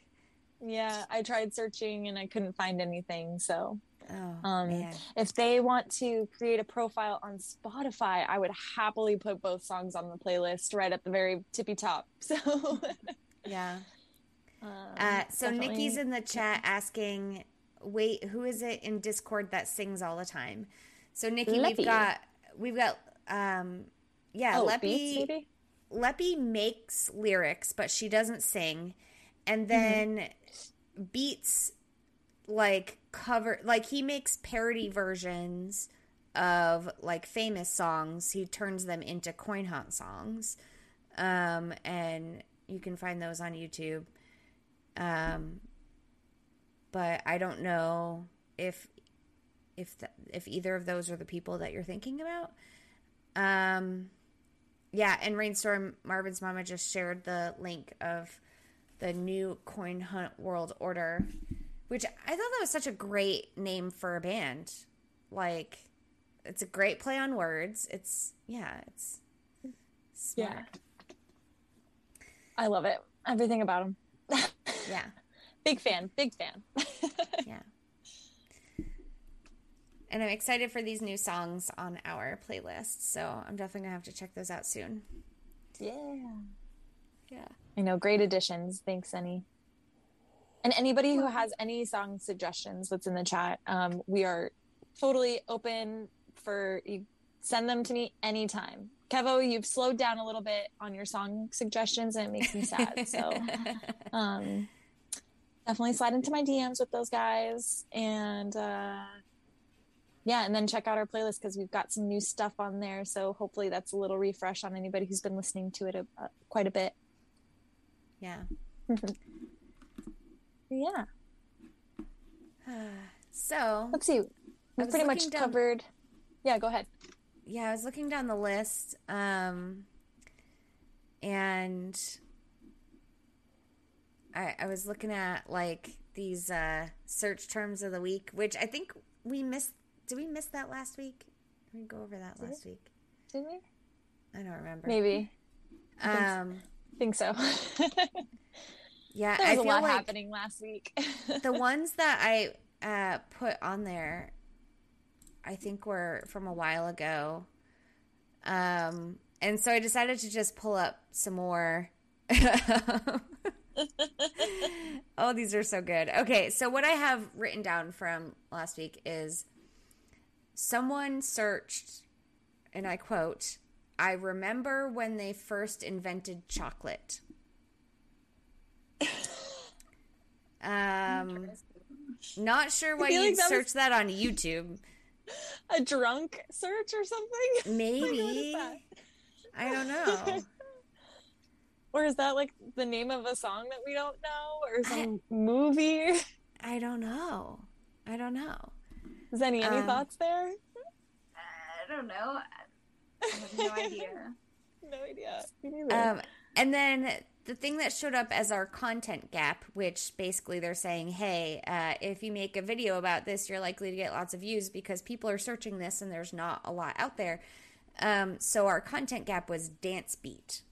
yeah, I tried searching and I couldn't find anything. So Oh Um, man. if they want to create a profile on Spotify, I would happily put both songs on the playlist right at the very tippy top. So, Yeah. um, Uh, so definitely- Nikki's in the chat asking, "Wait, who is it in Discord that sings all the time?" So Nikki, Leppy. we've got we've got um yeah, oh, Leppy? Leppy makes lyrics, but she doesn't sing. And then Beats like cover like he makes parody versions of like famous songs. He turns them into coin hunt songs. Um and you can find those on YouTube. Um but I don't know if if th- if either of those are the people that you're thinking about. Um yeah, and Rainstorm Marvin's mama just shared the link of the new Coin Hunt World Order, which I thought that was such a great name for a band. Like, it's a great play on words. It's yeah, it's smart. Yeah. I love it. Everything about him. Yeah, big fan. Big fan. yeah. And I'm excited for these new songs on our playlist, so I'm definitely gonna have to check those out soon. yeah. Yeah. I know. Great additions. Thanks, Annie. And anybody who has any song suggestions that's in the chat, um, we are totally open for you. Send them to me anytime. Kevo, you've slowed down a little bit on your song suggestions and it makes me sad. So um, definitely slide into my DMs with those guys. And uh, yeah, and then check out our playlist because we've got some new stuff on there. So hopefully that's a little refresh on anybody who's been listening to it a, uh, quite a bit. yeah. Yeah. So Let's see. I We've pretty much down- covered. Yeah, go ahead. yeah, I was looking down the list, um, and I, I was looking at like these uh, search terms of the week, which I think we missed. Did we miss that last week? Did we go over that Did last week? Did we? I don't remember. Maybe. Um, think so. yeah, there I was a lot like happening last week. the ones that I uh, put on there, I think were from a while ago. Um, and so I decided to just pull up some more. oh, these are so good. Okay, so what I have written down from last week is someone searched, and I quote, I remember when they first invented chocolate. Um, not sure why you'd like that was- that on YouTube. a drunk search or something? Maybe. what is that? I don't know. Or is that like the name of a song that we don't know or some movie? I don't know. I don't know. Is any any Um, thoughts there? I don't know. I have no idea. No idea. Um, and then the thing that showed up as our content gap, which basically they're saying, hey, uh, if you make a video about this, you're likely to get lots of views because people are searching this and there's not a lot out there. Um, so our content gap was dance beat.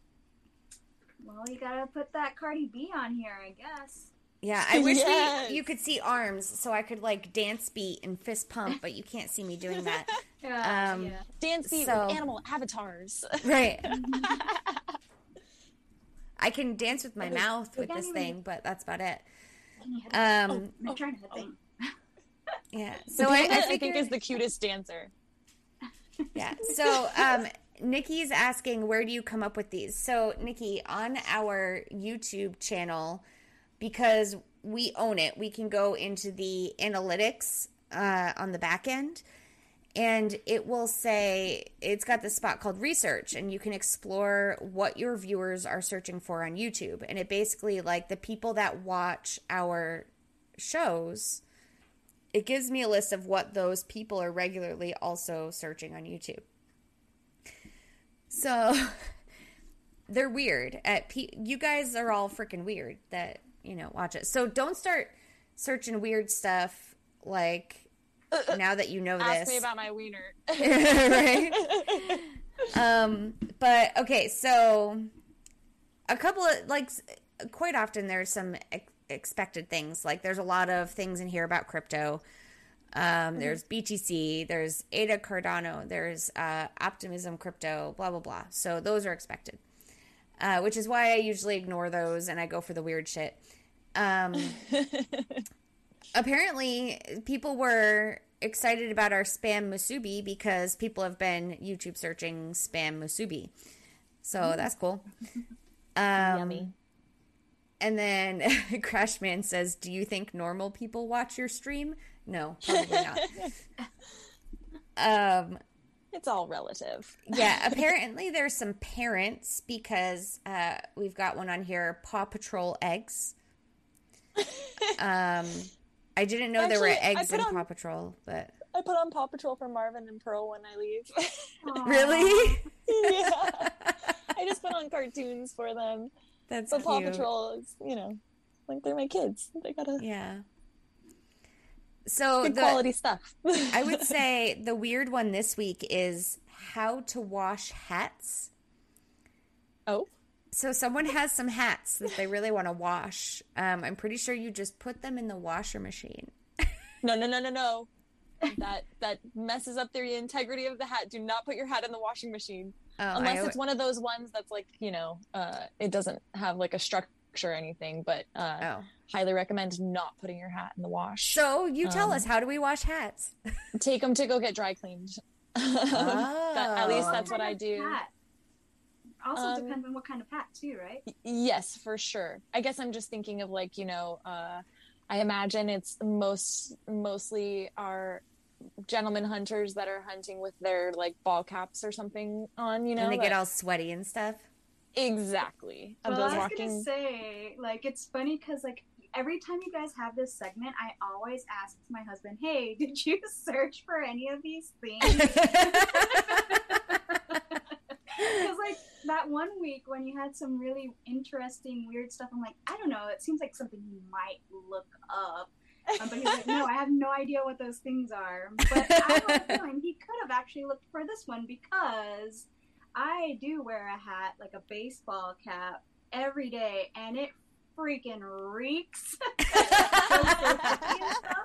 Well, you gotta put that Cardi B on here, I guess. Yeah, I wish Yes. we, you could see arms so I could like dance beat and fist pump, but you can't see me doing that. Yeah, Um, yeah. Dance beat so- with animal avatars. Right. I can dance with my Okay, mouth with can't this even- thing, but that's about it. I'm Um, trying to think. yeah. So So I, I, I, I think is the cutest dancer. yeah. So um, Nikki's asking, where do you come up with these? So Nikki, on our YouTube channel, because we own it, we can go into the analytics uh, on the back end, and it will say it's got this spot called research and you can explore what your viewers are searching for on YouTube and it basically like the people that watch our shows it gives me a list of what those people are regularly also searching on YouTube. So they're weird at P- you guys are all freaking weird that, you know, watch it. So don't start searching weird stuff like now that you know this, Ask this. me about my wiener. right? Um, but okay, so a couple of like quite often there's some ex- expected things. Like there's a lot of things in here about crypto. Um, there's BTC, there's Ada Cardano, there's uh, Optimism Crypto, blah blah blah. So those are expected, uh, which is why I usually ignore those and I go for the weird shit. Um, apparently people were excited about our spam musubi because people have been YouTube searching spam musubi. So that's cool. Um, Yummy. And then Crashman says, "Do you think normal people watch your stream?" No, probably not. um, It's all relative. yeah, apparently there's some parents because uh, we've got one on here, Paw Patrol eggs. Um, I didn't know there were eggs in on- Paw Patrol, but I put on Paw Patrol for Marvin and Pearl when I leave. Really, yeah. I just put on cartoons for them. that's But Paw cute. Patrol is, you know, like they're my kids. They gotta Yeah. So good the, quality stuff. I would say the weird one this week is how to wash hats. oh, So someone has some hats that they really want to wash. Um, I'm pretty sure you just put them in the washer machine. no, no, no, no, no. That that messes up the integrity of the hat. Do not put your hat in the washing machine Oh, unless I, it's one of those ones that's like you know, uh, it doesn't have like a structure or anything. But uh, oh. highly recommend not putting your hat in the wash. So you tell Um, us how do we wash hats? Take them to go get dry cleaned. That- at least Oh. that's what I do. hat? Also Um, depends on what kind of hat too, right? Yes, for sure. I guess I'm just thinking of like, you know, uh, I imagine it's most mostly our gentlemen hunters that are hunting with their like ball caps or something on, you know. and they get all sweaty and stuff. exactly well, those I was walking. gonna say, like, it's funny because like every time you guys have this segment, I always ask my husband, "Hey, did you search for any of these things?" Because like that one week when you had some really interesting, weird stuff, I'm like, I don't know. It seems like something you might look up. Um, but he's like, no, I have no idea what those things are. But I have a feeling he could have actually looked for this one because I do wear a hat, like a baseball cap, every day, and it freaking reeks.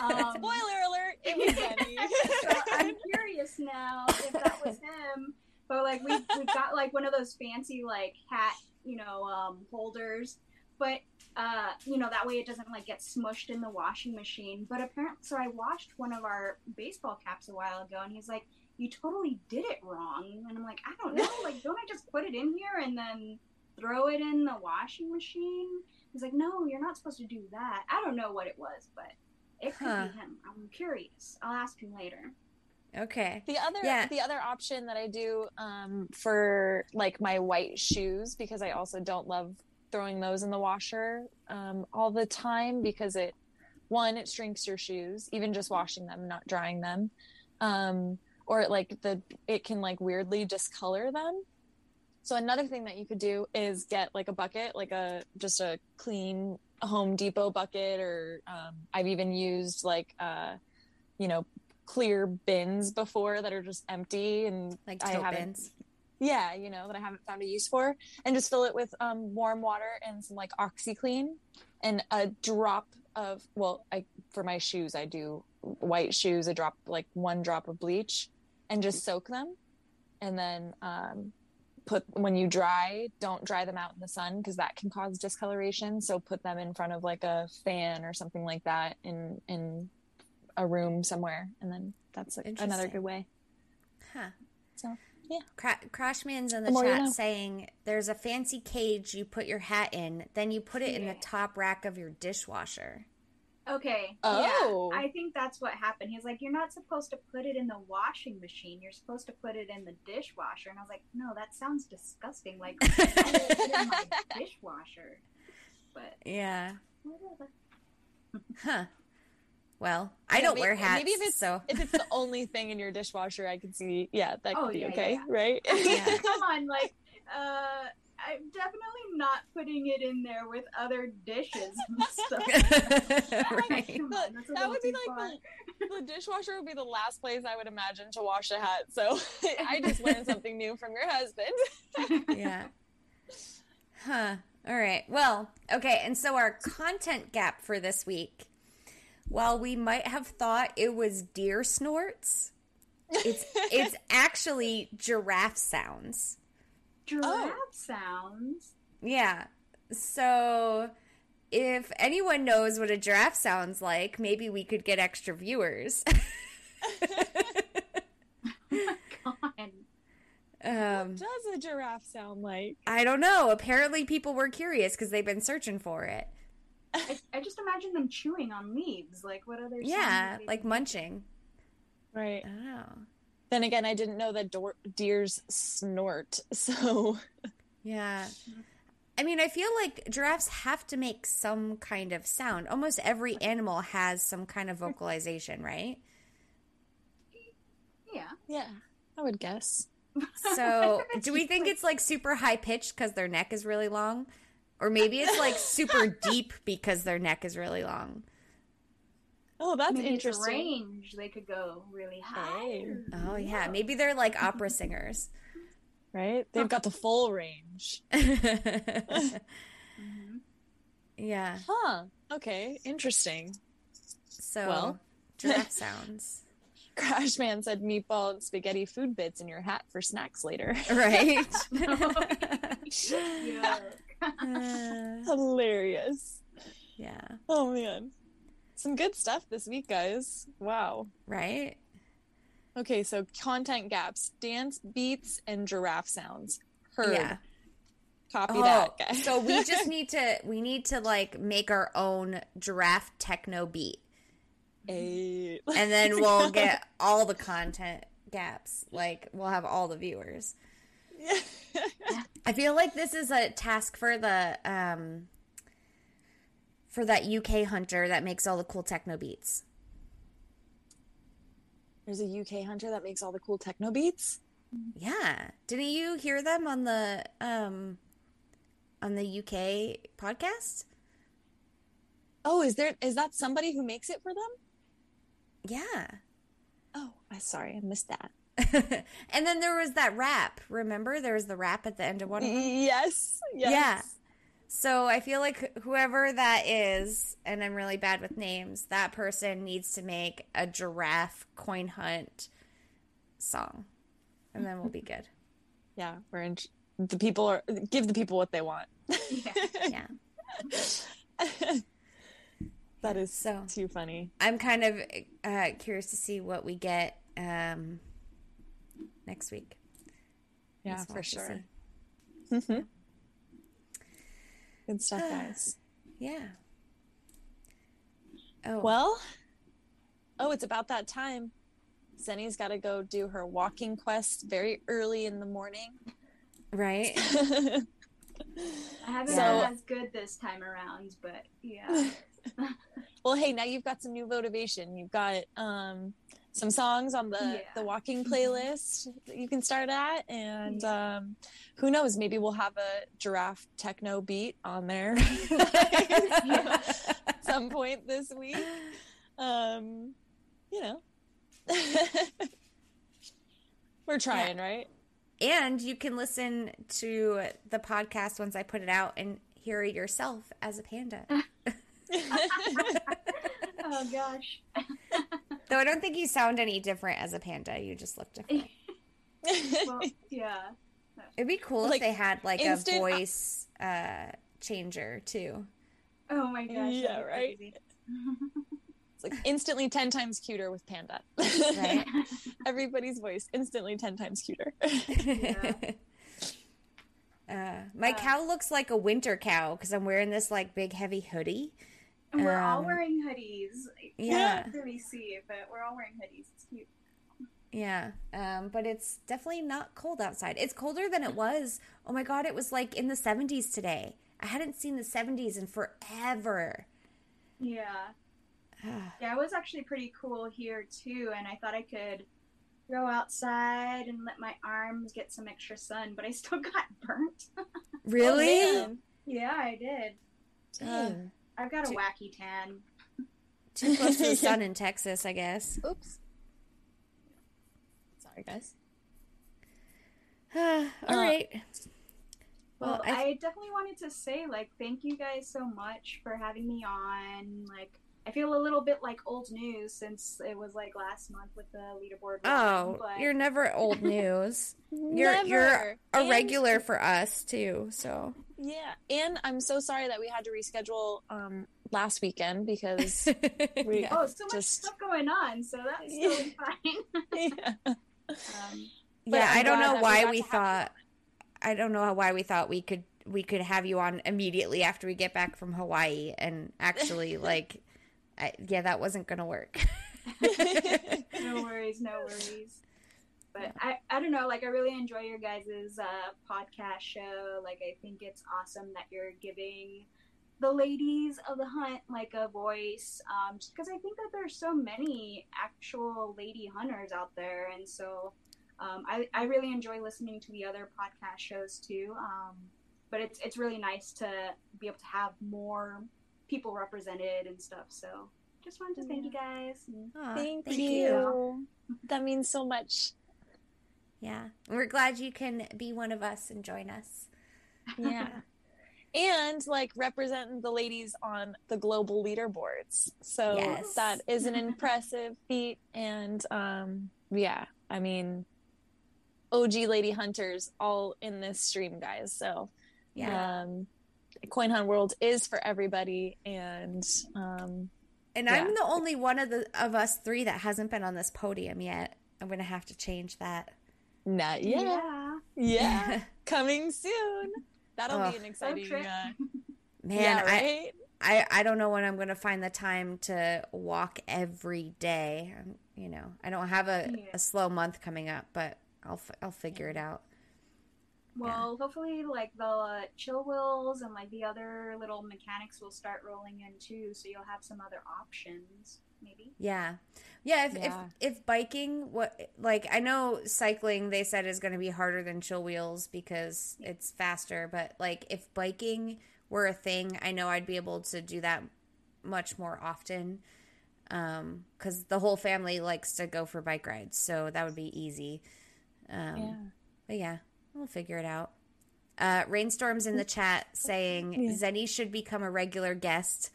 Um, Spoiler alert! It was Benny. so I'm curious now if that was him. But like we we got like one of those fancy like hat, you know, um, holders. But uh, you know, that way it doesn't like get smushed in the washing machine. But apparently so I washed one of our baseball caps a while ago and he's like, You totally did it wrong and I'm like, I don't know, like don't I just put it in here and then throw it in the washing machine? He's like, No, you're not supposed to do that. I don't know what it was, but it could Huh. be him. I'm curious. I'll ask him later. Okay. The other Yeah. the other option that I do um, for like my white shoes because I also don't love throwing those in the washer um, all the time because it one it shrinks your shoes even just washing them not drying them um, or like the it can like weirdly discolor them. So another thing that you could do is get like a bucket like a just a clean Home Depot bucket or um, I've even used like uh, you know clear bins before that are just empty and Like I haven't bins. yeah you know that i haven't found a use for and just fill it with um, warm water and some like OxiClean and a drop of well i for my shoes i do white shoes a drop like one drop of bleach and just soak them and then um, put when you dry don't dry them out in the sun because that can cause discoloration so put them in front of like a fan or something like that in in a room somewhere and then that's like another good way Huh. So, yeah. Cra- Crashman's in the, The more you chat know. saying there's a fancy cage you put your hat in, then you put it in the top rack of your dishwasher. Okay. Oh. Yeah, I think that's what happened. He's like, you're not supposed to put it in the washing machine. You're supposed to put it in the dishwasher. And I was like, no, that sounds disgusting. Like, I put it in my dishwasher. But Yeah. whatever. Huh. Well, I Yeah, don't may- wear hats, Maybe if it's so if it's the only thing in your dishwasher, I could see. Yeah, that could Oh, be yeah, okay, yeah, right? Yeah. Come on, like, uh, I'm definitely not putting it in there with other dishes and stuff. right. That- on, that would be like the, the dishwasher would be the last place I would imagine to wash a hat. So I just learned something new from your husband. yeah. Huh. All right. Well, okay. And so our content gap for this week, while we might have thought it was deer snorts, it's it's actually giraffe sounds. Giraffe Oh. sounds. Yeah. So if anyone knows what a giraffe sounds like, maybe we could get extra viewers. God. um does a giraffe sound like? I don't know. Apparently people were curious because they've been searching for it. I, I just imagine them chewing on leaves. Like, what other sounds Yeah, like munching. Right. I don't know. Then again, I didn't know that door- deers snort. So Yeah. I mean, I feel like giraffes have to make some kind of sound. Almost every animal has some kind of vocalization, right? Yeah. yeah, I would guess. So, do we think it's like super high pitched because their neck is really long? Or maybe it's like super deep because their neck is really long. Oh, that's Maybe it's interesting. range. They could go really high. Oh, yeah. Maybe they're like opera singers. Right? They've got the full range. Mhm. yeah. Huh. Okay. Interesting. So, Well. giraffe sounds. Crashman said meatball and spaghetti food bits in your hat for snacks later. Right? Yeah. Uh, Hilarious. yeah. Oh man. Some good stuff this week, guys. Wow. Right? Okay, so content gaps, dance beats, and giraffe sounds. Heard. Yeah. Copy Oh, that, guys. so we just need to we need to like make our own giraffe techno beat. Hey. And then we'll get all the content gaps. Like we'll have all the viewers. I feel like this is a task for the um for that UK hunter that makes all the cool techno beats. There's a UK hunter that makes all the cool techno beats. Yeah. Didn't you hear them on the um on the UK podcast? Oh, is there is that somebody who makes it for them? Yeah. Oh, I sorry, I missed that. and then there was that rap. Remember, there was the rap at the end of one. of them? Yes. Yes. Yeah. So I feel like whoever that is, and I'm really bad with names, that person needs to make a giraffe coin hunt song, and then we'll be good. Yeah, we're in the people are give the people what they want. Yeah. Yeah. that is So too funny. I'm kind of uh, curious to see what we get um, next week. Yeah, Guess we'll for sure. see. Mhm. Good stuff, guys. Yeah. Oh Well, oh, it's about that time. Zennie's got to go do her walking quest very early in the morning. right. I haven't So- been as good this time around, but yeah. well, hey, now you've got some new motivation. You've got um, some songs on the Yeah. the walking playlist that you can start at, and Yeah. um, who knows? Maybe we'll have a giraffe techno beat on there at some point this week. Um, you know, we're trying, right? And you can listen to the podcast once I put it out and hear it yourself as a panda. oh gosh. Though I don't think you sound any different as a panda. You just look different. Well, yeah. It'd be cool Like, if they had like instant- a voice uh, changer too. Oh my gosh. Yeah, right? It's like instantly 10 times cuter with Panda. Right. Everybody's voice instantly 10 times cuter. uh, my Uh, cow looks like a winter cow because I'm wearing this like big heavy hoodie, And we're all Um, wearing hoodies. Yeah. can't really see but we're all wearing hoodies. It's cute. Yeah, um, but it's definitely not cold outside. It's colder than it was. Oh my god, it was like in the 70s today. I hadn't seen the 70s in forever. Yeah. Yeah, it was actually pretty cool here too, and I thought I could go outside and let my arms get some extra sun, but I still got burnt. really? Oh, yeah, I did. Dang. I've got a Too- wacky tan. Too close to the sun in Texas, I guess. Oops. Sorry, guys. All Uh, right. Well, Well, I, I- definitely wanted to say, like, thank you guys so much for having me on. Like, I feel a little bit like old news since it was like last month with the leaderboard. Oh, one, but you're never old news. You're Never. you're a And- regular for us too. So Yeah, and I'm so sorry that we had to reschedule um last weekend because we Yeah. oh, so much Just- stuff going on, so that's Yeah. totally fine. yeah. um, yeah, I'm I don't know why got we thought. I don't know why we thought we could we could have you on immediately after we get back from Hawaii, and actually, like, I, yeah, that wasn't gonna work. no worries, no worries. But I, I don't know, like I really enjoy your guys' uh, podcast show. Like I think it's awesome that you're giving the ladies of the hunt like a voice. Um, just because I think that there's so many actual lady hunters out there, and so um, I, I really enjoy listening to the other podcast shows too. Um, but it's it's really nice to be able to have more people represented and stuff. So just wanted to thank you guys. and- Aw, Thank, thank you. That means so much. Yeah, we're glad you can be one of us and join us. Yeah. and like representing the ladies on the global leaderboards. So Yes. that is an impressive feat. And um yeah, I mean OG lady hunters all in this stream, guys. So Yeah, um Coin Hunt World is for everybody and um and yeah. I'm the only one of the of us three that hasn't been on this podium yet. I'm gonna have to change that. not yet. yeah. Yeah. Coming soon. That'll Ugh. be an exciting trip. uh, Man, yeah, I, right? I I don't know when I'm gonna find the time to walk every day. Um, You know, I don't have a, Yeah. a slow month coming up, but I'll f- I'll figure it out. Well, hopefully, like the uh, chill wheels and like the other little mechanics will start rolling in too, so you'll have some other options, maybe. Yeah, yeah. If Yeah. if if biking, what like I know cycling, they said is going to be harder than chill wheels because it's faster. But like if biking were a thing, I know I'd be able to do that much more often. Um, because the whole family likes to go for bike rides, so that would be easy. Um, Yeah. But yeah, we'll figure it out. Uh, Rainstorm's in the chat saying Yeah. Zennie should become a regular guest.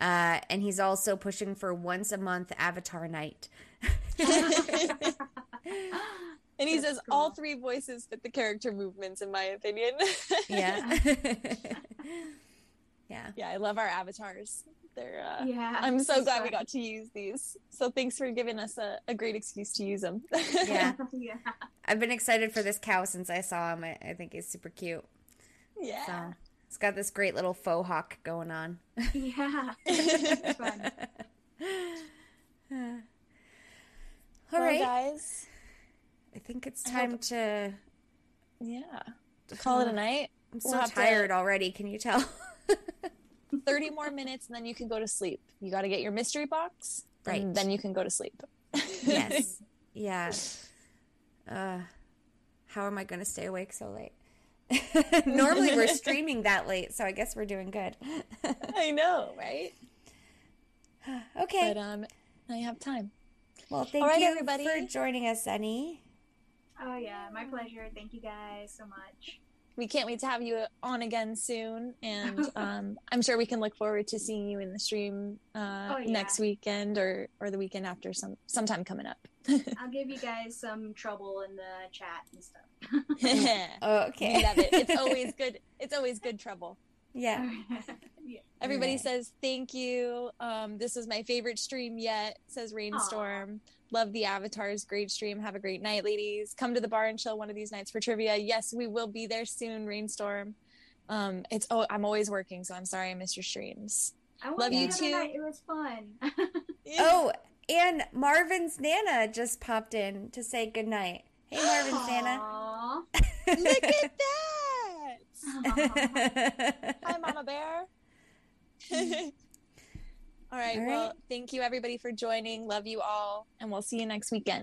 Uh, and he's also pushing for once a month Avatar night. And he That's says cool. all three voices fit the character movements, in my opinion. Yeah. yeah. yeah, I love our avatars. They're. Uh, yeah. I'm so it's glad we got to use these. So thanks for giving us a, a great excuse to use them. Yeah. yeah. I've been excited for this cow since I saw him. I, I think he's super cute. yeah. So it's got this great little faux hawk going on. Yeah. It's fun. All Well, right. guys. I think it's time hope- to Yeah. Call it a night. I'm so We'll have to- tired already. Can you tell? 30 more minutes, and then you can go to sleep. You got to get your mystery box, Right. and then you can go to sleep. yes. Yeah. Uh, how am I going to stay awake so late? Normally we're streaming that late, so I guess we're doing good. I know, right? okay. But um, now you have time. well, thank all right, you everybody. for joining us, Annie. Oh yeah, my pleasure. Thank you guys so much. We can't wait to have you on again soon, and um, I'm sure we can look forward to seeing you in the stream uh, Oh, yeah. next weekend or or the weekend after, some sometime coming up. I'll give you guys some trouble in the chat and stuff. Oh, We okay. love it. It's always good. It's always good trouble. yeah. yeah. Everybody Right. says thank you. Um, this was my favorite stream yet. Says Rainstorm. Love the avatars. Great stream. Have a great night, ladies. Come to the bar and chill one of these nights for trivia. Yes, we will be there soon. Rainstorm. Um, it's oh, I'm always working, so I'm sorry I missed your streams. I Love you too. night. It was fun. Oh, and Marvin's Nana just popped in to say goodnight. Hey, Marvin's Nana. Look at that. Hi, Mama Bear. All right. All Well, thank you everybody for joining. Love you all, and we'll see you next weekend.